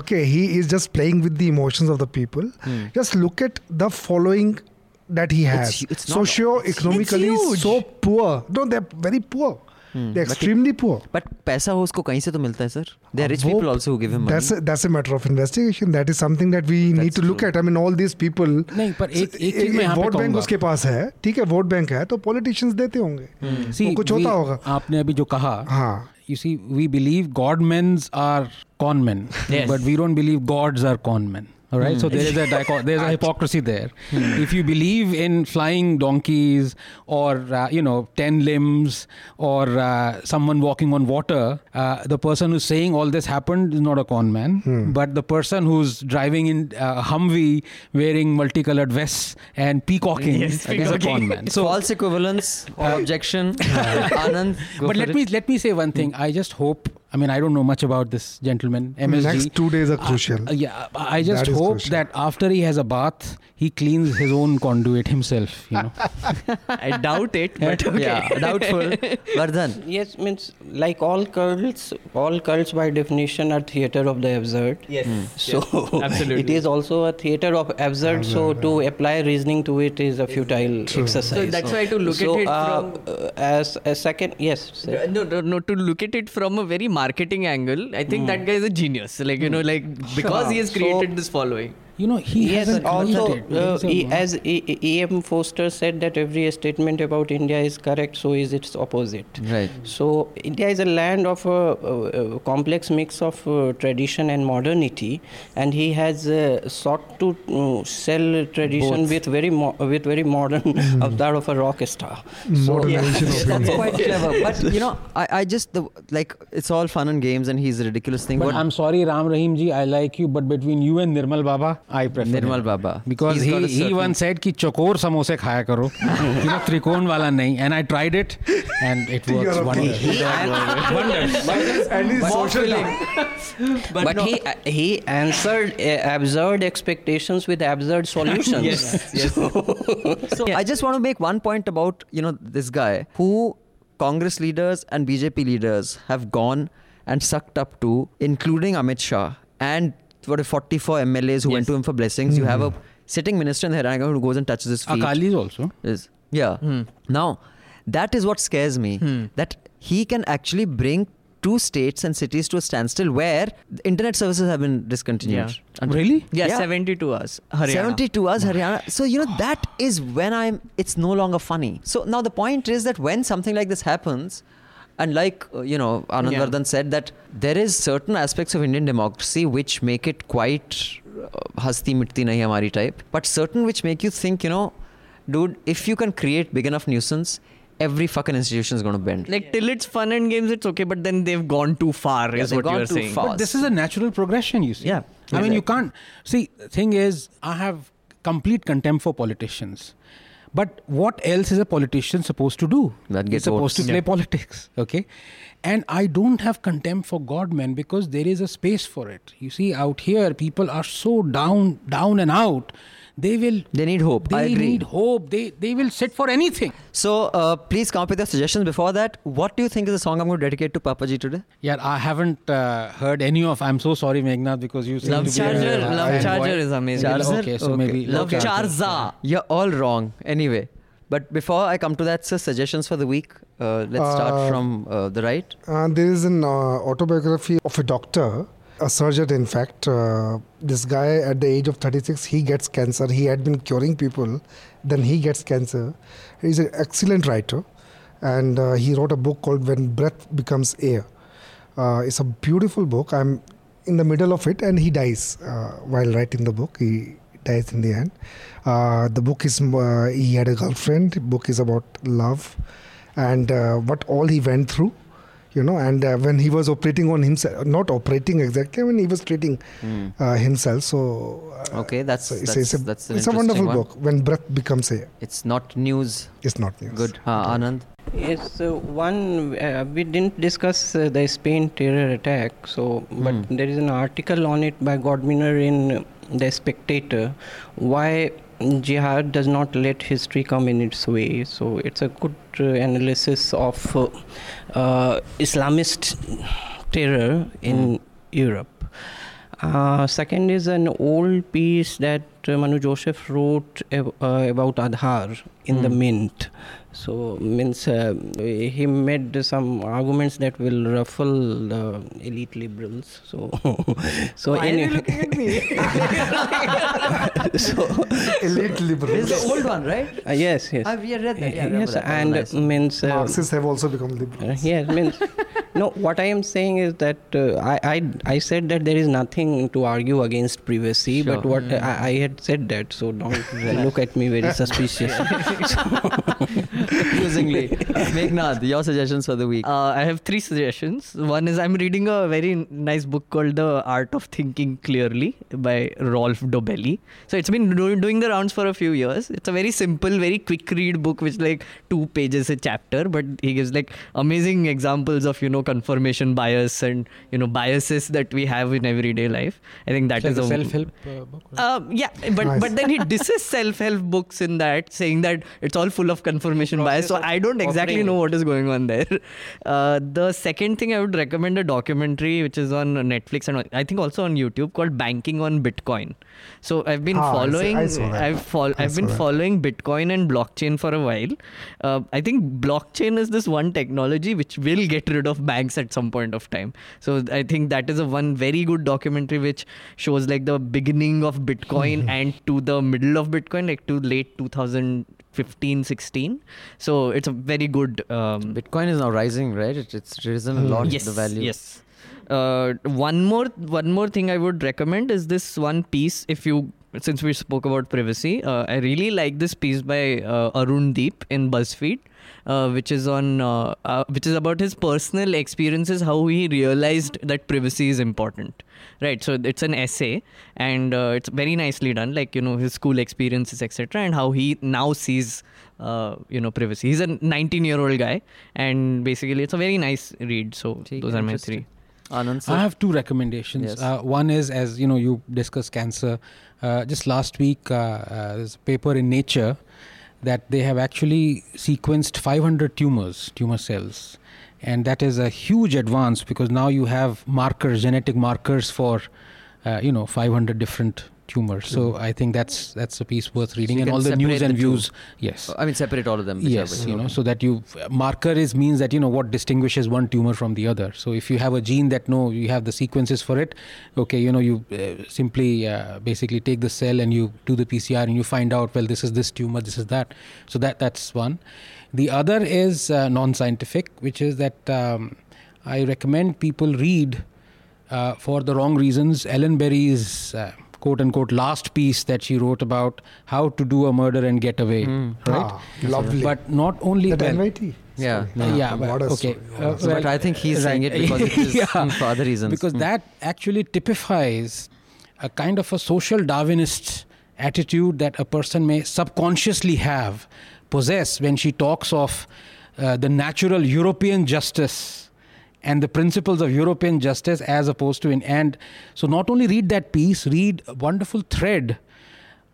okay, he is just playing with the emotions of the people. Hmm. Just look at the following that he has. It's- it's not- Socio-economically it's huge. so poor. No, they're very poor. Extremely poor but पैसा हो उसको कहीं से तो मिलता है sir? Rich people also who give him that's that's a matter of investigation that is something that we need to look at I mean all this people नहीं पर एक एक चीज़ मैं वोट बैंक उसके पास है ठीक है? वोट बैंक है तो पॉलिटिशियंस देते होंगे। hmm. कुछ होता होगा। आपने अभी जो कहा हाँ। you see we believe god men are con men yes. but we don't believe gods are all right so there is a dicho- there's a hypocrisy there if you believe in flying donkeys or uh, you know 10 limbs or uh, someone walking on water uh, the person who's saying all this happened is not a con man but the person who's driving in uh, humvee wearing multicolored vests and peacocking Yes, is a con man So false equivalence or objection. Anand, but let it. me let me say one thing. I just hope. I mean, I don't know much about this gentleman, MSG. next two days are crucial Uh, yeah, I I just That is hope that after he has a bath, he cleans his own conduit himself. You know, I doubt it, but okay. Yeah, doubtful. Vardhan. Yes, means like all cults, all cults by definition are theater of the absurd. Yes. So absolutely. it is also a theater of absurd. So to apply reasoning to it is a futile exercise. So that's why to look so, at it uh, from uh, as a second, yes. sir. No, no, no. To look at it from a very marketing angle, I think that guy is a genius. Like you know, like because he has So- created this following. You know he Yes, hasn't also, created. uh, There is a- e- as e- E- E.M. Forster said that every statement about India is correct, so is its opposite. Right. So India is a land of a, a, a complex mix of uh, tradition and modernity, and he has uh, sought to uh, sell tradition Both. with very mo- with very modern avatar of a rock star. modernization of That's India. quite clever. But you know, I, I just the, like it's all fun and games, and he's a ridiculous thing. but What- I'm sorry, Ram Rahim ji, I like you, but between you and Nirmal Baba, I prefer Nirmal Baba because he he one said कि चकोर समोसे खाया करो। You know त्रिकोण वाला नहीं and I tried it and it works wonder but he he answered absurd expectations with absurd solutions yes so I just want to make one point about you know this guy who Congress leaders and BJP leaders have gone and sucked up to including Amit Shah and what if 44 MLAs who went to him for blessings. You have a hmm. sitting minister in Haryana who goes and touches his feet. Akalis also Is yeah. Hmm. Now that is what scares me. Hmm. That he can actually bring two states and cities to a standstill where the internet services have been discontinued. Yeah. And- really Yeah, Yeah. 72 hours. Haryana. 72 hours Haryana. So, you know, that is when I'm, it's no longer funny. So now the point is that when something like this happens, and like, uh, you know, Anand Yeah. Vardhan said that there is certain aspects of Indian democracy which make it quite uh, hasti mitti nahi hamari type, but certain which make you think, you know, dude, if you can create big enough nuisance, every fucking institution is going to bend. Like till it's fun and games, it's okay, but then they've gone too far. Yeah, is what you're saying. far. But this is a natural progression, you see. Yeah, I mean, you can't see. The thing is, I have complete contempt for politicians. But what else is a politician supposed to do? That He's get supposed votes. to play Yeah. politics. Okay, and I don't have contempt for God, man, because there is a space for it. You see, out here, people are so down, down and out. They will. They need hope. They I agree. need hope. They they will sit for anything. So uh, please come up with your suggestions. Before that, what do you think is the song I'm going to dedicate to Papaji today? Yeah, I haven't uh, heard any of. I'm so sorry, Meghnad, because you Love to be Charger, a, Love fanboy. Charger is amazing. Charger? Okay, so Okay. maybe Love okay. Charza. You're all wrong. Anyway, but before I come to that, sir, suggestions for the week. Uh, let's start Uh, from uh, the right. Uh, there is an uh, autobiography of a doctor, a surgeon, in fact. Uh, this guy, at the age of 36, he gets cancer. He had been curing people, then he gets cancer. He's an excellent writer, and uh, he wrote a book called When Breath Becomes Air. Uh, it's a beautiful book. I'm in the middle of it, and he dies uh, while writing the book. He dies in the end. Uh, the book is uh, he had a girlfriend. The book is about love, and what all he went through you know and uh, when he was operating on himself not operating exactly when he was treating uh, himself so uh, Okay, that's so it's, that's, it's a, that's an it's a wonderful one. book when breath becomes air It's not news. it's not news Good. Uh, Anand. Yes, so one uh, we didn't discuss uh, the Spain terror attack. So, but Hmm. there is an article on it by Godminer in the Spectator. Why jihad does not let history come in its way. So it's a good uh, analysis of uh, uh, Islamist terror in Europe. Uh, second is an old piece that Manu Joseph wrote ab- uh, about Aadhaar in the Hmm. Mint. So means uh, he made some arguments that will ruffle the elite liberals. So so anyway, looking at me? so elite liberals This is the old one, right? uh, yes yes Ah, we had read that. Yeah, yes that. That was and nice. means uh, marxists have also become uh, liberals yes means no what i am saying is that uh, I, I i said that there is nothing to argue against privacy but Sure. what I, I had said that so don't look at me very suspicious Confusingly. Meghnad, your suggestions for the week. Uh, I have three suggestions. One is I'm reading a very nice book called The Art of Thinking Clearly by Rolf Dobelli. So it's been do- doing the rounds for a few years. It's a very simple, very quick read book, which like two pages a chapter, but he gives like amazing examples of you know confirmation bias and you know biases that we have in everyday life. I think that It's is like a a self-help uh, book. right? um, yeah, but Nice. but then he disses self-help books in that, saying that it's all full of confirmation So I don't exactly know what is going on there. Uh, the second thing I would recommend a documentary which is on Netflix and I think also on YouTube called Banking on Bitcoin. So I've been Ah, I see- following. I that. I've fol- I I've been that. following Bitcoin and blockchain for a while. Uh, I think blockchain is this one technology which will get rid of banks at some point of time. So I think that is a one very good documentary which shows like the beginning of Bitcoin and to the middle of Bitcoin, like to late 2015, 16. So it's a very good. Um, Bitcoin is now rising, right? It, it's risen a lot, yes, the value. Yes. Uh, one more one more thing I would recommend is this one piece. If you since we spoke about privacy, uh, I really like this piece by uh, Arun Deep in BuzzFeed. Uh, which is on uh, uh, which is about his personal experiences how he realized that privacy is important right so it's an essay and uh, it's very nicely done like you know his school experiences etc and how he now sees uh, you know privacy he's a 19 year old guy and basically it's a very nice read so Theek, those are my three Anand. I have two recommendations. Yes. Uh, one is, as you know, you discussed cancer. Uh, just last week, uh, uh, there's a paper in Nature that they have actually sequenced 500 tumors, tumor cells, and that is a huge advance because now you have markers, genetic markers for, uh, you know, 500 different tumors. So I think that's that's a piece worth reading, you and all the news and the two. views. Yes. I mean, separate all of them. Yes, you know, so that you marker is means that you know what distinguishes one tumor from the other. So if you have a gene that no, you have the sequences for it. Okay, you know, you uh, simply uh, basically take the cell and you do the PCR and you find out well, this is this tumor, this is that. So that that's one. The other is uh, non-scientific, which is that um, I recommend people read uh, for the wrong reasons. Ellen Barry's uh, quote unquote last piece that she wrote about how to do a murder and get away, right? Ah, lovely. But not only that well, NYT. Yeah. uh, yeah, but- okay. uh, what a So, but I think he's saying it because it is Yeah. for other reasons. Because Mm. that actually typifies a kind of a social Darwinist attitude that a person may subconsciously have, possess when she talks of uh, the natural European justice and the principles of European justice as opposed to in. And so, not only read that piece, read a wonderful thread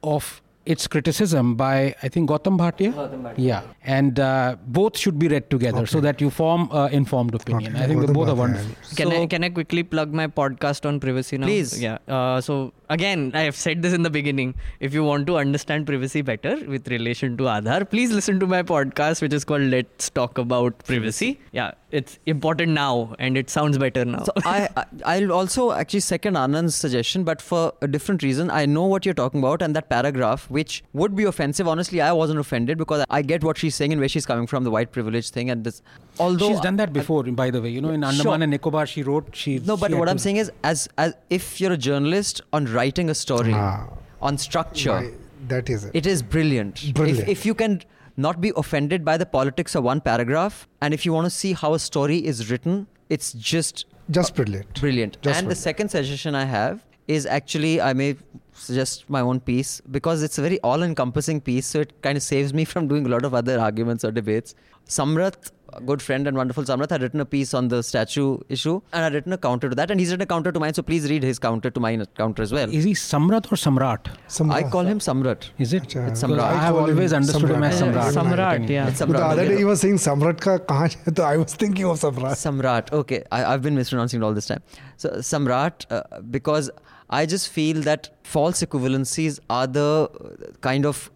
of its criticism by I think Gautam Bhatia. Yeah, and uh, both should be read together so that you form uh, informed opinion. Okay. I think Gautam both are wonderful. Can So- I can I quickly plug my podcast on privacy now? Please. Yeah. Uh, so again, I have said this in the beginning. If you want to understand privacy better with relation to Aadhaar, please listen to my podcast, which is called Let's Talk About Privacy. Yeah, it's important now, and it sounds better now. So I, I I'll also actually second Anand's suggestion, but for a different reason. I know what you're talking about, and that paragraph, which would be offensive. Honestly, I wasn't offended because I get what she's saying and where she's coming from, the white privilege thing, and this. Although She's done that before, by the way. You know, in Andaman Sure. and Nicobar, she wrote. She No, but she what I'm to- saying is, as as if you're a journalist on writing a story, Ah. on structure, Why- that is it. it is brilliant. Brilliant. If, if you can not be offended by the politics of one paragraph, and if you want to see how a story is written, it's just Just brilliant. brilliant. Just and the second suggestion I have is actually I may suggest my own piece because it's a very all-encompassing piece, so it kind of saves me from doing a lot of other arguments or debates. Samrat, good friend and wonderful Samrat, had written a piece on the statue issue, and I'd written a counter to that, and he's written a counter to mine. So please read his counter to mine counter as well. Is he Samrat or Samrat? Some I call him Samrat. Is it? Acha, It's Samrat. I have always understood him as Samrat. Samrat. Samrat, yeah. It's The other day he was saying Samrat ka kahan hai? So I was thinking of Samrat. Samrat. Okay, I, I've been mispronouncing it all this time. So Samrat, uh, because I just feel that false equivalencies are the uh, kind of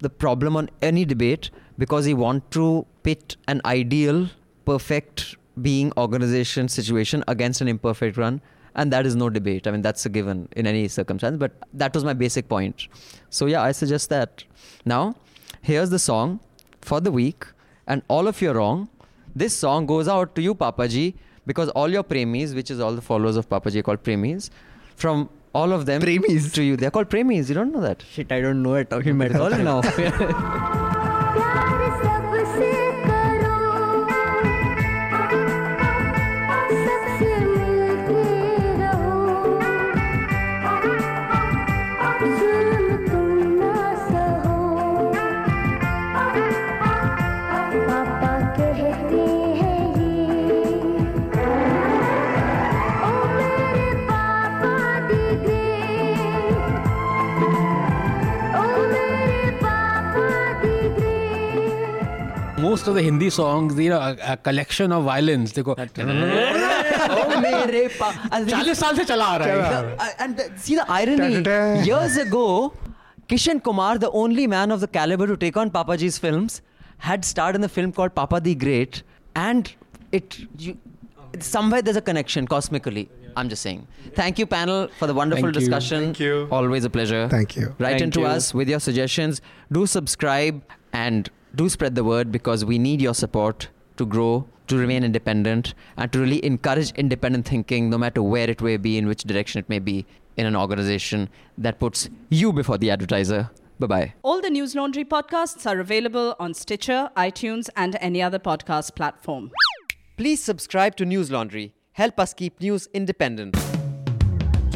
the problem on any debate because you want to pit an ideal, perfect being organization situation against an imperfect one. And that is no debate. I mean, that's a given in any circumstance. But that was my basic point. So, yeah, I suggest that. Now, here's the song for the week. And all of you are wrong. This song goes out to you, Papaji, because all your premies, which is all the followers of Papaji are called premies, from all of them Premies? to you. They're called premies. You don't know that. Shit, I don't know it. Okay, मैं all now. Most of the Hindi songs, you know, a, a collection of violins. They go. oh, mere pa- and then- 40 साल से चला आ रहा है The- uh, and the- see the irony. Da-da-da. Years ago, Kishan Kumar, the only man of the caliber to take on Papaji's films, had starred in a film called Papa the Great, and it you, somewhere there's a connection cosmically. I'm just saying. Thank you, panel, for the wonderful Thank you. discussion. Thank you. Always a pleasure. Thank you. Write Thank into you. us with your suggestions. Do subscribe and do spread the word because we need your support to grow, to remain independent, and to really encourage independent thinking, no matter where it may be, in which direction it may be, in an organization that puts you before the advertiser. Bye bye. All the News Laundry podcasts are available on Stitcher, iTunes, and any other podcast platform. Please subscribe to News Laundry. Help us keep news independent.